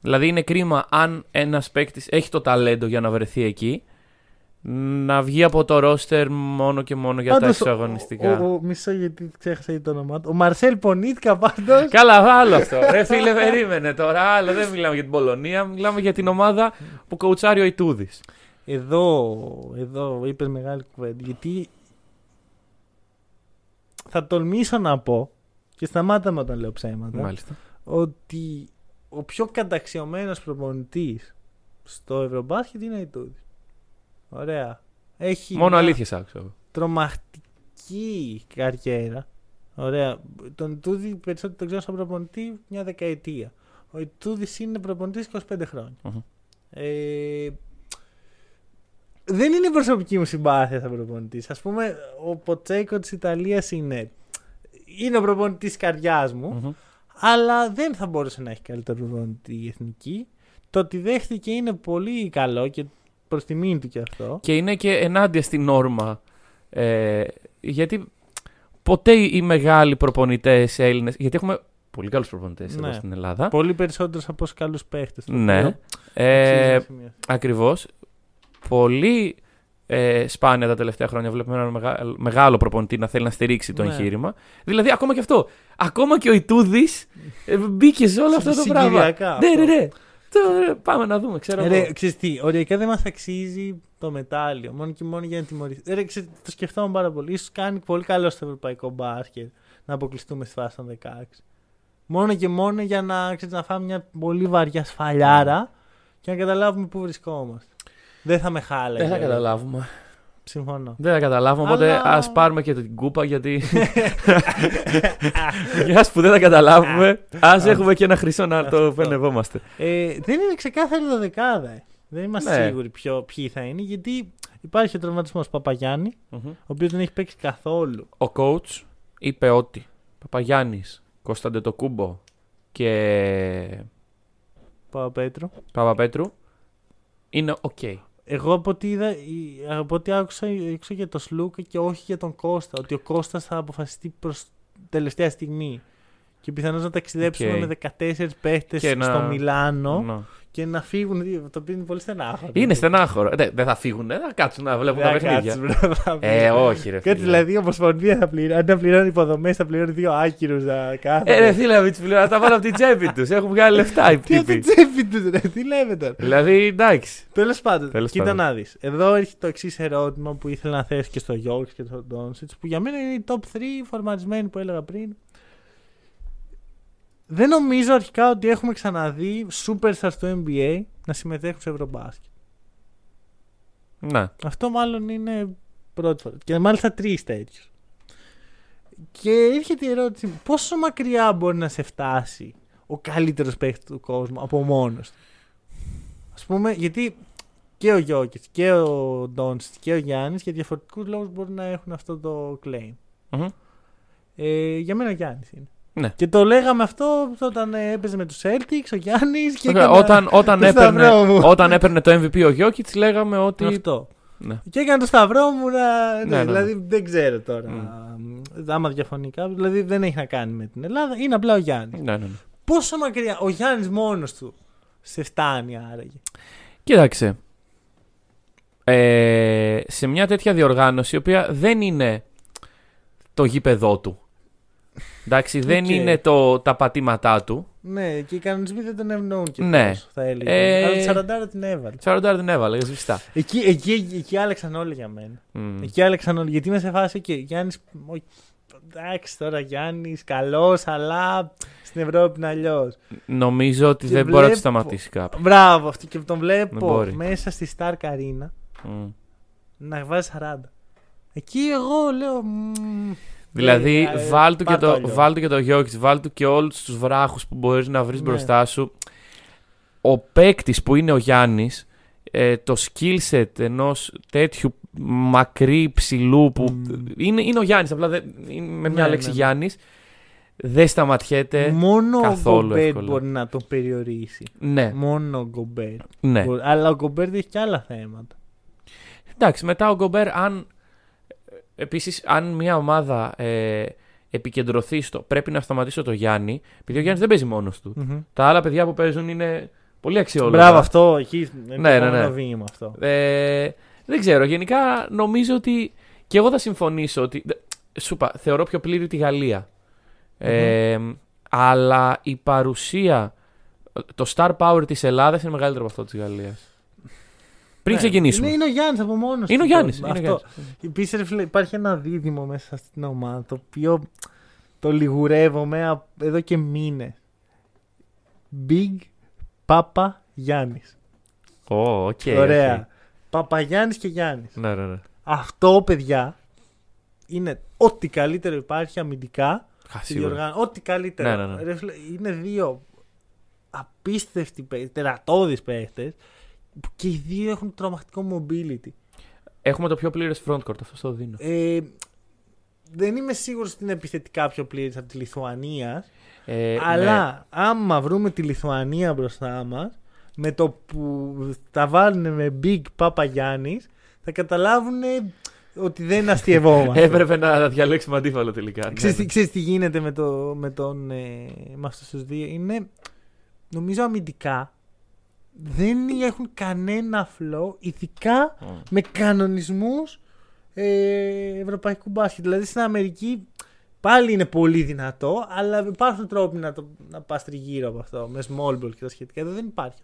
Speaker 2: Δηλαδή είναι κρίμα αν ένας παίκτης έχει το ταλέντο για να βρεθεί εκεί, να βγει από το ρόστερ μόνο και μόνο για τα
Speaker 1: Πάντως,
Speaker 2: εξωαγωνιστικά.
Speaker 1: Ο, ο, ο, μισό γιατί ξέχασα ήδη το όνομά του. Ο Μαρσέλ Πονίτκα πάντως.
Speaker 2: Καλά, άλλο αυτό. Ρε φίλε, περίμενε τώρα. Άλλο δεν μιλάμε για την Πολωνία, μιλάμε για την ομάδα που κοουτσάρει ο Ιτούδης.
Speaker 1: Εδώ, εδώ είπες μεγάλη κουβέντα. Γιατί θα τολμήσω να πω και σταμάτα με όταν λέω ψέματα
Speaker 2: Μάλιστα.
Speaker 1: ότι ο πιο καταξιωμένος προπονητής στο Ευρωμπάσκετ είναι η Τούδη. Ωραία. Έχει
Speaker 2: Μόνο
Speaker 1: μια
Speaker 2: αλήθειες άκουσα. εγώ.
Speaker 1: τρομακτική καριέρα. Ωραία. Τον Ιτούδη περισσότερο τον ξέρω σαν προπονητή μια δεκαετία. Ο Ιτούδης είναι προπονητής 25 χρόνια.
Speaker 2: Μμμ.
Speaker 1: Ε, δεν είναι η προσωπική μου συμπάθεια σαν προπονητής. Α πούμε, ο Ποτσέικο της Ιταλίας είναι. Είναι ο προπονητής καρδιάς μου,
Speaker 2: Μμμ.
Speaker 1: Αλλά δεν θα μπορούσε να έχει καλύτερο προπονητή η εθνική. Το ότι δέχτηκε είναι πολύ καλό και προς τιμήν του και αυτό.
Speaker 2: Και είναι και ενάντια στην όρμα. Ε, γιατί ποτέ οι μεγάλοι προπονητές Έλληνες. Γιατί έχουμε πολύ καλούς προπονητές εδώ
Speaker 1: Ναι.
Speaker 2: στην Ελλάδα.
Speaker 1: Πολύ περισσότερο από όσους καλούς παίχτες.
Speaker 2: Ναι. Ε, Ακριβώς. Πολύ ε, σπάνια τα τελευταία χρόνια βλέπουμε έναν μεγα- μεγάλο προπονητή να θέλει να στηρίξει το
Speaker 1: Ναι.
Speaker 2: εγχείρημα. Δηλαδή, ακόμα και αυτό. Ακόμα και ο Ιτούδης μπήκε σε όλο αυτό το πράγμα.
Speaker 1: Συγκυριακά
Speaker 2: Ναι,
Speaker 1: αυτό.
Speaker 2: ναι, ναι. Τώρα, ρε, πάμε να δούμε, ξέρω εγώ.
Speaker 1: Ρε, ξέρεις τι, οριακά δεν μας αξίζει το μετάλλιο. Μόνο και μόνο για να τιμωρηθείς. Ρε, ξέρεις, το σκεφτόμουν πάρα πολύ. σω κάνει πολύ καλό στο ευρωπαϊκό μπάσκετ να αποκλειστούμε στη φάση των 16. Μόνο και μόνο για να, ξέρεις, να φάμε μια πολύ βαριά σφαλιάρα και να καταλάβουμε πού βρισκόμαστε. Δεν θα με χάλαγε.
Speaker 2: Δεν θα καταλάβουμε.
Speaker 1: Συμφωνώ.
Speaker 2: Δεν θα καταλάβουμε, οπότε
Speaker 1: Αλλά-
Speaker 2: ας πάρουμε και την κούπα γιατί. Για που δεν θα καταλάβουμε, ας έχουμε και ένα χρυσό να το
Speaker 1: Αυτό.
Speaker 2: πενευόμαστε.
Speaker 1: Ε, δεν είναι ξεκάθαρη το δεκάδα. ε. Δεν είμαστε
Speaker 2: Ναι.
Speaker 1: σίγουροι ποιο, ποιοι θα είναι γιατί υπάρχει ο τραυματισμός Παπαγιάννη,
Speaker 2: Μμμ.
Speaker 1: ο οποίος δεν έχει παίξει καθόλου.
Speaker 2: Ο coach είπε ότι Παπαγιάννης, Κώστας Αντετοκούνμπο και
Speaker 1: Παπαπέτρου.
Speaker 2: Παπαπέτρου είναι οκ.
Speaker 1: Εγώ από ό,τι, είδα, η- από ό,τι άκουσα, άκουσα για τον Σλούκα και όχι για τον Κώστα. Ότι ο Κώστας θα αποφασιστεί προς τελευταία στιγμή. Και πιθανώς να ταξιδέψουμε
Speaker 2: Οκ.
Speaker 1: με 14 παίχτες
Speaker 2: Και να-
Speaker 1: στο Μιλάνο
Speaker 2: Ναι.
Speaker 1: και να φύγουν. δύο, Το οποίο είναι πολύ στενάχωρο.
Speaker 2: Είναι στενάχωρο. Δεν, δεν θα φύγουν, θα κάτσουν να βλέπουν τα
Speaker 1: Δεν
Speaker 2: παιχνίδια.
Speaker 1: κάτσεις, bro, θα
Speaker 2: Ε,
Speaker 1: φύγουν.
Speaker 2: όχι, ρε.
Speaker 1: Κάτι
Speaker 2: φίλε.
Speaker 1: δηλαδή η Ομοσπονδία θα πληρώνει. Αντί να πληρώνει υποδομές, θα πληρώνει δύο άκυρους να κάθονται.
Speaker 2: Ε, ρε φίλε, μην του πληρώνω, τα βάλω από την τσέπη τους. Έχουν βγάλει λεφτά οι
Speaker 1: Τι από
Speaker 2: τύποι.
Speaker 1: την τσέπη τους, ρε, τι λέμε τώρα.
Speaker 2: Δηλαδή, εντάξει.
Speaker 1: Τέλος πάντων,
Speaker 2: Τέλος
Speaker 1: κοίτα
Speaker 2: πάντων.
Speaker 1: να δεις. Εδώ έρχεται το εξής ερώτημα που ήθελα να θέσω και στο Γιώργος και στον Ντόνσιτς, που για μένα είναι οι top 3 φορματισμένοι που έλεγα πριν. Δεν νομίζω αρχικά ότι έχουμε ξαναδεί superstars στο NBA να συμμετέχουν σε Ευρωμπάσκετ.
Speaker 2: Ναι.
Speaker 1: Αυτό μάλλον είναι πρώτη φορά. Και μάλιστα τρεις τέτοιους. Και έρχεται η ερώτηση, πόσο μακριά μπορεί να σε φτάσει ο καλύτερος παίκτης του κόσμου από μόνος του; Α πούμε, γιατί και ο Γιώκητς και ο Ντόνστ και ο Γιάννης για διαφορετικούς λόγους μπορεί να έχουν αυτό το claim.
Speaker 2: Μμμ.
Speaker 1: Ε, για μένα ο Γιάννης είναι.
Speaker 2: Ναι.
Speaker 1: Και το λέγαμε αυτό όταν ε, έπαιζε με τους Celtics, ο Γιάννης. Και
Speaker 2: Ωραία,
Speaker 1: έκανα
Speaker 2: όταν, όταν,
Speaker 1: το
Speaker 2: έπαιρνε,
Speaker 1: σταυρό μου.
Speaker 2: όταν έπαιρνε το MVP ο Γιόκιτς, λέγαμε ότι.
Speaker 1: Αυτό.
Speaker 2: Ναι.
Speaker 1: Και έκανα το σταυρό μου να. Ναι,
Speaker 2: Ναι, ναι,
Speaker 1: δηλαδή δεν ξέρω τώρα.
Speaker 2: Μμ.
Speaker 1: μ, Άμα διαφωνεί κάποιος. Δηλαδή δεν έχει να κάνει με την Ελλάδα. Είναι απλά ο Γιάννης.
Speaker 2: Ναι, ναι, ναι.
Speaker 1: Πόσο μακριά ο Γιάννης μόνος του σε φτάνει άραγε.
Speaker 2: Κοίταξε. Ε, σε μια τέτοια διοργάνωση, η οποία δεν είναι το γήπεδό του. Εντάξει, δεν
Speaker 1: Οκ.
Speaker 2: είναι το, τα πατήματά του.
Speaker 1: Ναι, και οι κανονισμοί δεν τον ευνοούν και
Speaker 2: Ναι.
Speaker 1: τόσο, θα έλεγα.
Speaker 2: Ε,
Speaker 1: Αλλά τη 40 την έβαλε.
Speaker 2: 40 την έβαλε, σβηστά.
Speaker 1: Εκεί, εκεί, εκεί, εκεί άλλαξαν όλοι για μένα.
Speaker 2: Μμ.
Speaker 1: Εκεί άλλαξαν όλοι. Γιατί είμαι σε φάση και Γιάννης. Εντάξει τώρα Γιάννης, καλός, αλλά στην Ευρώπη είναι αλλιώς.
Speaker 2: Νομίζω ότι
Speaker 1: Και
Speaker 2: δεν μπορεί να
Speaker 1: βλέπω-
Speaker 2: του σταματήσει κάποιος.
Speaker 1: Μπράβο, αυτό και τον
Speaker 2: Δεν
Speaker 1: βλέπω
Speaker 2: μπορεί.
Speaker 1: μέσα στη Stark Arena
Speaker 2: Μμ.
Speaker 1: να βάζει 40. Εκεί εγώ λέω. μμμ,
Speaker 2: Δηλαδή,
Speaker 1: ε, ε,
Speaker 2: βάλ του και
Speaker 1: πάρ'
Speaker 2: το,
Speaker 1: αλλιώς.
Speaker 2: βάλ του και το Jokic, βάλ του και όλους τους βράχους που μπορείς να βρεις
Speaker 1: Ναι.
Speaker 2: μπροστά σου. Ο παίκτης που είναι ο Γιάννης, ε, το skill set ενός τέτοιου μακρύ ψηλού που.
Speaker 1: Μμ.
Speaker 2: Είναι, είναι ο Γιάννης, απλά δεν, είναι με μια
Speaker 1: Ναι,
Speaker 2: λέξη
Speaker 1: ναι.
Speaker 2: Γιάννης. Δεν σταματιέται.
Speaker 1: Μόνο ο
Speaker 2: καθόλου
Speaker 1: Γκομπέρ
Speaker 2: εύκολα.
Speaker 1: μπορεί να τον περιορίσει.
Speaker 2: Ναι,
Speaker 1: Μόνο ο Γκομπέρ.
Speaker 2: ναι.
Speaker 1: Μπορεί- Αλλά ο Γκομπέρ έχει και άλλα θέματα.
Speaker 2: Εντάξει, μετά ο Γκομπέρ, αν. Επίσης, αν μια ομάδα ε, επικεντρωθεί στο πρέπει να σταματήσω το Γιάννη, επειδή ο Γιάννης δεν παίζει μόνος του.
Speaker 1: Μμμ.
Speaker 2: Τα άλλα παιδιά που παίζουν είναι πολύ αξιόλογα.
Speaker 1: Μπράβο, αυτό εκεί. είναι το
Speaker 2: Ναι, ναι,
Speaker 1: επόμενο
Speaker 2: ναι.
Speaker 1: βήμα αυτό.
Speaker 2: Ε, δεν ξέρω. Γενικά νομίζω ότι. και εγώ θα συμφωνήσω ότι. δε- Σου είπα, θεωρώ πιο πλήρη τη Γαλλία. Ε, αλλά η παρουσία. Το star power της Ελλάδας είναι μεγαλύτερο από αυτό της Γαλλίας. Πριν
Speaker 1: Ναι,
Speaker 2: ξεκινήσουμε.
Speaker 1: Είναι, είναι ο Γιάννης από μόνος
Speaker 2: Είναι ο Γιάννης, είναι ο Γιάννης.
Speaker 1: Επίσης, ρε φίλε, υπάρχει ένα δίδυμο μέσα στην ομάδα το οποίο το λιγουρεύομαι α- εδώ και μήνες. Big Παπαγιάννης.
Speaker 2: Ω, οκ,
Speaker 1: Ωραία.
Speaker 2: οκ.
Speaker 1: Παπαγιάννη και Γιάννης.
Speaker 2: Ναι, ναι, ναι.
Speaker 1: Αυτό, παιδιά, είναι ό,τι καλύτερο υπάρχει αμυντικά
Speaker 2: Α,
Speaker 1: στη
Speaker 2: σίγουρα.
Speaker 1: διοργάνωση. Ό,τι καλύτερο.
Speaker 2: Ναι, ναι, ναι.
Speaker 1: Ρε φίλε, είναι δύο απίστευτοι παίχτε, τερατώδεις παίχτες, που και οι δύο έχουν τρομακτικό mobility.
Speaker 2: Έχουμε το πιο πλήρες frontcourt, αυτό το δίνω.
Speaker 1: Ε, δεν είμαι σίγουρος ότι είναι επιθετικά πιο πλήρης από τη Λιθουανία.
Speaker 2: Ε,
Speaker 1: αλλά άμα βρούμε τη Λιθουανία μπροστά μας, με το που τα βάλουν με Big Papa Γιάννης, θα καταλάβουν ότι δεν αστειευόμαστε.
Speaker 2: ναι. Έπρεπε να διαλέξουμε αντίφαλο τελικά. Ναι,
Speaker 1: Ξέρεις,
Speaker 2: ναι.
Speaker 1: τι- ξέρεις τι γίνεται με, το, με, τον, ε, με αυτούς τους δύο. Είναι, νομίζω αμυντικά, δεν έχουν κανένα flow, ειδικά
Speaker 2: Μμ.
Speaker 1: με κανονισμούς ε, ευρωπαϊκού μπάσκετ. Δηλαδή στην Αμερική πάλι είναι πολύ δυνατό, αλλά υπάρχουν τρόποι να, το, να πας τριγύρω από αυτό, με small ball και τα σχετικά. Εδώ δεν υπάρχει.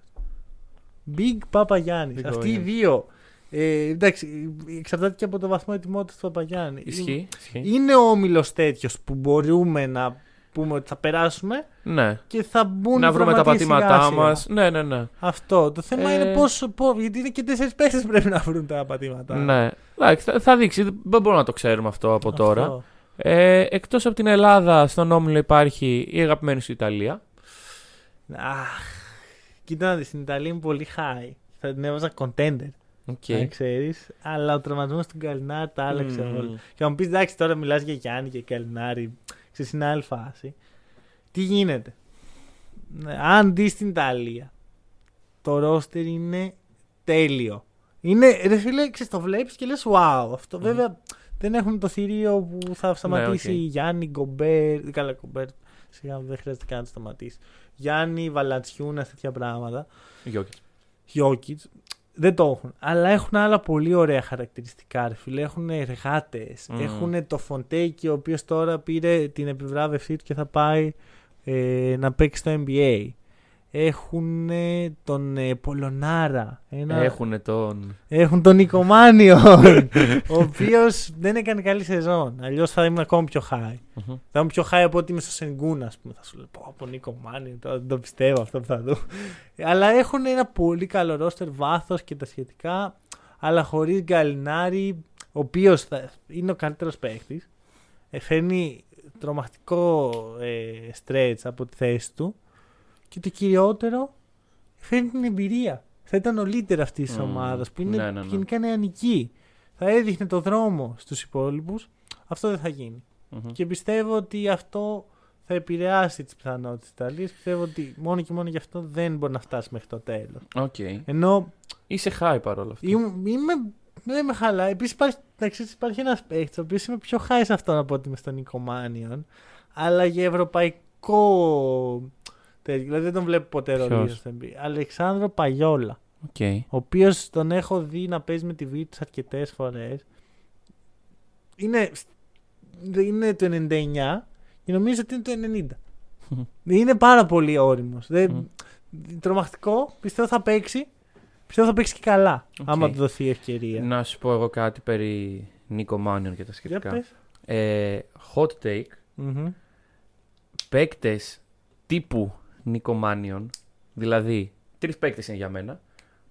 Speaker 1: Big Papa Γιάννης.
Speaker 2: Big
Speaker 1: Αυτοί οι
Speaker 2: Papa
Speaker 1: δύο, ε, εντάξει, εξαρτάται και από το βαθμό ετοιμότητας του Παπαγιάννη.
Speaker 2: Ισχύει. ισχύει.
Speaker 1: Είναι ο όμιλος τέτοιος που μπορούμε να πούμε ότι θα περάσουμε
Speaker 2: Ναι.
Speaker 1: και θα μπουν
Speaker 2: Να
Speaker 1: οι
Speaker 2: βρούμε τα
Speaker 1: τραυματίες
Speaker 2: πατήματά
Speaker 1: σιγά-σιγά.
Speaker 2: μας. Ναι, ναι, ναι.
Speaker 1: Αυτό. Το θέμα
Speaker 2: Ε,
Speaker 1: είναι πώς, πώς, γιατί είναι και τέσσερις παίχτες που πρέπει να βρουν τα πατήματα.
Speaker 2: ναι. Εντάξει, θα, θα δείξει. Δεν μπορούμε να το ξέρουμε αυτό από
Speaker 1: Αυτό.
Speaker 2: τώρα. Ε, Εκτός από την Ελλάδα, στον Όμιλο υπάρχει η αγαπημένη σου Ιταλία.
Speaker 1: Αχ, κοίτα να δεις, στην Ιταλία είναι πολύ high. Θα την έβαζα contender,
Speaker 2: OK.
Speaker 1: να ξέρεις. Αλλά ο τραυματισμός του Γκαλινάρη τα άλλαξε
Speaker 2: Μμμ.
Speaker 1: όλα. Και θα μου πεις εντάξει, τώρα μιλάς για Γιάννη και Γκαλινάρη. Ξέρεις, είναι άλλη φάση. Τι γίνεται; Ναι, Αν δεις στην Ιταλία, το ρόστερ είναι τέλειο. Είναι, ρε φίλε, ξέρεις, το βλέπεις και λες wow. Αυτό βέβαια δεν έχουν το θηρίο που θα σταματήσει
Speaker 2: οκ.
Speaker 1: Γιάννη, Γκομπέρ. Καλά, Γκομπέρ. Σιγά δεν χρειάζεται καν να το σταματήσει. Γιάννη, Βαλατσιούνα, τέτοια πράγματα.
Speaker 2: Γιόκιτς.
Speaker 1: Γιόκιτς. Δεν το έχουν. Αλλά έχουν άλλα πολύ ωραία χαρακτηριστικά. Ρε φίλε. Έχουν εργάτες.
Speaker 2: Μμμ.
Speaker 1: Έχουν το Φοντέκιο, ο οποίος τώρα πήρε την επιβράβευσή του και θα πάει ε, να παίξει στο NBA. Έχουν τον ε, Πολωνάρα. Ένα...
Speaker 2: Έχουν τον.
Speaker 1: Έχουν τον Νικομάνιο, ο οποίος δεν έκανε καλή σεζόν. Αλλιώς θα ήμουν ακόμη πιο high.
Speaker 2: Μμμ.
Speaker 1: Θα ήμουν πιο high από ότι είμαι στο Σενγκούν, ας πούμε. Θα σου λέω πω από Νίκο Μάνι, τώρα δεν το πιστεύω αυτό που θα δω. αλλά έχουν ένα πολύ καλό ρόστερ, βάθος και τα σχετικά. Αλλά χωρίς Γκαλινάρη, ο οποίος είναι ο καλύτερος παίκτης. φέρνει τρομακτικό ε, stretch από τη θέση του. Και το κυριότερο, φέρνει την εμπειρία. Θα ήταν ο leader αυτής της
Speaker 2: Μμμ.
Speaker 1: ομάδας που είναι
Speaker 2: Ναι, ναι, ναι.
Speaker 1: γενικά νεανική. Θα έδειχνε το δρόμο στους υπόλοιπους. Αυτό δεν θα γίνει.
Speaker 2: Μμμ.
Speaker 1: Και πιστεύω ότι αυτό θα επηρεάσει τις πιθανότητες της Ιταλίας. Πιστεύω ότι μόνο και μόνο γι' αυτό δεν μπορεί να φτάσει μέχρι το τέλος.
Speaker 2: Οκ.
Speaker 1: Ενώ
Speaker 2: Είσαι high παρόλα αυτά.
Speaker 1: είμαι. είμαι δεν με χαλάει. Επίσης υπάρχει, να ξέρεις, υπάρχει ένας παίχτης, ο οποίος είμαι πιο high σε αυτόν από ότι είμαι στον Νίκο Μάνιον. Αλλά για ευρωπαϊκό τέτοιο. Δηλαδή δεν τον βλέπω ποτέ ρόλο
Speaker 2: Ποιος;
Speaker 1: στο NBA. Αλεσάντρο Παγιόλα.
Speaker 2: Οκ.
Speaker 1: Ο οποίος τον έχω δει να παίζει με τη Βίρτους αρκετές φορές. Είναι, είναι το 99 και νομίζω ότι είναι το 90. είναι πάρα πολύ όριμος.
Speaker 2: Μμ.
Speaker 1: Τρομακτικό. Πιστεύω θα παίξει. Πιστεύω θα παίξει και καλά.
Speaker 2: Οκ.
Speaker 1: Άμα του δοθεί ευκαιρία.
Speaker 2: Να σου πω εγώ κάτι περί Νίκο Μάνιον και τα
Speaker 1: Για
Speaker 2: σχετικά.
Speaker 1: πες.
Speaker 2: Ε, hot take.
Speaker 1: Μμμ.
Speaker 2: Παίκτες τύπου Νίκο Μάνιον. Δηλαδή, τρεις παίκτες είναι για μένα.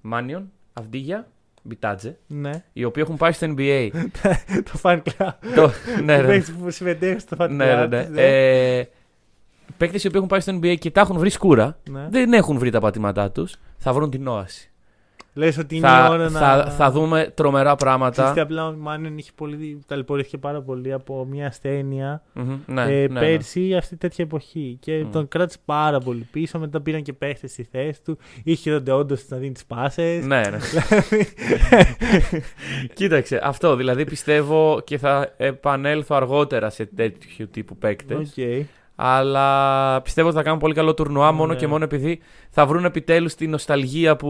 Speaker 2: Μάνιον, Αβντίγια, Μπιτάτζε.
Speaker 1: Ναι.
Speaker 2: Οι οποίοι έχουν πάει στο NBA.
Speaker 1: το fan club.
Speaker 2: το, ναι,
Speaker 1: Το
Speaker 2: ρε.
Speaker 1: παίκτη που συμμετέχει στο fan club.
Speaker 2: ναι, ναι, ναι.
Speaker 1: ναι.
Speaker 2: Ε, Παίκτες οι οποίοι έχουν πάει στο NBA και τα έχουν βρει σκούρα.
Speaker 1: Ναι.
Speaker 2: Δεν έχουν βρει τα πατήματά τους. Θα βρουν την όαση.
Speaker 1: Λες ότι είναι
Speaker 2: θα,
Speaker 1: η ώρα
Speaker 2: θα,
Speaker 1: να...
Speaker 2: θα δούμε τρομερά πράγματα.
Speaker 1: Ξέρετε, απλά ο Μάνιον είχε πολύ, ταλαιπωρήθηκε πάρα πολύ από μια ασθένεια
Speaker 2: Μμμ, ναι,
Speaker 1: ε,
Speaker 2: ναι, ναι.
Speaker 1: πέρσι αυτή τέτοια εποχή. Και
Speaker 2: Μμ.
Speaker 1: τον κράτησε πάρα πολύ πίσω. Μετά πήραν και παίχτες στη θέση του. Είχε τον Ντεοντό να δίνει τις πάσες.
Speaker 2: Ναι, ναι. Κοίταξε, αυτό δηλαδή πιστεύω και θα επανέλθω αργότερα σε τέτοιου τύπου παίκτες.
Speaker 1: Οκ.
Speaker 2: Αλλά πιστεύω ότι θα κάνουν πολύ καλό τουρνουά μόνο
Speaker 1: Ναι.
Speaker 2: και μόνο επειδή θα βρουν επιτέλους τη νοσταλγία που.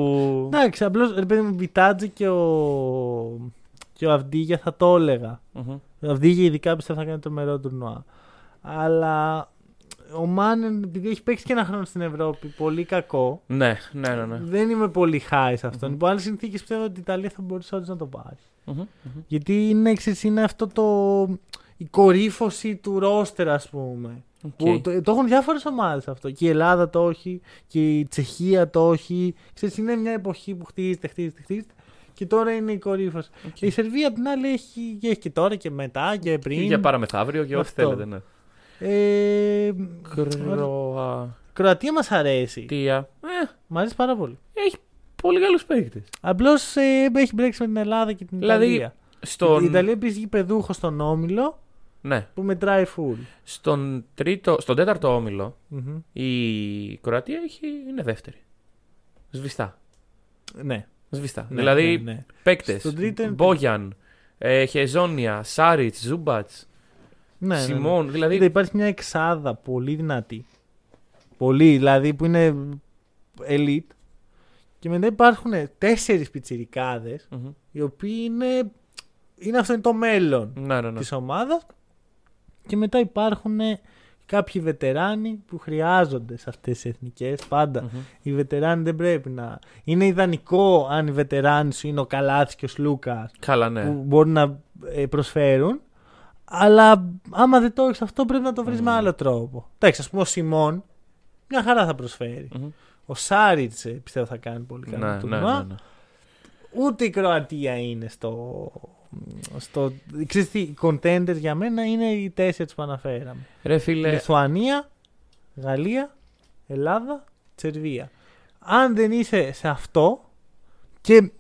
Speaker 1: Εντάξει, απλώς ρε παιδί μου, Μπιτάτζε και ο, και ο Αυντίγια θα το έλεγα.
Speaker 2: Μμμ.
Speaker 1: Ο Αυντίγια ειδικά πιστεύω θα κάνει το μερό τουρνουά. Αλλά ο Μάνεν, επειδή έχει παίξει και ένα χρόνο στην Ευρώπη, πολύ κακό.
Speaker 2: Ναι, ναι, ναι. ναι.
Speaker 1: Δεν είμαι πολύ high σε αυτόν.
Speaker 2: Μμμ.
Speaker 1: Υπό άλλες συνθήκες πιστεύω ότι η Ιταλία θα μπορούσε όντως να το πάρει.
Speaker 2: Μμμ, μμμ.
Speaker 1: Γιατί είναι, ξέρεις, είναι αυτό το. η κορύφωση του ρόστερ, ας πούμε.
Speaker 2: ΟΚ.
Speaker 1: Που το, το έχουν διάφορες ομάδες αυτό. Και η Ελλάδα το έχει, και η Τσεχία το έχει. Ξέρεις, είναι μια εποχή που χτίζεται, χτίζεται, χτίζεται. Και τώρα είναι η κορύφωση.
Speaker 2: ΟΚ.
Speaker 1: Η Σερβία απ' την άλλη έχει, και έχει και τώρα και μετά και πριν.
Speaker 2: Και για παραμεθαύριο και ό,τι
Speaker 1: Αυτό.
Speaker 2: θέλετε, ναι.
Speaker 1: Ε,
Speaker 2: Κροατία.
Speaker 1: Κροατία μας αρέσει.
Speaker 2: Ε,
Speaker 1: Μ' αρέσει πάρα πολύ.
Speaker 2: έχει πολύ καλούς παίκτες.
Speaker 1: Απλώς ε, έχει μπλέξει με την Ελλάδα και την
Speaker 2: Δηλαδή,
Speaker 1: Ιταλία.
Speaker 2: Στον...
Speaker 1: Η Ιταλία επίσης γηπεδούχο στον Όμιλο
Speaker 2: Ναι.
Speaker 1: που μετράει full.
Speaker 2: Στον, τρίτο... στον τέταρτο όμιλο
Speaker 1: Μμμ.
Speaker 2: η Κροατία έχει... είναι δεύτερη. Σβηστά.
Speaker 1: Ναι.
Speaker 2: Σβηστά.
Speaker 1: ναι,
Speaker 2: δηλαδή
Speaker 1: ναι, ναι.
Speaker 2: παίκτες.
Speaker 1: Στον τρίτο είναι-
Speaker 2: Μπόγιαν, ε, Χεζόνια, Σάριτς, Ζούμπατς,
Speaker 1: Ναι, ναι, ναι.
Speaker 2: Σιμών. Δηλαδή.
Speaker 1: Κοίτα, υπάρχει μια εξάδα πολύ δυνατή. Πολύ, δηλαδή που είναι elite. Και μετά υπάρχουν τέσσερις πιτσιρικάδες,
Speaker 2: Μμμ.
Speaker 1: οι οποίοι είναι, είναι αυτό είναι το μέλλον
Speaker 2: Ναι, ναι, ναι.
Speaker 1: της ομάδας. Και μετά υπάρχουν κάποιοι βετεράνοι που χρειάζονται σε αυτές τις εθνικές. Πάντα
Speaker 2: Μμμ.
Speaker 1: οι βετεράνοι δεν πρέπει να... Είναι ιδανικό αν οι βετεράνοι σου είναι ο Καλάθης και ο Σλούκας
Speaker 2: Καλά, ναι.
Speaker 1: που μπορούν να ε, προσφέρουν. Αλλά άμα δεν το έχεις αυτό, πρέπει να το βρεις με
Speaker 2: Μμμ.
Speaker 1: άλλο τρόπο. Εντάξει, ας πούμε ο Σιμών μια χαρά θα προσφέρει.
Speaker 2: Μμμ.
Speaker 1: Ο Σάριτς πιστεύω θα κάνει πολύ καλό
Speaker 2: Ναι, ναι,
Speaker 1: τουρνουά.
Speaker 2: ναι, ναι.
Speaker 1: Ούτε η Κροατία είναι στο. Στο ξέρεις τι, οι contenders για μένα είναι οι τέσσερις που αναφέραμε.
Speaker 2: Ρε φίλε,
Speaker 1: Λιθουανία, Γαλλία, Ελλάδα, Σερβία. Αν δεν είσαι σε αυτό και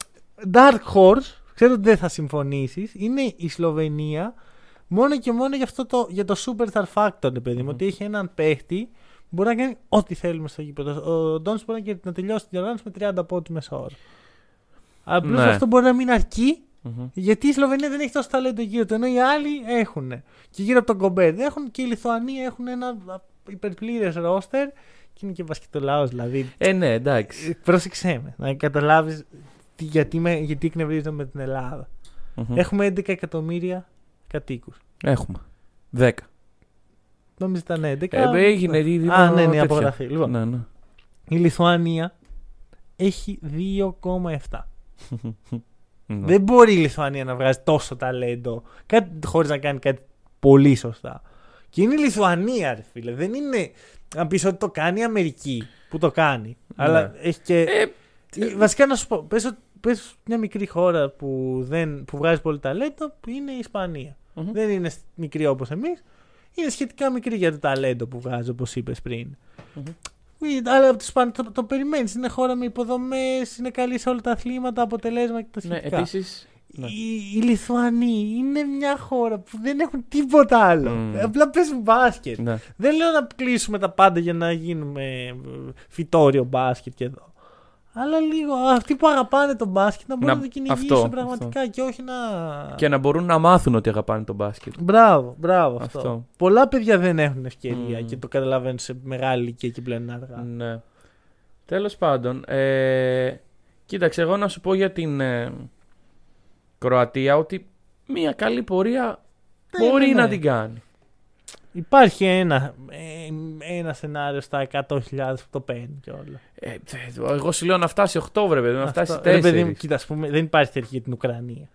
Speaker 1: Dark Horse, ξέρω ότι δεν θα συμφωνήσεις, είναι η Σλοβενία μόνο και μόνο για, αυτό το, για το Superstar Factor, ρε παιδί μου,
Speaker 2: Μμμ.
Speaker 1: ότι έχει έναν παίχτη που μπορεί να κάνει ό,τι θέλουμε στο γήπεδο. Ο Ντόνς μπορεί να- να τελειώσει την διοργάνωση με 30 πόντους μεσόωρο. Απλώς
Speaker 2: Ναι.
Speaker 1: αυτό μπορεί να μην αρκεί
Speaker 2: Μμμ.
Speaker 1: γιατί η Σλοβενία δεν έχει τόσο ταλέντο γύρω του, ενώ οι άλλοι έχουν. Και γύρω από τον Κομπέρ δεν έχουν και η Λιθουανία έχουν ένα υπερπλήρες ρόστερ και είναι και βασκετολάος. Δηλαδή,
Speaker 2: Ε, ναι, εντάξει.
Speaker 1: ε, πρόσεξέ με, να καταλάβεις γιατί, με, γιατί εκνευρίζομαι με την Ελλάδα.
Speaker 2: Μμμ.
Speaker 1: Έχουμε 11 εκατομμύρια κατοίκους.
Speaker 2: Έχουμε. Δέκα.
Speaker 1: Νόμιζα ήταν 11.
Speaker 2: Ε, έγινε ήδη
Speaker 1: Α, ναι, ναι, η
Speaker 2: τέτοια.
Speaker 1: απογραφή. Λοιπόν,
Speaker 2: Ναι, ναι.
Speaker 1: η Λιθουανία έχει 2,7.
Speaker 2: Ναι.
Speaker 1: Δεν μπορεί η Λιθουανία να βγάζει τόσο ταλέντο χωρίς να κάνει κάτι πολύ σωστά. Και είναι η Λιθουανία, ρε φίλε. Δεν είναι. Αν πεις ότι το κάνει η Αμερική που το κάνει. Αλλά έχει και.
Speaker 2: Ε,
Speaker 1: Ε, Βασικά να σου πω, πες, ότι- πες μια μικρή χώρα που, δεν, που βγάζει πολύ ταλέντο που είναι η Ισπανία.
Speaker 2: μμμ.
Speaker 1: Δεν είναι σ- μικρή όπως εμείς. Είναι σχετικά μικρή για το ταλέντο που βγάζει όπως είπες πριν.
Speaker 2: Μμμ.
Speaker 1: Ε, Αλλά από τους Ισπανούς το, το περιμένεις. Είναι χώρα με υποδομές, είναι καλή σε όλα τα αθλήματα, αποτελέσματα και τα
Speaker 2: Ναι,
Speaker 1: σχετικά.
Speaker 2: επίσης. Ναι.
Speaker 1: Οι, οι Λιθουανοί είναι μια χώρα που δεν έχουν τίποτα άλλο.
Speaker 2: Μμμ.
Speaker 1: Απλά παίζουν μπάσκετ.
Speaker 2: Ναι.
Speaker 1: Δεν λέω να κλείσουμε τα πάντα για να γίνουμε ε, φυτόριο μπάσκετ και εδώ. Αλλά λίγο αυτοί που αγαπάνε τον μπάσκετ να μπορούν να,
Speaker 2: Να-
Speaker 1: το κυνηγήσουν
Speaker 2: αυτό,
Speaker 1: πραγματικά και όχι να.
Speaker 2: Και να μπορούν να μάθουν ότι αγαπάνε τον μπάσκετ.
Speaker 1: Μπράβο, μπράβο αυτό.
Speaker 2: Αυτό.
Speaker 1: Πολλά παιδιά δεν έχουν ευκαιρία
Speaker 2: Μμμ.
Speaker 1: και το καταλαβαίνουν σε μεγάλη ηλικία και πλέον είναι αργά.
Speaker 2: Ναι. Τέλος πάντων, ε, κοίταξε, εγώ να σου πω για την ε, Κροατία ότι μια καλή πορεία
Speaker 1: Ναι,
Speaker 2: μπορεί
Speaker 1: ναι, ναι.
Speaker 2: να την κάνει.
Speaker 1: Υπάρχει ένα, ε, ένα σενάριο στα 100.000 που το παίρνει και όλα.
Speaker 2: Ε, τε- εγώ σου λέω να φτάσει 8, βρε παιδί, να φτάσει
Speaker 1: Αυτό- ρε
Speaker 2: 4.
Speaker 1: παιδί μου, κοίτα, ας πούμε, δεν υπάρχει τέτοια για την Ουκρανία.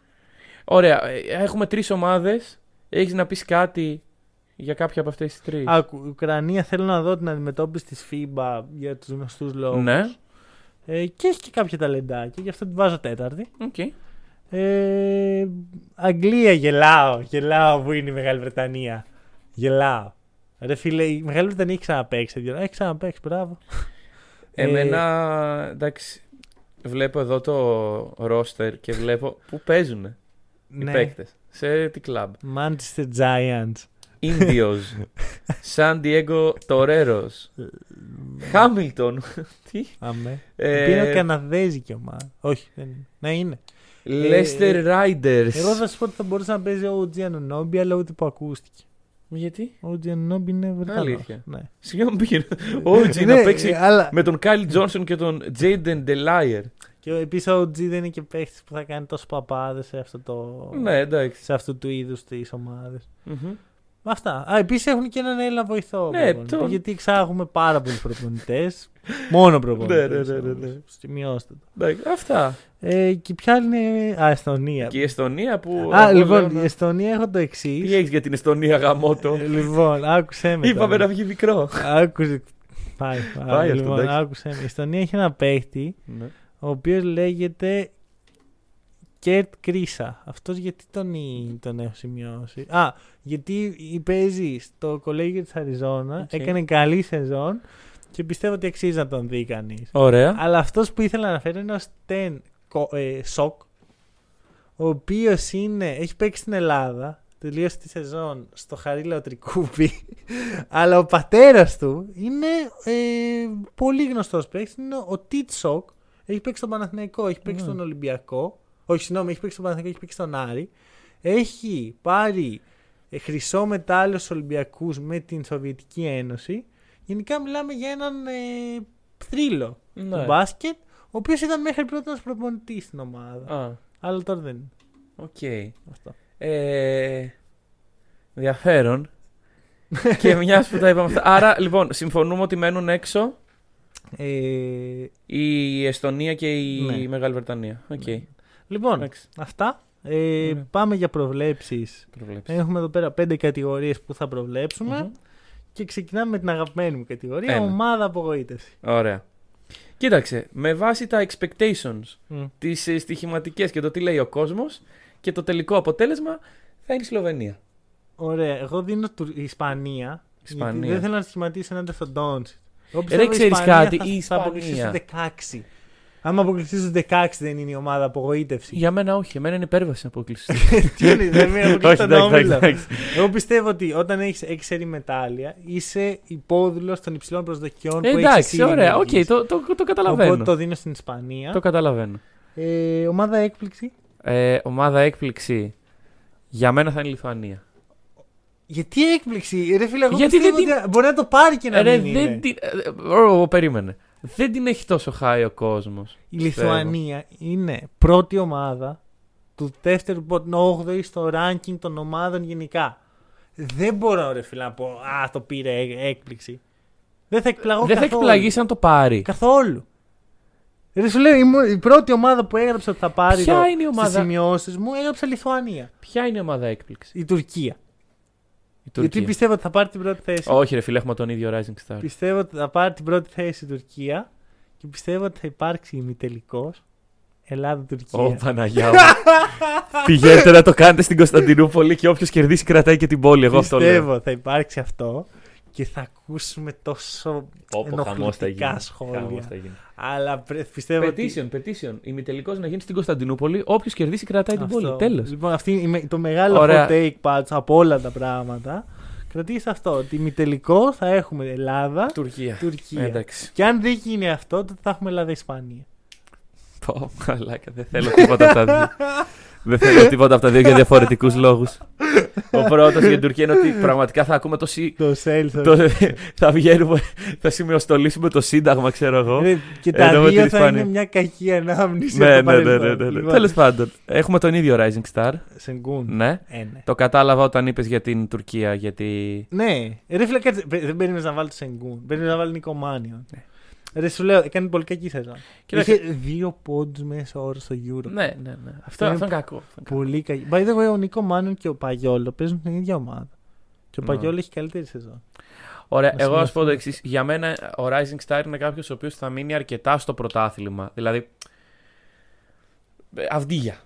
Speaker 2: Ωραία, ε, έχουμε τρεις ομάδες. Έχεις να πεις κάτι για κάποια από αυτές τις τρεις;
Speaker 1: Άκου, η Ουκρανία θέλω να δω την αντιμετώπιση της FIBA για τους γνωστούς λόγους.
Speaker 2: Ναι,
Speaker 1: Ε, και έχει και κάποια ταλεντάκια, γι' αυτό την βάζω τέταρτη.
Speaker 2: οκ.
Speaker 1: Ε, Αγγλία γελάω, γελάω που είναι η Μεγάλη Βρετανία. Γελάω. Ρε φίλε, η Μεγάλη Βρετανία έχει ξαναπαίξει. τέτοιο. Έχει ξαναπαίξει, μπράβο. Ε,
Speaker 2: Εμένα, εντάξει, βλέπω εδώ το ρόστερ και βλέπω πού παίζουν οι
Speaker 1: ναι.
Speaker 2: παίκτες. Σε τι κλαμπ.
Speaker 1: Manchester Giants.
Speaker 2: Indios. San Diego Toreros. Hamilton. Τι;
Speaker 1: Αμέ.
Speaker 2: Ε,
Speaker 1: Είναι Καναδέζικη ομάδα. Όχι, δεν είναι. Να είναι.
Speaker 2: Leicester Riders.
Speaker 1: Εγώ θα σου πω ότι θα μπορούσε να παίζει ο OG Anunobi, αλλά ούτε που ακούστηκε.
Speaker 2: Γιατί;
Speaker 1: Ο OG Anunobi είναι Βρετανός.
Speaker 2: Αλήθεια.
Speaker 1: Ναι.
Speaker 2: Συγγνώμη πήγαινε ο OG να
Speaker 1: Ναι,
Speaker 2: παίξει
Speaker 1: αλλά...
Speaker 2: με τον Kyle Johnson και τον Jaden Delier.
Speaker 1: Και επίσης ο OG δεν είναι και παίχτη που θα κάνει τόσο παπάδες σε αυτό το.
Speaker 2: Ναι, εντάξει.
Speaker 1: σε αυτού του είδους τις ομάδες.
Speaker 2: Μμμ.
Speaker 1: Αυτά. Α, επίσης έχουν και έναν Έλληνα βοηθό.
Speaker 2: Ναι,
Speaker 1: προπονητή,
Speaker 2: τον-
Speaker 1: Γιατί εξάγουμε πάρα πολλούς προπονητές. Μόνο προπονητές.
Speaker 2: Ναι, ναι, ναι, ναι, ναι.
Speaker 1: Σημειώστε το.
Speaker 2: Εντάξει, Αυτά.
Speaker 1: Ε, και ποια άλλη είναι. Α, Εστονία.
Speaker 2: Και η Εστονία που.
Speaker 1: Α,
Speaker 2: εγώ
Speaker 1: λοιπόν,
Speaker 2: λέω
Speaker 1: η
Speaker 2: να-
Speaker 1: Εστονία έχω το εξής.
Speaker 2: Τι έχεις για την Εστονία γαμότο.
Speaker 1: λοιπόν, άκουσέ με.
Speaker 2: Είπαμε
Speaker 1: τώρα.
Speaker 2: να βγει μικρό.
Speaker 1: Άκουσε. Πάει,
Speaker 2: Πάει
Speaker 1: πάει
Speaker 2: αυτό,
Speaker 1: λοιπόν,
Speaker 2: εντάξει.
Speaker 1: άκουσε με. Η Εστονία έχει ένα παίχτη
Speaker 2: Ναι.
Speaker 1: ο οποίος λέγεται Κερ Κρίισα. Αυτός γιατί τον, τον έχω σημειώσει; Α, γιατί παίζει στο κολέγιο της Αριζόνα,
Speaker 2: Οκ.
Speaker 1: έκανε καλή σεζόν και πιστεύω ότι αξίζει να τον δει κανείς.
Speaker 2: Ωραία.
Speaker 1: Αλλά αυτός που ήθελα να αναφέρω είναι ο Στεν Κο- ε, Σοκ, ο οποίος έχει παίξει στην Ελλάδα, τελείωσε τη σεζόν στο Χαρίλαο Τρικούπι, αλλά ο πατέρας του είναι ε, πολύ γνωστός παίκτης. Είναι ο Τιτ Σοκ. Έχει παίξει στον Παναθηναϊκό, έχει παίξει
Speaker 2: Ναι.
Speaker 1: στον Ολυμπιακό. Όχι, συγγνώμη, έχει παίξει στον Παναθηναϊκό, έχει παίξει στον Άρη. Έχει πάρει ε, χρυσό μετάλλιο στους Ολυμπιακούς με την Σοβιετική Ένωση. Γενικά μιλάμε για έναν ε, θρύλο του
Speaker 2: Ναι.
Speaker 1: μπάσκετ, ο οποίος ήταν μέχρι πρότινος προπονητής στην ομάδα.
Speaker 2: Α,
Speaker 1: Αλλά τώρα δεν είναι.
Speaker 2: οκ.
Speaker 1: Αυτό.
Speaker 2: Ε, ενδιαφέρον. και μιας που τα είπαμε αυτά. Άρα, λοιπόν, συμφωνούμε ότι μένουν έξω
Speaker 1: Ε,
Speaker 2: η Εστονία και η
Speaker 1: Ναι.
Speaker 2: Μεγάλη Βρετανία. Οκ.
Speaker 1: Λοιπόν,
Speaker 2: Εντάξει.
Speaker 1: αυτά. Ε,
Speaker 2: Ωραία.
Speaker 1: πάμε για προβλέψεις.
Speaker 2: Προβλέψεις.
Speaker 1: Έχουμε εδώ πέρα πέντε κατηγορίες που θα προβλέψουμε
Speaker 2: Μμμ.
Speaker 1: και ξεκινάμε με την αγαπημένη μου κατηγορία,
Speaker 2: Ένα.
Speaker 1: ομάδα απογοήτευσης.
Speaker 2: Ωραία. Κοίταξε, με βάση τα expectations,
Speaker 1: Μμ.
Speaker 2: τις ε, στοιχηματικές και το τι λέει ο κόσμος και το τελικό αποτέλεσμα θα είναι η Σλοβενία.
Speaker 1: Ωραία, εγώ δίνω του... Ισπανία.
Speaker 2: Ισπανία.
Speaker 1: Γιατί δεν θέλω να σχηματίσω έναν στον Ντόντσιτς. Εγώ
Speaker 2: Ρε,
Speaker 1: πιστεύω η
Speaker 2: ξέρεις
Speaker 1: Ισπανία
Speaker 2: κάτι,
Speaker 1: θα,
Speaker 2: η
Speaker 1: θα αποκλειστεί
Speaker 2: Ισπανία.
Speaker 1: στους 16. Άμα αποκλειστείς στους 16 δεν είναι η ομάδα απογοήτευση.
Speaker 2: Για μένα όχι, εμένα είναι υπέρβαση να αποκλειστεί.
Speaker 1: Τι είναι, δεν με αποκλείσει
Speaker 2: Όχι,
Speaker 1: τον
Speaker 2: εντάξει,
Speaker 1: όμιλο.
Speaker 2: εντάξει.
Speaker 1: Εγώ πιστεύω ότι όταν έχεις έξι σερί μετάλλια είσαι υπόδουλος των υψηλών προσδοκιών που
Speaker 2: Ε,
Speaker 1: έχεις
Speaker 2: εντάξει, ωραία, οκ, το, το, το καταλαβαίνω.
Speaker 1: Οπότε το δίνω στην Ισπανία.
Speaker 2: Το καταλαβαίνω.
Speaker 1: Ε, ομάδα έκπληξη;
Speaker 2: Ε, ομάδα έκπληξη για μένα θα είναι η Λιθουανία.
Speaker 1: Γιατί έκπληξη, ρε φίλε, εγώ
Speaker 2: Γιατί
Speaker 1: πιστεύω
Speaker 2: δεν
Speaker 1: ότι μπορεί να το πάρει και να
Speaker 2: Ε, Ρε,
Speaker 1: μην
Speaker 2: δεν
Speaker 1: είναι.
Speaker 2: την... ε, ω, ω, περίμενε. Δεν την έχει τόσο χάει ο κόσμος.
Speaker 1: Η Λιθουανία είναι πρώτη ομάδα του δεύτερου, 8η στο ranking των ομάδων γενικά. Δεν μπορώ ρε φίλε να πω, α, το πήρε έ- έκπληξη. Δεν θα εκπλαγώ
Speaker 2: Δεν θα
Speaker 1: καθόλου.
Speaker 2: εκπλαγείς αν το πάρει.
Speaker 1: Καθόλου. Ρε σου λέω, η, μου- η πρώτη ομάδα που έγραψα ότι θα πάρει
Speaker 2: Ποια
Speaker 1: εδώ
Speaker 2: είναι η ομάδα;
Speaker 1: στις σημειώσεις μου έγραψα Λιθουανία.
Speaker 2: Ποια είναι η ομάδα έκπληξη;
Speaker 1: Η Τουρκία.
Speaker 2: Η
Speaker 1: Γιατί
Speaker 2: Τουρκία.
Speaker 1: πιστεύω ότι θα πάρει την πρώτη θέση.
Speaker 2: Όχι, ρε φίλε, έχουμε τον ίδιο Rising Star.
Speaker 1: Πιστεύω ότι θα πάρει την πρώτη θέση η Τουρκία και πιστεύω ότι θα υπάρξει ημιτελικός Ελλάδα-Τουρκία.
Speaker 2: Ω, Παναγιά μου. Πηγαίνετε να το κάνετε στην Κωνσταντινούπολη και όποιος κερδίσει κρατάει και την πόλη. Εγώ αυτό λέω.
Speaker 1: Πιστεύω θα υπάρξει αυτό και θα ακούσουμε τόσο
Speaker 2: Πω, πω, χαμός θα γίνει.
Speaker 1: ενοχλητικά σχόλια.
Speaker 2: Χαμός θα γίνει.
Speaker 1: Αλλά πρε- πιστεύω ότι...
Speaker 2: Petition, petition. Ημιτελικό να γίνει στην Κωνσταντινούπολη. Όποιος κερδίσει κρατάει την πόλη.
Speaker 1: Αυτό.
Speaker 2: Τέλος.
Speaker 1: Λοιπόν, αυτή είναι το μεγάλο
Speaker 2: Ωραία.
Speaker 1: hot take πάντως από όλα τα πράγματα. Κρατήστε αυτό, ότι ημιτελικό θα έχουμε Ελλάδα,
Speaker 2: Τουρκία.
Speaker 1: Τουρκία.
Speaker 2: Εντάξει.
Speaker 1: Και αν δεν γίνει αυτό, τότε θα έχουμε Ελλάδα-Ισπανία.
Speaker 2: Πω, μαλάκα, δεν θέλω τίποτα από τα δύο. δεν θέλω τίποτα από τα δύο για διαφορετικούς λόγους. Ο πρώτος για την Τουρκία είναι ότι πραγματικά θα ακούμε το. Σι...
Speaker 1: Το sales.
Speaker 2: το... θα βγαίνουμε, θα σημειοστολίσουμε το Σύνταγμα, ξέρω εγώ.
Speaker 1: Ρε, Και τα
Speaker 2: Ενώ με την
Speaker 1: δύο θα
Speaker 2: Ισπανία.
Speaker 1: είναι μια κακή ανάμνηση.
Speaker 2: ναι,
Speaker 1: από το
Speaker 2: ναι, ναι, ναι,
Speaker 1: παρελθόν.
Speaker 2: ναι, ναι.
Speaker 1: Λοιπόν,
Speaker 2: Τέλος πάντων, έχουμε τον ίδιο Rising Star.
Speaker 1: Σενγκούν.
Speaker 2: Ναι.
Speaker 1: Ε, ναι.
Speaker 2: Το κατάλαβα όταν είπες για την Τουρκία, γιατί.
Speaker 1: Ναι, ρε φίλε, κάτσε. Πε- Δεν περίμενες να βάλεις το Σενγκούν. Περίμενες να βάλει Νίκο Μάνιο.
Speaker 2: Ναι.
Speaker 1: Ρε, σου λέω, έκανε πολύ κακή σεζόν.
Speaker 2: Κοίταξε.
Speaker 1: Είχε δύο πόντους μέσα όρο στο Euro.
Speaker 2: Ναι, ναι, ναι. Αυτό,
Speaker 1: είναι
Speaker 2: αυτό είναι κακό. αυτό είναι κακό.
Speaker 1: Πολύ κακή. By the way, ο Νίκο Μάνιον και ο Παγιόλο παίζουν την ίδια ομάδα. Και ο
Speaker 2: Ναι.
Speaker 1: Παγιόλο έχει καλύτερη σεζόν.
Speaker 2: Ωραία,
Speaker 1: Να
Speaker 2: εγώ ας πω
Speaker 1: σημειωθεί.
Speaker 2: το εξής. Για μένα, ο Rising Star είναι κάποιος ο οποίος θα μείνει αρκετά στο πρωτάθλημα. Δηλαδή. ε, Αυδίγια.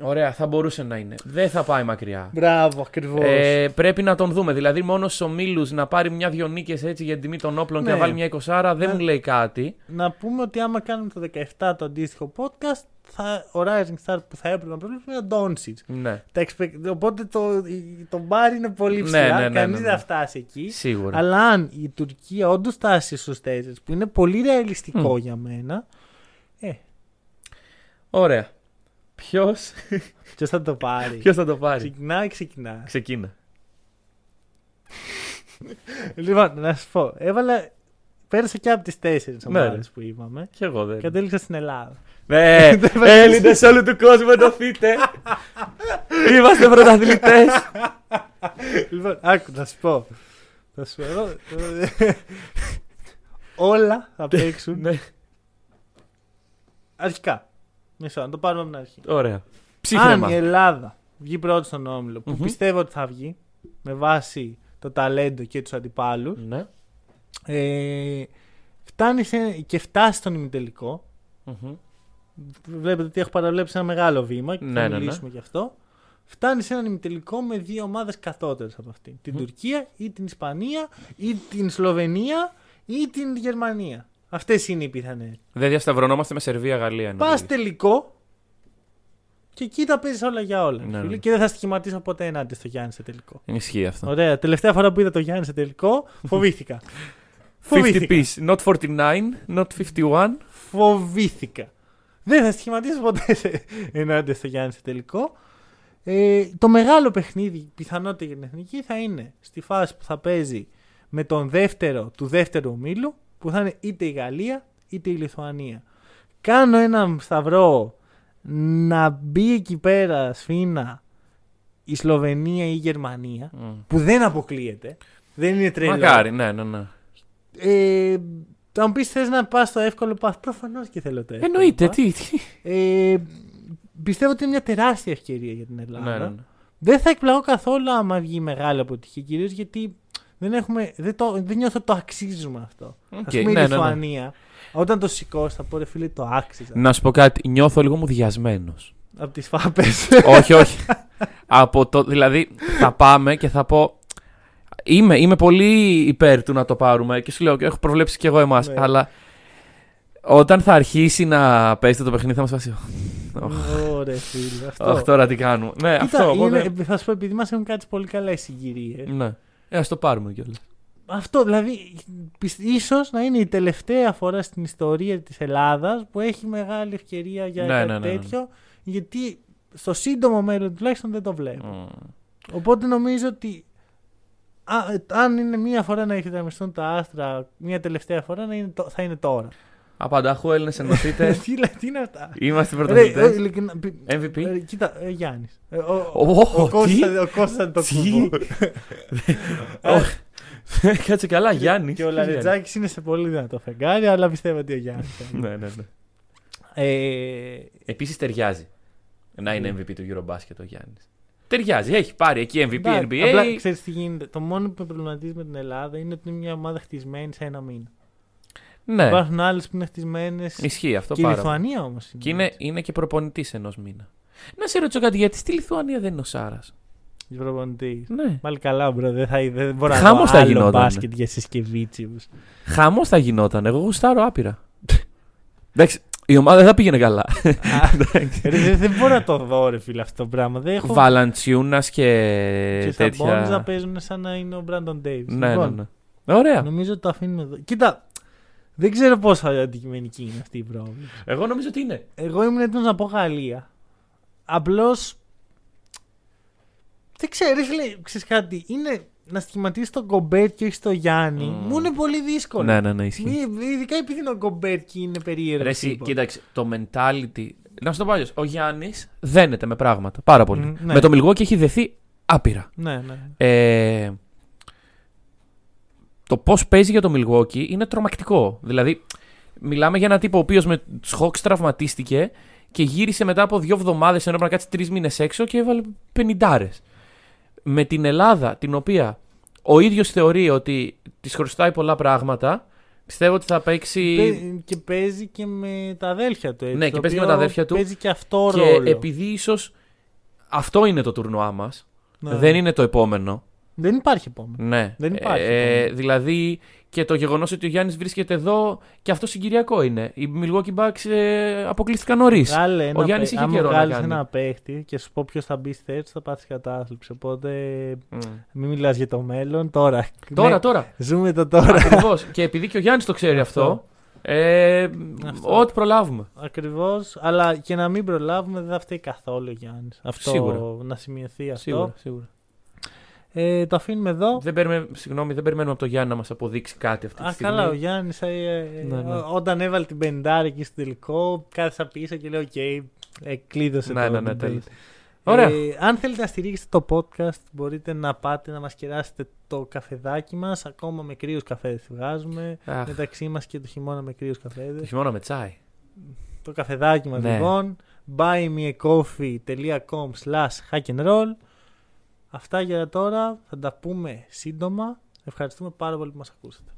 Speaker 2: Ωραία, θα μπορούσε να είναι. Δεν θα πάει μακριά.
Speaker 1: Μπράβο, ακριβώς.
Speaker 2: Ε, πρέπει να τον δούμε. Δηλαδή, μόνος στου ομίλου να πάρει μια-δυο νίκες έτσι για την τιμή των όπλων και
Speaker 1: Ναι.
Speaker 2: να βάλει μια εικοσάρα δεν
Speaker 1: Ναι.
Speaker 2: μου λέει κάτι.
Speaker 1: Να πούμε ότι άμα κάνουμε το 17 το αντίστοιχο podcast, θα, ο Rising Star που θα έπρεπε να προβλέψουμε είναι ο Doncic.
Speaker 2: Ναι,
Speaker 1: Τα expect- Οπότε το, η- το μπάρ είναι πολύ
Speaker 2: Ναι,
Speaker 1: ψηλά.
Speaker 2: ναι, ναι,
Speaker 1: Κανείς
Speaker 2: ναι, ναι.
Speaker 1: δεν θα φτάσει εκεί.
Speaker 2: σίγουρα.
Speaker 1: Αλλά αν η Τουρκία όντως φτάσει στους τέσσερι, που είναι πολύ ρεαλιστικό
Speaker 2: Μμ.
Speaker 1: για μένα,
Speaker 2: Ωραία. Ποιος;
Speaker 1: Ποιος θα το πάρει;
Speaker 2: ποιος θα το πάρει;
Speaker 1: Ξεκινάει, ξεκινά;
Speaker 2: Ξεκίνα.
Speaker 1: Λοιπόν, να σα πω. Έβαλα. Πέρασα και από τις τέσσερις
Speaker 2: Ναι,
Speaker 1: ομάδες
Speaker 2: ρε.
Speaker 1: που είπαμε.
Speaker 2: Κι εγώ δεν.
Speaker 1: Κατέληξα στην Ελλάδα.
Speaker 2: Ναι,
Speaker 1: Δεν βάζεις.
Speaker 2: Έλληνες όλου του κόσμου ενωθείτε. Είμαστε πρωταθλητές.
Speaker 1: λοιπόν, άκου, να σου πω. Θα σου πω. εγώ- Όλα θα παίξουν
Speaker 2: ναι,
Speaker 1: αρχικά. Μισό, να το πάρουμε από την αρχή.
Speaker 2: ωραία.
Speaker 1: Αν
Speaker 2: Ψύχρεμα.
Speaker 1: η Ελλάδα βγει πρώτη στον όμιλο, που
Speaker 2: Μμμ.
Speaker 1: πιστεύω ότι θα βγει, με βάση το ταλέντο και τους αντιπάλους,
Speaker 2: Ναι.
Speaker 1: ε, φτάνει σε, και φτάσει στον ημιτελικό.
Speaker 2: Μμμ.
Speaker 1: Βλέπετε ότι έχω παραβλέψει ένα μεγάλο βήμα και
Speaker 2: Ναι,
Speaker 1: θα
Speaker 2: ναι, ναι.
Speaker 1: μιλήσουμε γι' αυτό. Φτάνει σε έναν ημιτελικό με δύο ομάδες κατώτερε από αυτήν. Την
Speaker 2: Μμ.
Speaker 1: Τουρκία ή την Ισπανία ή την Σλοβενία ή την Γερμανία. Αυτές είναι οι πιθανές.
Speaker 2: Δεν διασταυρωνόμαστε με Σερβία-Γαλλία.
Speaker 1: Πας τελικό και εκεί τα παίζεις όλα για όλα.
Speaker 2: Ναι,
Speaker 1: φίλε,
Speaker 2: ναι.
Speaker 1: Και δεν θα στοιχηματίσω ποτέ ενάντια στο Γιάννη σε τελικό.
Speaker 2: Ισχύει αυτό.
Speaker 1: Ωραία. Τελευταία φορά που είδα το Γιάννη σε τελικό, φοβήθηκα.
Speaker 2: 50
Speaker 1: φοβήθηκα.
Speaker 2: piece, not 49, not 51.
Speaker 1: Φοβήθηκα. Δεν θα στοιχηματίσω ποτέ σε... ενάντια στο Γιάννη σε τελικό. Ε, το μεγάλο παιχνίδι, πιθανότητα για την εθνική, θα είναι στη φάση που θα παίζει με τον δεύτερο του δεύτερου ομίλου, που θα είναι είτε η Γαλλία είτε η Λιθουανία. Κάνω ένα σταυρό να μπει εκεί πέρα σφίνα η Σλοβενία ή η Γερμανία,
Speaker 2: Μμ.
Speaker 1: που δεν αποκλείεται. Δεν είναι τρελό.
Speaker 2: Μακάρι, ναι, ναι, ναι.
Speaker 1: Ε, αν πεις θες να πας στο εύκολο πα, προφανώς και θέλω το εύκολο.
Speaker 2: Εννοείται,
Speaker 1: pass.
Speaker 2: τι. τι.
Speaker 1: Ε, πιστεύω ότι είναι μια τεράστια ευκαιρία για την Ελλάδα.
Speaker 2: Ναι, ναι, ναι.
Speaker 1: Δεν θα εκπλαγώ καθόλου άμα βγει μεγάλη αποτυχία, κυρίως γιατί δεν, έχουμε, δεν, το, δεν νιώθω το αξίζουμε αυτό.
Speaker 2: Οκ,
Speaker 1: Α πούμε η
Speaker 2: ναι, ναι, ναι.
Speaker 1: Λιθουανία, όταν το σηκώσει, θα πω ρε φίλε, το άξιζα.
Speaker 2: Να σου πω κάτι, νιώθω λίγο μουδιασμένος.
Speaker 1: Από τις φάπες.
Speaker 2: όχι, όχι. Από το, δηλαδή, θα πάμε και θα πω. Είμαι, είμαι πολύ υπέρ του να το πάρουμε και σου λέω, έχω προβλέψει κι εγώ εμάς.
Speaker 1: Ναι.
Speaker 2: Αλλά όταν θα αρχίσει να παίζεται το παιχνίδι, θα μας φτιάξει.
Speaker 1: Ωραία, φίλε. Αυτό.
Speaker 2: Αχ, τώρα τι κάνουμε. Ναι,
Speaker 1: Κοίτα,
Speaker 2: αυτό. οπότε-
Speaker 1: είναι, θα σου πω, επειδή μας έχουν κάτσει πολύ καλά οι συγκυρίες.
Speaker 2: Ναι. Ε, ας το πάρουμε κιόλας.
Speaker 1: Αυτό δηλαδή, πισ- ίσως να είναι η τελευταία φορά στην ιστορία της Ελλάδας που έχει μεγάλη ευκαιρία για
Speaker 2: Ναι,
Speaker 1: κάτι
Speaker 2: ναι, ναι, ναι.
Speaker 1: τέτοιο, γιατί στο σύντομο μέλλον τουλάχιστον δεν το βλέπω. Οπότε νομίζω ότι α, ε, αν είναι μία φορά να εκδραμιστούν τα άστρα, μία τελευταία φορά να είναι, το- θα είναι τώρα.
Speaker 2: Απανταχού Έλληνες ενωθείτε.
Speaker 1: τι, λέ- τι είναι αυτά;
Speaker 2: Είμαστε
Speaker 1: Ρε, ε,
Speaker 2: πρωταθλητέ.
Speaker 1: ειλικρινά, πι-
Speaker 2: MVP.
Speaker 1: ε, κοίτα, ε, Γιάννης. Ε, ο,
Speaker 2: Ω,
Speaker 1: ο,
Speaker 2: τι;
Speaker 1: Κώστας- ο Κώστας το
Speaker 2: Τι;
Speaker 1: κουμπό.
Speaker 2: Όχι. Κάτσε καλά, Γιάννης.
Speaker 1: Και ο Λαρετζάκης είναι σε πολύ δυνατό φεγγάρι, αλλά πιστεύω ότι ο Γιάννης. θα είναι.
Speaker 2: Ναι, ναι, ναι.
Speaker 1: Ε,
Speaker 2: Επίσης ταιριάζει να είναι MVP του Eurobasket ο Γιάννης. Ταιριάζει, έχει πάρει εκεί MVP,
Speaker 1: εντάξει,
Speaker 2: NBA.
Speaker 1: Απλά ξέρεις τι γίνεται. Το μόνο που με προβληματίζει με την Ελλάδα είναι ότι είναι μια ομάδα χτισμένη σε ένα μήνα.
Speaker 2: Ναι,
Speaker 1: Υπάρχουν άλλες που είναι χτισμένε.
Speaker 2: ισχύει αυτό
Speaker 1: Και η
Speaker 2: πάρα πολύ.
Speaker 1: Λιθουανία όμως είναι.
Speaker 2: Και είναι, είναι και προπονητής ενός μήνα. Να σε ρωτήσω κάτι, γιατί στη Λιθουανία δεν είναι ο Σάρας;
Speaker 1: Προπονητής.
Speaker 2: Ναι.
Speaker 1: Πάλι καλά, μπρο. Δεν, θα, δεν μπορώ να
Speaker 2: Χάμος
Speaker 1: δω
Speaker 2: θα
Speaker 1: άλλο
Speaker 2: γινότανε.
Speaker 1: μπάσκετ για συσκευίτσιους.
Speaker 2: Χαμό θα γινόταν. Εγώ γουστάρω άπειρα. Εντάξει, η ομάδα δεν θα πήγαινε καλά.
Speaker 1: δεν, δεν μπορώ να το δω, ρε φίλε, αυτό το πράγμα. Δεν έχω.
Speaker 2: Βαλαντσιούνας και,
Speaker 1: και στα Bonds να
Speaker 2: τέτοια.
Speaker 1: παίζουν σαν να είναι ο Brandon Davis.
Speaker 2: Ναι, ναι,
Speaker 1: Λοιπόν,
Speaker 2: ναι. Ωραία.
Speaker 1: Νομίζω ότι το αφήνουμε εδώ. Κοίτα, Δεν ξέρω πόσο αντικειμενική είναι αυτή η πρόβλημα.
Speaker 2: Εγώ νομίζω ότι είναι.
Speaker 1: Εγώ ήμουν έτοιμος να πω Γαλλία. Απλώς. Δεν ξέρω, ρε φίλε, ξέρεις κάτι. Είναι να σχηματίσεις τον Γκομπέρ και όχι στο Γιάννη.
Speaker 2: Mm.
Speaker 1: Μου είναι πολύ δύσκολο.
Speaker 2: Ναι, ναι, ναι, ισχύει.
Speaker 1: Μη- Ειδικά επειδή είναι ο Γκομπέρ και είναι περίεργος.
Speaker 2: Ρε, εσύ,
Speaker 1: τύπος.
Speaker 2: κοίταξε, το mentality. Να σου το πω αλλιώς, Ο Γιάννης δένεται με πράγματα πάρα πολύ.
Speaker 1: Μμ, ναι.
Speaker 2: Με το Milwaukee έχει δεθεί άπειρα.
Speaker 1: Ναι, ναι.
Speaker 2: Ε, το πώς παίζει για το Milwaukee είναι τρομακτικό. Δηλαδή, μιλάμε για ένα τύπο ο οποίος με τους Hawks τραυματίστηκε και γύρισε μετά από δύο εβδομάδες ενώ έπρεπε να κάτσει τρεις μήνες έξω και έβαλε πενιντάρες. Με την Ελλάδα, την οποία ο ίδιος θεωρεί ότι της χρωστάει πολλά πράγματα, πιστεύω ότι θα παίξει.
Speaker 1: Παι- Και παίζει και με τα αδέλφια του. Έτσι,
Speaker 2: Ναι,
Speaker 1: το
Speaker 2: και παίζει
Speaker 1: οποίο
Speaker 2: με τα αδέλφια του.
Speaker 1: Παίζει και αυτό
Speaker 2: και
Speaker 1: ρόλο.
Speaker 2: επειδή ίσως αυτό είναι το τουρνουά μας,
Speaker 1: Ναι.
Speaker 2: δεν είναι το επόμενο.
Speaker 1: Δεν υπάρχει επόμενο.
Speaker 2: Ναι.
Speaker 1: Δεν υπάρχει
Speaker 2: Ε,
Speaker 1: επόμενο.
Speaker 2: δηλαδή και το γεγονός ότι ο Γιάννης βρίσκεται εδώ και αυτό συγκυριακό είναι. Οι Milwaukee Bucks ε, αποκλείστηκαν νωρίς.
Speaker 1: Βγάλε ένα
Speaker 2: Γιάννης
Speaker 1: παί-
Speaker 2: είχε
Speaker 1: άμα
Speaker 2: καιρό να
Speaker 1: βγάλεις
Speaker 2: κάνει.
Speaker 1: ένα παίχτη και σου πω ποιος θα μπει στη θέση, του, θα πάθεις κατάθλιψη. Οπότε μην μιλάς για το μέλλον τώρα.
Speaker 2: Τώρα,
Speaker 1: Ναι,
Speaker 2: τώρα.
Speaker 1: Ζούμε το τώρα.
Speaker 2: Ακριβώς. και επειδή και ο Γιάννης το ξέρει αυτό,
Speaker 1: Αυτό.
Speaker 2: ε,
Speaker 1: Αυτό.
Speaker 2: ό,τι προλάβουμε.
Speaker 1: Ακριβώς. Αλλά και να μην προλάβουμε δεν θα φταίει καθόλου ο Γιάννης. Αυτό
Speaker 2: Σίγουρα.
Speaker 1: να σημειωθεί αυτό.
Speaker 2: Σίγουρα. σίγουρα.
Speaker 1: Ε, το αφήνουμε εδώ.
Speaker 2: Δεν, περιμένουμε, συγγνώμη, δεν περιμένουμε από το Γιάννη να μας αποδείξει κάτι αυτή τη
Speaker 1: Α,
Speaker 2: στιγμή.
Speaker 1: καλά, ο Γιάννης
Speaker 2: Ναι, ναι.
Speaker 1: όταν έβαλε την πεντάρη εκεί στον τελικό, κάθισα πίσω και λέω: Οκ, ε, κλείδωσε
Speaker 2: Ναι,
Speaker 1: το
Speaker 2: ναι, ναι,
Speaker 1: debate.
Speaker 2: τέλος. Ωραία.
Speaker 1: Ε, αν θέλετε να στηρίξετε το podcast, μπορείτε να πάτε να μας κεράσετε το καφεδάκι μας. Ακόμα με κρύους καφέδες τη βγάζουμε.
Speaker 2: Αχ,
Speaker 1: Μεταξύ μας και το χειμώνα με κρύους
Speaker 2: το
Speaker 1: καφέδες.
Speaker 2: χειμώνα με τσάι.
Speaker 1: Το καφεδάκι μας
Speaker 2: Ναι.
Speaker 1: λοιπόν. buymeacoffee.com slash hack'n'roll Αυτά για τώρα. Θα τα πούμε σύντομα. Ευχαριστούμε πάρα πολύ που μας ακούσατε.